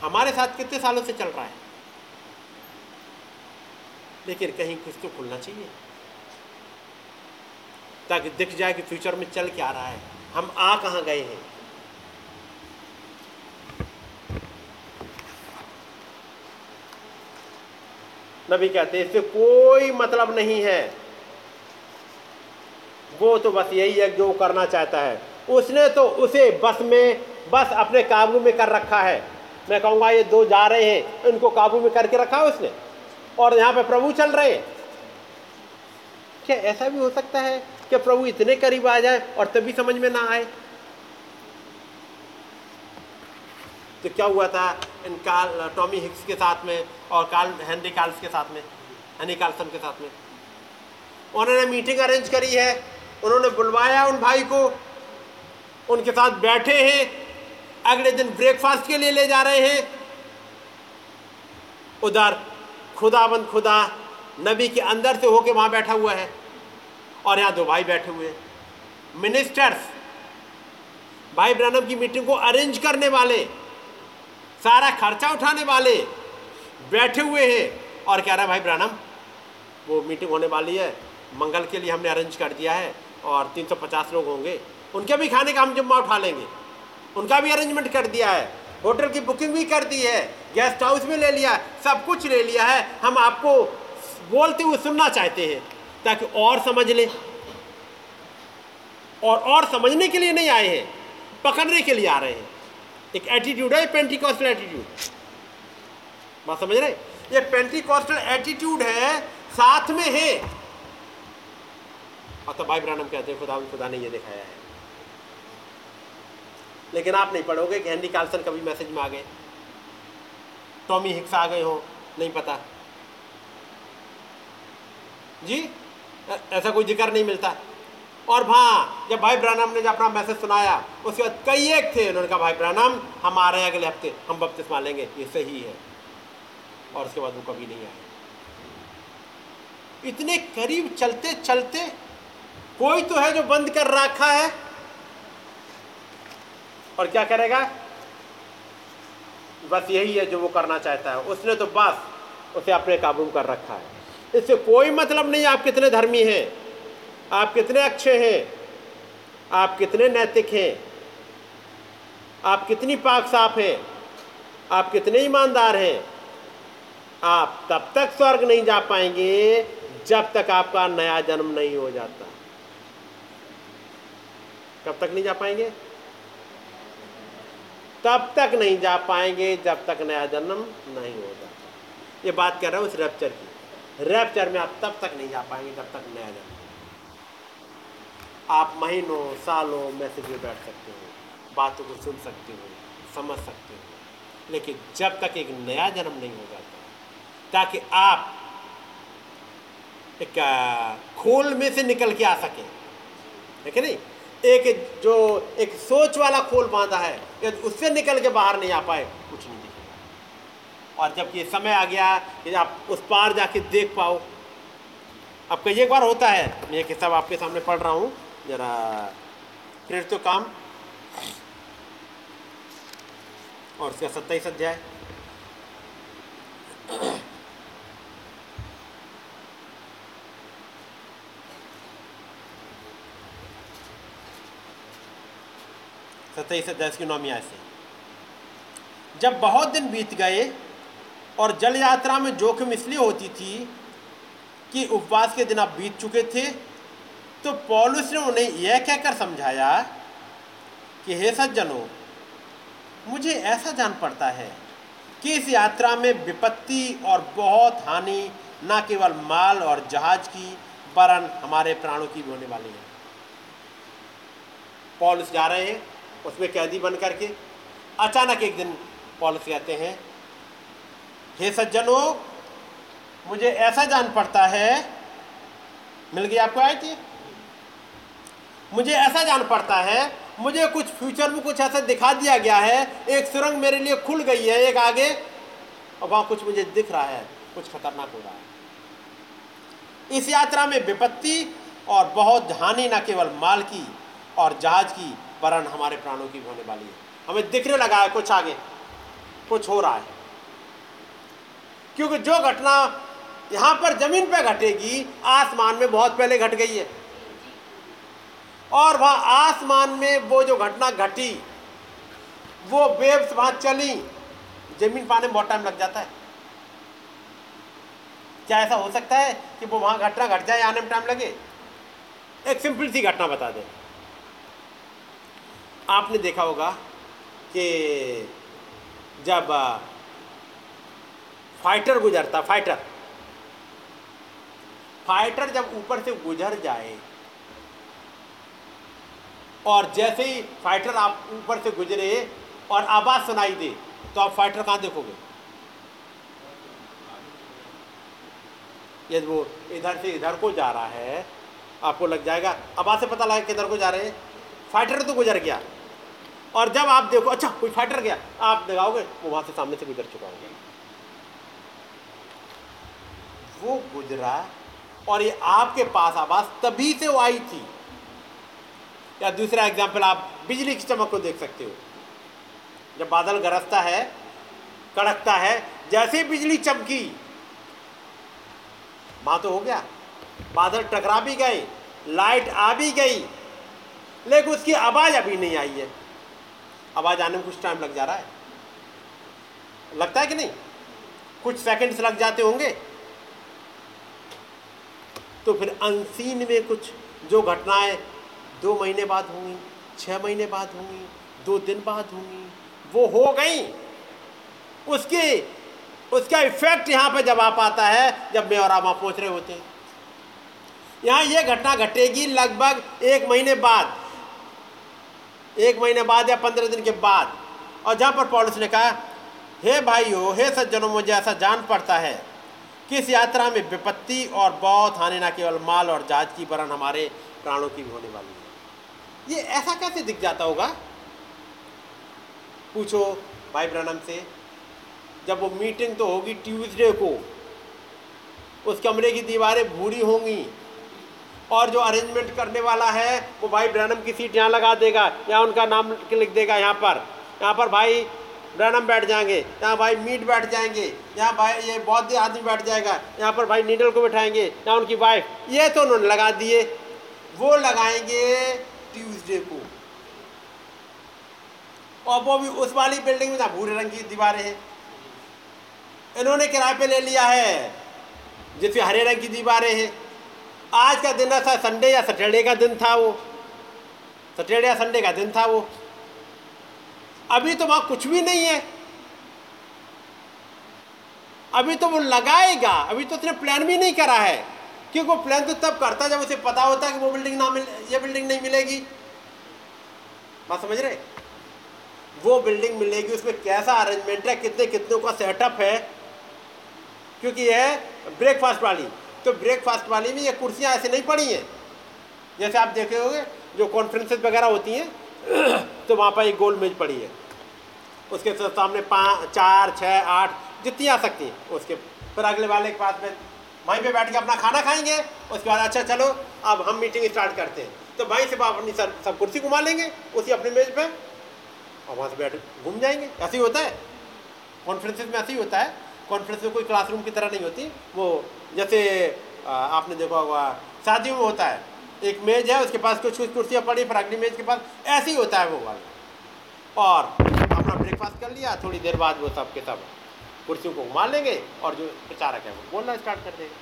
हमारे साथ कितने सालों से चल रहा है? लेकिन कहीं कुछ तो खुलना चाहिए। ताकि दिख जाए कि फ्यूचर में चल क्या रहा है। हम आ कहाँ गए हैं? नबी कहते हैं, इससे कोई मतलब नहीं है। वो तो बस यही है जो करना चाहता है। उसने तो उसे बस में, बस अपने काबू में कर रखा है। मैं कहूँगा, ये दो जा रहे हैं, इनको काबू में करके रखा है उसने। और यहाँ पे प्रभु चल रहे हैं। क्या ऐसा भी हो सकता है कि प्रभु इतने करीब आ जाए और तभी समझ में ना आए? तो क्या हुआ था इन काल टॉमी हिक्स के साथ में और कार्ल, हेनरी कार्ल्स के साथ में, हेनरी कार्लसन के साथ में? उन्होंने मीटिंग अरेंज करी है। उन्होंने बुलवाया उन भाई को। उनके साथ बैठे हैं। अगले दिन ब्रेकफास्ट के लिए ले जा रहे हैं। उधर खुदाबंद खुदा नबी के अंदर से होके वहाँ बैठा हुआ है और यहाँ दो भाई बैठे हुए हैं। मिनिस्टर्स भाई ब्रनम की मीटिंग को अरेंज करने वाले, सारा खर्चा उठाने वाले बैठे हुए हैं। और कह रहा है, भाई ब्रनम, वो मीटिंग होने वाली है। मंगल के लिए हमने अरेंज कर दिया है। और 350 लोग होंगे। उनके भी खाने का हम जुम्मा उठा लेंगे। उनका भी अरेंजमेंट कर दिया है। होटल की बुकिंग भी कर दी है। गेस्ट हाउस भी ले लिया है। सब कुछ ले लिया है। हम आपको बोलते हुए सुनना चाहते हैं, ताकि और समझ लें। और और समझने के लिए नहीं आए हैं। पकड़ने के लिए आ रहे हैं। एक एटीट्यूड है पेंटिकॉस्टल एटीट्यूड बात समझ रहे ये पेंटिकॉस्टल एटीट्यूड है, साथ में है। और भाई ब्रानम कहते हैं, खुदा खुदा ने ये दिखाया है। लेकिन आप नहीं पढ़ोगे कि हेनरी कार्लसन कभी मैसेज में आ गए? टॉमी हिक्स आ गए हो? नहीं पता। जी ऐसा कोई ज़िक्र नहीं मिलता। और हाँ जब भाई ब्रानम ने जब अपना मैसेज सुनाया, उसके बाद कई एक थे, उन्होंने कहा, भाई ब्रानम, हम आ रहे हैं अगले हफ़्ते, हम बपतिस्मा लेंगे, ये सही है। और उसके बाद वो कभी नहीं आए। इतने करीब चलते चलते कोई तो है जो बंद कर रखा है। और क्या करेगा? बस यही है जो वो करना चाहता है। उसने तो बस उसे अपने काबू कर रखा है। इससे कोई मतलब नहीं, आप कितने धर्मी हैं, आप कितने अच्छे हैं, आप कितने नैतिक हैं, आप कितनी पाक साफ़ हैं, आप कितने ईमानदार हैं, आप तब तक स्वर्ग नहीं जा पाएँगे जब तक आपका नया जन्म नहीं हो जाता। कब तक नहीं जा पाएँगे? तब तक नहीं जा पाएँगे जब तक नया जन्म नहीं हो जाता ये बात कर रहा हूँ उस रैप्चर की। रैप्चर में आप तब तक नहीं जा पाएँगे जब तक नया जन्म आप महीनों, सालों मैसेज में बैठ सकते हो, बातों को सुन सकते हो, समझ सकते हो। लेकिन जब तक एक नया जन्म नहीं हो जाता ताकि आप एक खोल में से निकल के आ सकें। है नहीं? एक जो एक सोच वाला खोल बांधा है उससे निकल के बाहर नहीं आ पाए, कुछ नहीं दिखेगा। और जबकि समय आ गया कि आप उस पार जाके देख पाओ। अब कई एक बार होता है, मैं एक सब आपके सामने पढ़ रहा हूँ, जरा फिर तो काम। और उसका सत्ताईस अध्याय। सत्ताईस अध्याय की नौमी आय से। जब बहुत दिन बीत गए और जल यात्रा में जोखिम इसलिए होती थी कि उपवास के दिन आप बीत चुके थे तो पौलुस ने उन्हें यह कहकर समझाया कि, हे सज्जनों, मुझे ऐसा जान पड़ता है कि इस यात्रा में विपत्ति और बहुत हानि न केवल माल और जहाज़ की वरन हमारे प्राणों की भी होने वाली है। पॉलिस जा रहे हैं उसमें कैदी बन करके अचानक एक दिन पॉलिस कहते हैं, हे सज्जनों, मुझे ऐसा जान पड़ता है, मिल गई आपको आई थी मुझे ऐसा जान पड़ता है, मुझे कुछ फ्यूचर में कुछ ऐसा दिखा दिया गया है, एक सुरंग मेरे लिए खुल गई है, एक आगे, और वहाँ कुछ मुझे दिख रहा है, कुछ खतरनाक हो रहा है। इस यात्रा में विपत्ति और बहुत हानि न केवल माल की और जहाज़ की वरन हमारे प्राणों की होने वाली है। हमें दिखने लगा है, कुछ आगे, कुछ हो रहा है। क्योंकि जो घटना यहाँ पर ज़मीन पर घटेगी, आसमान में बहुत पहले घट गई है। और वहाँ आसमान में वो जो घटना घटी, वो वेव्स वहाँ चली। ज़मीन पाने में बहुत टाइम लग जाता है। क्या ऐसा हो सकता है कि वो वहाँ घटना घट जाए, आने में टाइम लगे? एक सिंपल सी घटना बता दें। आपने देखा होगा कि जब फाइटर गुजरता, फाइटर। फाइटर जब ऊपर से गुजर जाए, और जैसे ही फाइटर आप ऊपर से गुजरे और आवाज़ सुनाई दे तो आप फाइटर कहाँ देखोगे? यदि वो इधर से इधर को जा रहा है, आपको लग जाएगा, आवाज़ से पता लगा किधर को जा रहे हैं। फाइटर तो गुजर गया। और जब आप देखो अच्छा कोई फाइटर गया, आप लगाओगे वो वहाँ से सामने से गुजर चुका होगा। वो गुजरा और ये आपके पास आवाज़ तभी से वो आई थी। या दूसरा एग्ज़ाम्पल आप बिजली की चमक को देख सकते हो। जब बादल गरजता है, कड़कता है, जैसे बिजली चमकी, वहाँ तो हो गया। बादल टकरा भी गए, लाइट आ भी गई, लेकिन उसकी आवाज़ अभी नहीं आई है। आवाज़ आने में कुछ टाइम लग जा रहा है। लगता है कि नहीं? कुछ सेकंड्स लग जाते होंगे। तो फिर अनसीन में कुछ जो घटनाएँ दो महीने बाद होंगी छः महीने बाद होंगी, दो दिन बाद होंगी, वो हो गई। उसके, उसका इफ़ेक्ट यहाँ पे जब आ पाता है, जब मैं और आप वहाँ पहुँच रहे होते हैं। यहाँ ये घटना घटेगी लगभग एक महीने बाद। एक महीने बाद या पंद्रह दिन के बाद। और जहाँ पर पॉलिस ने कहा, हे भाइयों, हे सज्जनों, मुझे ऐसा जान पड़ता है कि इस यात्रा में विपत्ति और बहुत हानि ना केवल माल और जहाज़ की वरन हमारे प्राणों की भी होने वाली है। ये ऐसा कैसे दिख जाता होगा? पूछो भाई ब्रनम से, जब वो मीटिंग तो होगी ट्यूसडे को उस कमरे की दीवारें भूरी होंगी और जो अरेंजमेंट करने वाला है, वो भाई ब्रैनम की सीट यहाँ लगा देगा, या उनका नाम लिख देगा यहाँ पर। यहाँ पर भाई ब्रैनम बैठ जाएँगे, यहाँ भाई मीट बैठ जाएँगे, यहाँ भाई ये बौद्ध आदमी बैठ जाएगा, यहाँ पर भाई नीडल को बैठाएँगे यहाँ उनकी वाइफ ये तो उन्होंने लगा दिए। वो लगाएँगे ट्यूसडे को। और वो भी उस वाली बिल्डिंग में जहाँ भूरे रंग की दीवारें हैं। इन्होंने किराए पे ले लिया है, जिसमें हरे रंग की दीवारें हैं। आज का दिन ऐसा संडे या सैटरडे का दिन था वो? सैटरडे या संडे का दिन था वो? अभी तो वहाँ कुछ भी नहीं है। अभी तो वो लगाएगा, अभी तो उसने प्लान भी नहीं करा है। क्योंकि वो प्लान तो तब करता है जब उसे पता होता है कि वो बिल्डिंग ना मिल, ये बिल्डिंग नहीं मिलेगी। बात समझ रहे? वो बिल्डिंग मिलेगी, उसमें कैसा अरेंजमेंट है कितने कितनों का सेटअप है? क्योंकि यह ब्रेकफास्ट वाली। तो ब्रेकफास्ट वाली में ये कुर्सियाँ ऐसे नहीं पड़ी हैं। जैसे आप देखे होंगे, जो कॉन्फ्रेंसेस वगैरह होती हैं तो वहाँ पर एक गोल मेज पड़ी है। उसके सामने पाँच चार छः आठ, जितनी आ सकती हैं, उसके। फिर अगले वाले के पास में वहीं पे बैठ के अपना खाना खाएँगे, उसके बाद अच्छा चलो, अब हम मीटिंग स्टार्ट करते हैं। तो वहीं से आप अपनी सब सब कुर्सी घुमा लेंगे, उसी अपने मेज पे, और वहाँ से बैठ, घूम जाएँगे। ऐसे ही होता है। कॉन्फ्रेंसेस में ऐसे ही होता है। कॉन्फ्रेंस में कोई क्लासरूम की तरह नहीं होती, वो जैसे आपने देखा होगा शादियों में होता है। एक मेज है, उसके पास कुछ कुछ कुर्सियाँ पड़ी, फिर अगली मेज के पास, ऐसे ही होता है वो वाला। और अपना ब्रेकफास्ट कर लिया, थोड़ी देर बाद वो सब के सब कुर्सियों को घुमा लेंगे, और जो प्रचारक है वो बोलना स्टार्ट कर देंगे।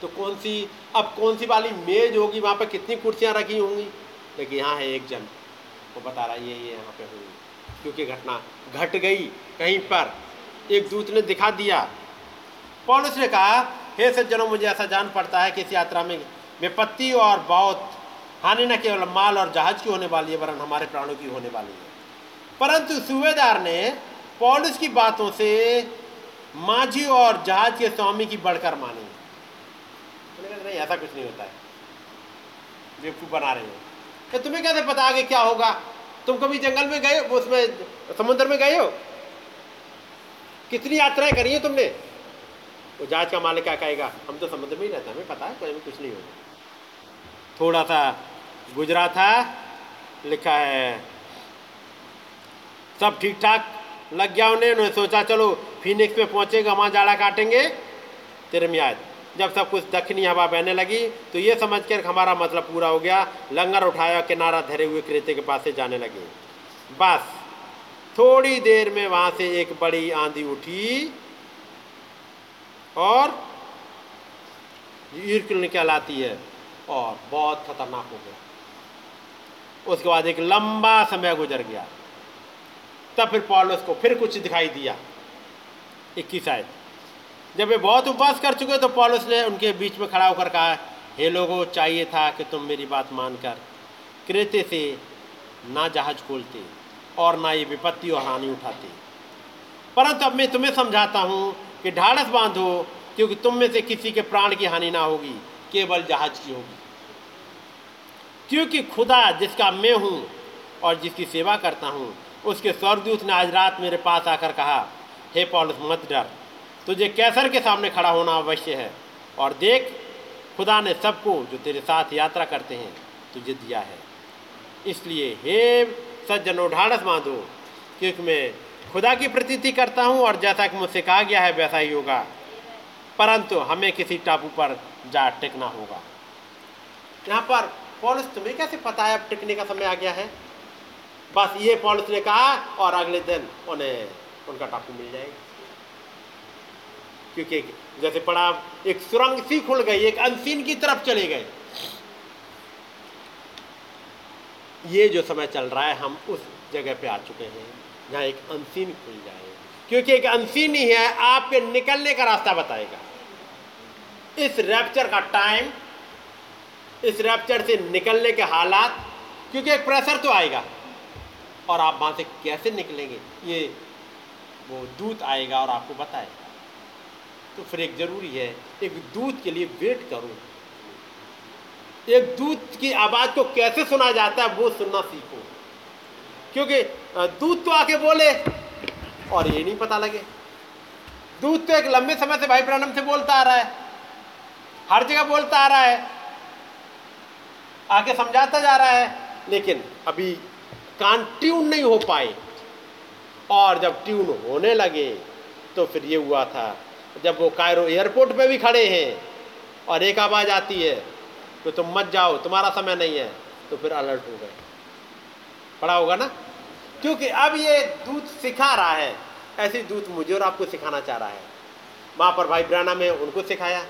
तो कौन सी, अब कौन सी वाली मेज होगी, वहाँ पर कितनी कुर्सियाँ रखी होंगी? देखिए, यहाँ है एक जन। वो बता रहा है, ये ये यहाँ पे हुई क्योंकि घटना घट गई कहीं पर। एक दूत ने दिखा दिया पौलुस ने कहा, हे सज्जनों मुझे ऐसा जान पड़ता है कि इस यात्रा में विपत्ति और बहुत हानि न केवल माल और जहाज़ की होने वाली है, वरन हमारे प्राणों की होने वाली है। परंतु सूबेदार ने पौलुस की बातों से माझी और जहाज़ के स्वामी की बढ़कर मानी। नहीं, ऐसा कुछ नहीं होता है। बेवकूफ़ बना रहे हो। तो तुम्हें कैसे पता आगे क्या होगा? तुम कभी जंगल में गए हो? उसमें, समुद्र में गए हो? कितनी यात्राएँ करी है तुमने? वो जहाज़ का मालिक क्या कहेगा? हम तो समुद्र में ही रहते हमें पता है, कोई भी कुछ नहीं होगा। थोड़ा सा गुजरा था लिखा है, सब ठीक ठाक लग गया उन्हें, उन्होंने सोचा, चलो फिनिक्स में पहुंचेगा, वहाँ जाड़ा काटेंगे। तेरे मियाज जब सब कुछ दक्षिणी हवा बहने लगी तो ये समझ कर हमारा मतलब पूरा हो गया। लंगर उठाया, किनारा धरे हुए क्रेते के पास से जाने लगे। बस, थोड़ी देर में वहाँ से एक बड़ी आंधी उठी। और ईर्क निकल आती है और बहुत खतरनाक हो गया। उसके बाद एक लंबा समय गुजर गया। तब फिर पॉलुस को फिर कुछ दिखाई दिया। इक्कीस आयत। जब वे बहुत उपवास कर चुके तो पॉलुस ने उनके बीच में खड़ा होकर कहा, हे लोगों, चाहिए था कि तुम मेरी बात मानकर क्रेते से ना जहाज़ खोलते और ना ये विपत्ति और हानि उठाते। परंतु अब मैं तुम्हें समझाता हूँ कि ढाढ़स बांधो, क्योंकि तुम में से किसी के प्राण की हानि ना होगी, केवल जहाज़ की होगी। क्योंकि खुदा जिसका मैं हूँ और जिसकी सेवा करता हूँ, उसके स्वर्गदूत ने आज रात मेरे पास आकर कहा, हे पॉलुस, मत डर। तुझे कैसर के सामने खड़ा होना अवश्य है, और देख, खुदा ने सबको जो तेरे साथ यात्रा करते हैं, तुझे दिया है। इसलिए हे सज्जनों ढाढ़स बांधो, क्योंकि मैं खुदा की प्रतीति करता हूँ और जैसा कि मुझसे कहा गया है, वैसा ही होगा। परंतु हमें किसी टापू पर जा टिकना होगा। यहाँ पर पॉलिस, तुम्हें कैसे पता है अब टिकने का समय आ गया है? बस ये पॉलिस ने कहा और अगले दिन उन्हें, उनका टापू मिल जाएगा। क्योंकि जैसे पड़ा, एक सुरंग सी खुल गई, एक अनसीन की तरफ़ चले गए। ये जो समय चल रहा है, हम उस जगह पे आ चुके हैं। जहाँ एक अनसीन खुल जाए क्योंकि एक अनसीन ही है, आपके निकलने का रास्ता बताएगा। इस रैप्चर का टाइम इस रैप्चर से निकलने के हालात, क्योंकि एक प्रेशर तो आएगा। और आप वहाँ से कैसे निकलेंगे, ये वो दूत आएगा और आपको बताएगा। तो फिर एक ज़रूरी है, एक दूत के लिए वेट करो। एक दूत की आवाज़ को कैसे सुना जाता है, वो सुनना सीखो। क्योंकि दूध तो आके बोले, और ये नहीं पता लगे। दूध तो एक लंबे समय से भाई ब्रहणम से बोलता आ रहा है। हर जगह बोलता आ रहा है। आके समझाता जा रहा है, लेकिन अभी कान ट्यून नहीं हो पाए। और जब ट्यून होने लगे तो फिर ये हुआ था, जब वो कायरो एयरपोर्ट पे भी खड़े हैं, और एक आवाज़ आती है तो तुम मत जाओ, तुम्हारा समय नहीं है। तो फिर अलर्ट हो गए। पड़ा होगा ना? क्योंकि अब ये दूत सिखा रहा है। ऐसे दूत मुझे और आपको सिखाना चाह रहा है। वहाँ पर भाई ब्राना में उनको सिखाया,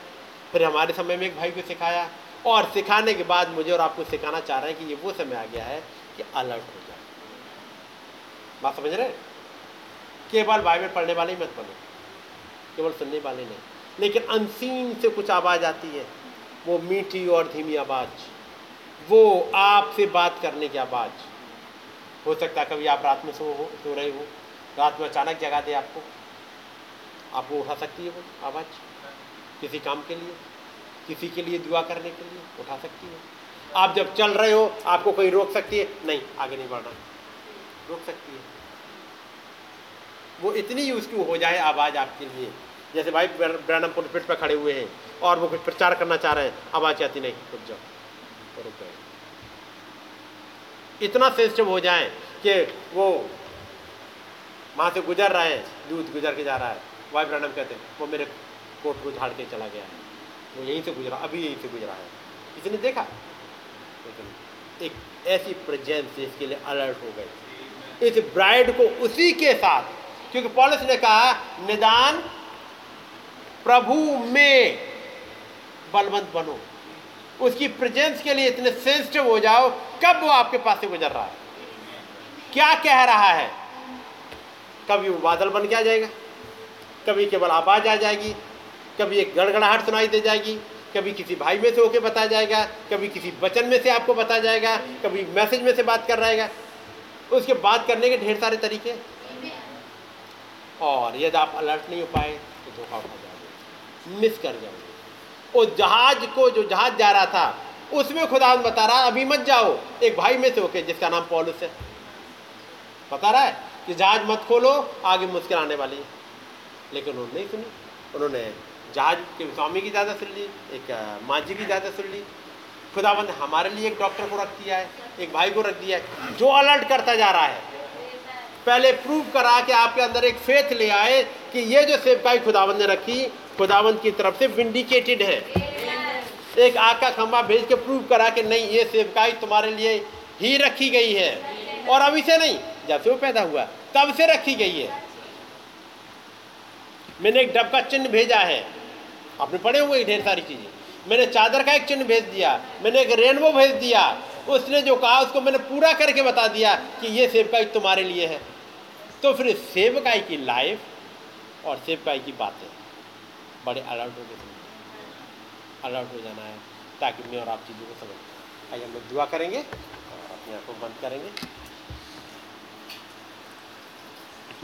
फिर हमारे समय में एक भाई को सिखाया और सिखाने के बाद मुझे और आपको सिखाना चाह रहे हैं कि ये वो समय आ गया है कि अलर्ट हो जाए। बात समझ रहे केवल बाइबल पढ़ने वाले ही मत बनो। केवल सुनने वाले नहीं। लेकिन अनसीन से कुछ आवाज़ आती है। वो मीठी और धीमी आवाज़। वो आपसे बात करने की आवाज़। हो सकता है कभी आप रात में सो हो, सो रहे हो। रात में अचानक जगा दे आपको। आपको उठा सकती है वो आवाज़। किसी काम के लिए, किसी के लिए दुआ करने के लिए उठा सकती है। आप जब चल रहे हो, आपको कोई रोक सकती है? नहीं, आगे नहीं बढ़ना। रोक सकती है। वो इतनी यूज़ हो जाए आवाज़ आपके लिए? जैसे भाई ब्रैनम पुलपिट पर खड़े हुए हैं और वो कुछ प्रचार करना चाह रहे हैं। आवाज़ आती नहीं, रुक जाओ। रुक गए इतना सेंसिटिव हो जाए कि वो वहाँ से गुजर रहे हैं, दूध गुजर के जा रहा है। भाई ब्रैनम कहते हैं, वो मेरे कोट को झाड़ के चला गया है। वो यहीं से गुजरा, अभी यहीं से गुजरा है। किसी ने देखा। लेकिन एक ऐसी प्रेजेंस इसके लिए अलर्ट हो गए। इस ब्राइड को उसी के साथ, क्योंकि पॉलिस ने कहा, निदान प्रभु में बलवंत बनो। उसकी प्रेजेंस के लिए इतने सेंसिटिव हो जाओ, कब वो आपके पास से गुजर रहा है? क्या कह रहा है? कभी वो बादल बन के आ जाएगा, कभी केवल आवाज़ आ जाएगी, कभी एक गड़गड़ाहट सुनाई दे जाएगी, कभी किसी भाई में से होके बताया जाएगा, कभी किसी वचन में से आपको बताया जाएगा, कभी मैसेज में से बात कर रहेगा उसके बात करने के ढेर सारे तरीके। और यदि आप अलर्ट नहीं हो पाए तो धोखा उठा जाओगे मिस कर जाओगे। उस जहाज़ को, जो जहाज़ जा रहा था, उसमें खुदा बता रहा, अभी मत जाओ, एक भाई में से होके, जिसका नाम पॉलिस है। बता रहा है कि जहाज़ मत खोलो, आगे मुश्किल आने वाली है। लेकिन उन्होंने नहीं सुनी। उन्होंने जहाज़ के स्वामी की ज़्यादा सुन ली, एक माझी की ज़्यादा सुन ली। खुदाबंद हमारे लिए एक डॉक्टर को रख दिया है, एक भाई को रख दिया है, जो अलर्ट करता जा रहा है। पहले प्रूव करा कि आपके अंदर एक फेथ ले आए कि ये जो सेवकाई खुदावंद ने रखी खुदावंद की तरफ़ से विंडिकेटेड है। एक आग का खंभा भेज के प्रूव करा कि नहीं, ये सेवकाई तुम्हारे लिए ही रखी गई है। और अभी से नहीं, जब से वो पैदा हुआ, तब से रखी गई है। मैंने एक डब का चिन्ह भेजा है। आपने पढ़े हुए ढेर सारी चीज़ें। मैंने चादर का एक चिन्ह भेज दिया, मैंने एक रेनबो भेज दिया। उसने जो कहा, उसको मैंने पूरा करके बता दिया कि ये सेवकाई तुम्हारे लिए है। तो फिर सेवकाई की लाइफ और सेवकाई की बातें। बड़े अलर्ट हो गए अलर्ट हो जाना है, ताकि मैं और आप चीज़ों को समझ आइए हम लोग दुआ करेंगे और अपने आप को बंद करेंगे।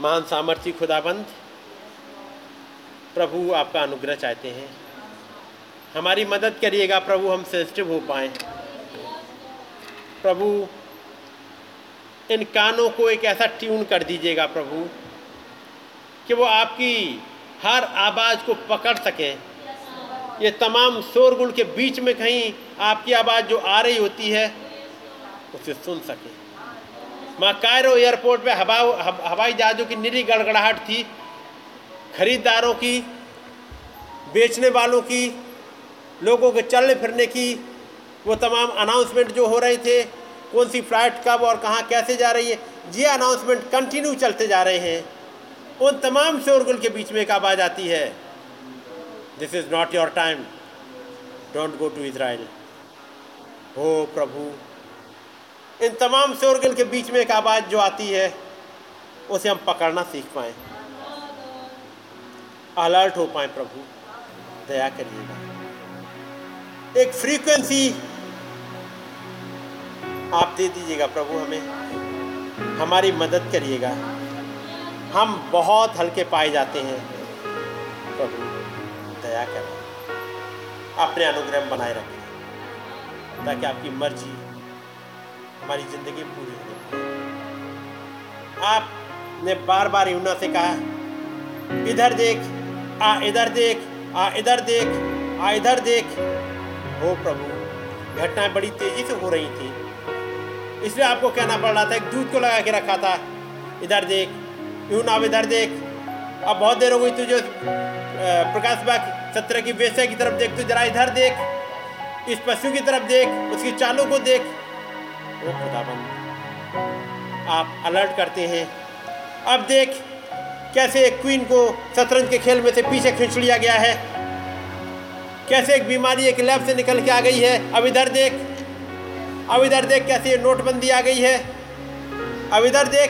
महान सामर्थ्य खुदाबंद, प्रभु आपका अनुग्रह चाहते हैं। हमारी मदद करिएगा प्रभु, हम सेंसिटिव हो पाए। प्रभु, इन कानों को एक ऐसा ट्यून कर दीजिएगा प्रभु, कि वो आपकी हर आवाज़ को पकड़ सकें। ये तमाम शोरगुल के बीच में कहीं आपकी आवाज़ जो आ रही होती है, उसे सुन सके। माँ कायरो एयरपोर्ट पे हवा, हवाई जहाज़ों की निरी गड़गड़ाहट थी। खरीदारों की, बेचने वालों की, लोगों के चलने फिरने की, वो तमाम अनाउंसमेंट जो हो रहे थे, कौन सी फ़्लाइट कब और कहाँ कैसे जा रही है, ये अनाउंसमेंट कंटिन्यू चलते जा रहे हैं। उन तमाम शोरगुल के बीच में एक आवाज़ आती है। This is not your time don't go to Israel हो प्रभु। इन तमाम शोरगुल के बीच में एक आवाज़ जो आती है, उसे हम पकड़ना सीख पाएँ। अलर्ट हो पाए प्रभु। दया करिएगा। एक फ्रीक्वेंसी आप दे दीजिएगा प्रभु हमें। हमारी मदद करिएगा। हम बहुत हल्के पाए जाते हैं। प्रभु, दया करें। अपने अनुग्रह बनाए रखें। ताकि आपकी मर्ज़ी, हमारी ज़िंदगी पूरी हो आप ने बार बार यूना से कहा, इधर देख, आ, इधर देख, आ, इधर देख, आ, इधर देख। हो प्रभु, घटनाएँ बड़ी तेज़ी से हो रही थी। इसलिए आपको कहना पड़ रहा था, एक दूध को लगा के रखा था, इधर देख यूँ अब इधर देख अब बहुत देर हो गई तुझे प्रकाश बाग सत्रह की वेश्या की तरफ़ देख, तू जरा इधर देख, इस पशु की तरफ़ देख, उसकी चालों को देख। वो खुदाबंद, आप अलर्ट करते हैं। अब देख, कैसे एक क्वीन को शतरंज के खेल में से पीछे खींच लिया गया है। कैसे एक बीमारी एक लैब से निकल के आ गई है। अब इधर देख, अब इधर देख कैसे नोटबंदी आ गई है। अब इधर देख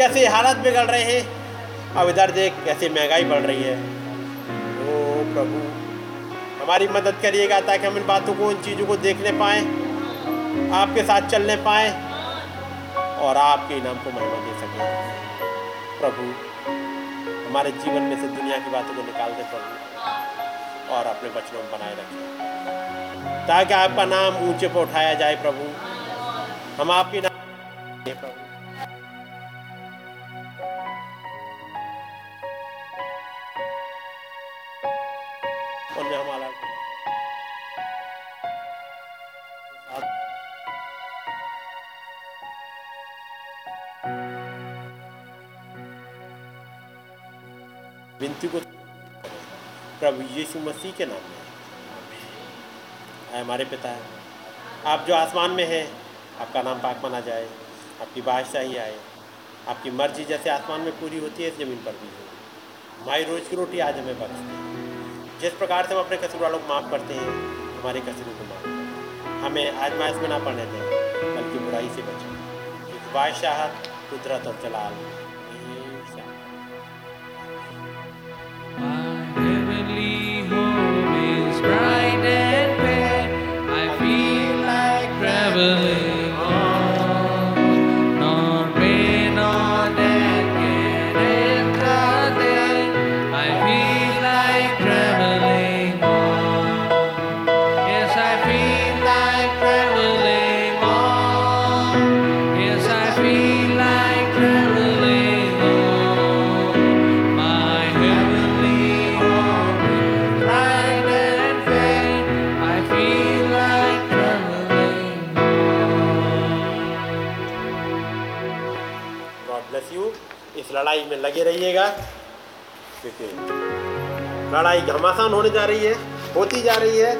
कैसे हालात बिगड़ रहे हैं? अब इधर देख, कैसे महँगाई बढ़ रही है। ओ प्रभु, हमारी मदद करिएगा ताकि हम इन बातों को, इन चीज़ों को देखने पाएँ, आपके साथ चलने पाएँ, और आपके इनाम को महिमा दे सकें। प्रभु, हमारे जीवन में से दुनिया की बातों को निकाल दे प्रभु, और अपने बचनों में बनाए रखें। ताकि आपका नाम ऊँचे पर उठाया जाए प्रभु। हम आपके नाम प्रभु। विनती को प्रभु यीशु मसीह के नाम में। आए हमारे पिता। है आप जो आसमान में हैं, आपका नाम पाक माना जाए, आपकी बादशाही आए, आपकी मर्ज़ी जैसे आसमान में पूरी होती है ज़मीन पर भी हो। हमारी रोज़ की रोटी आज हमें बख्श दें। जिस प्रकार से हम अपने कसूर वालों को माफ़ करते हैं, हमारे कसूरों को माफ़ करें। हमें आजमाइश में ना पड़ने दें, बल्कि बुराई से बचें। बादशाहत कुदरत और जलाल traveling लगे रहिएगा। क्योंकि लड़ाई घमासान होने जा रही है, होती जा रही है,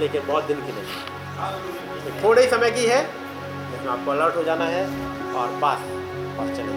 लेकिन बहुत दिन की नहीं। थोड़े समय की है, लेकिन आपको अलर्ट हो जाना है और पास और चले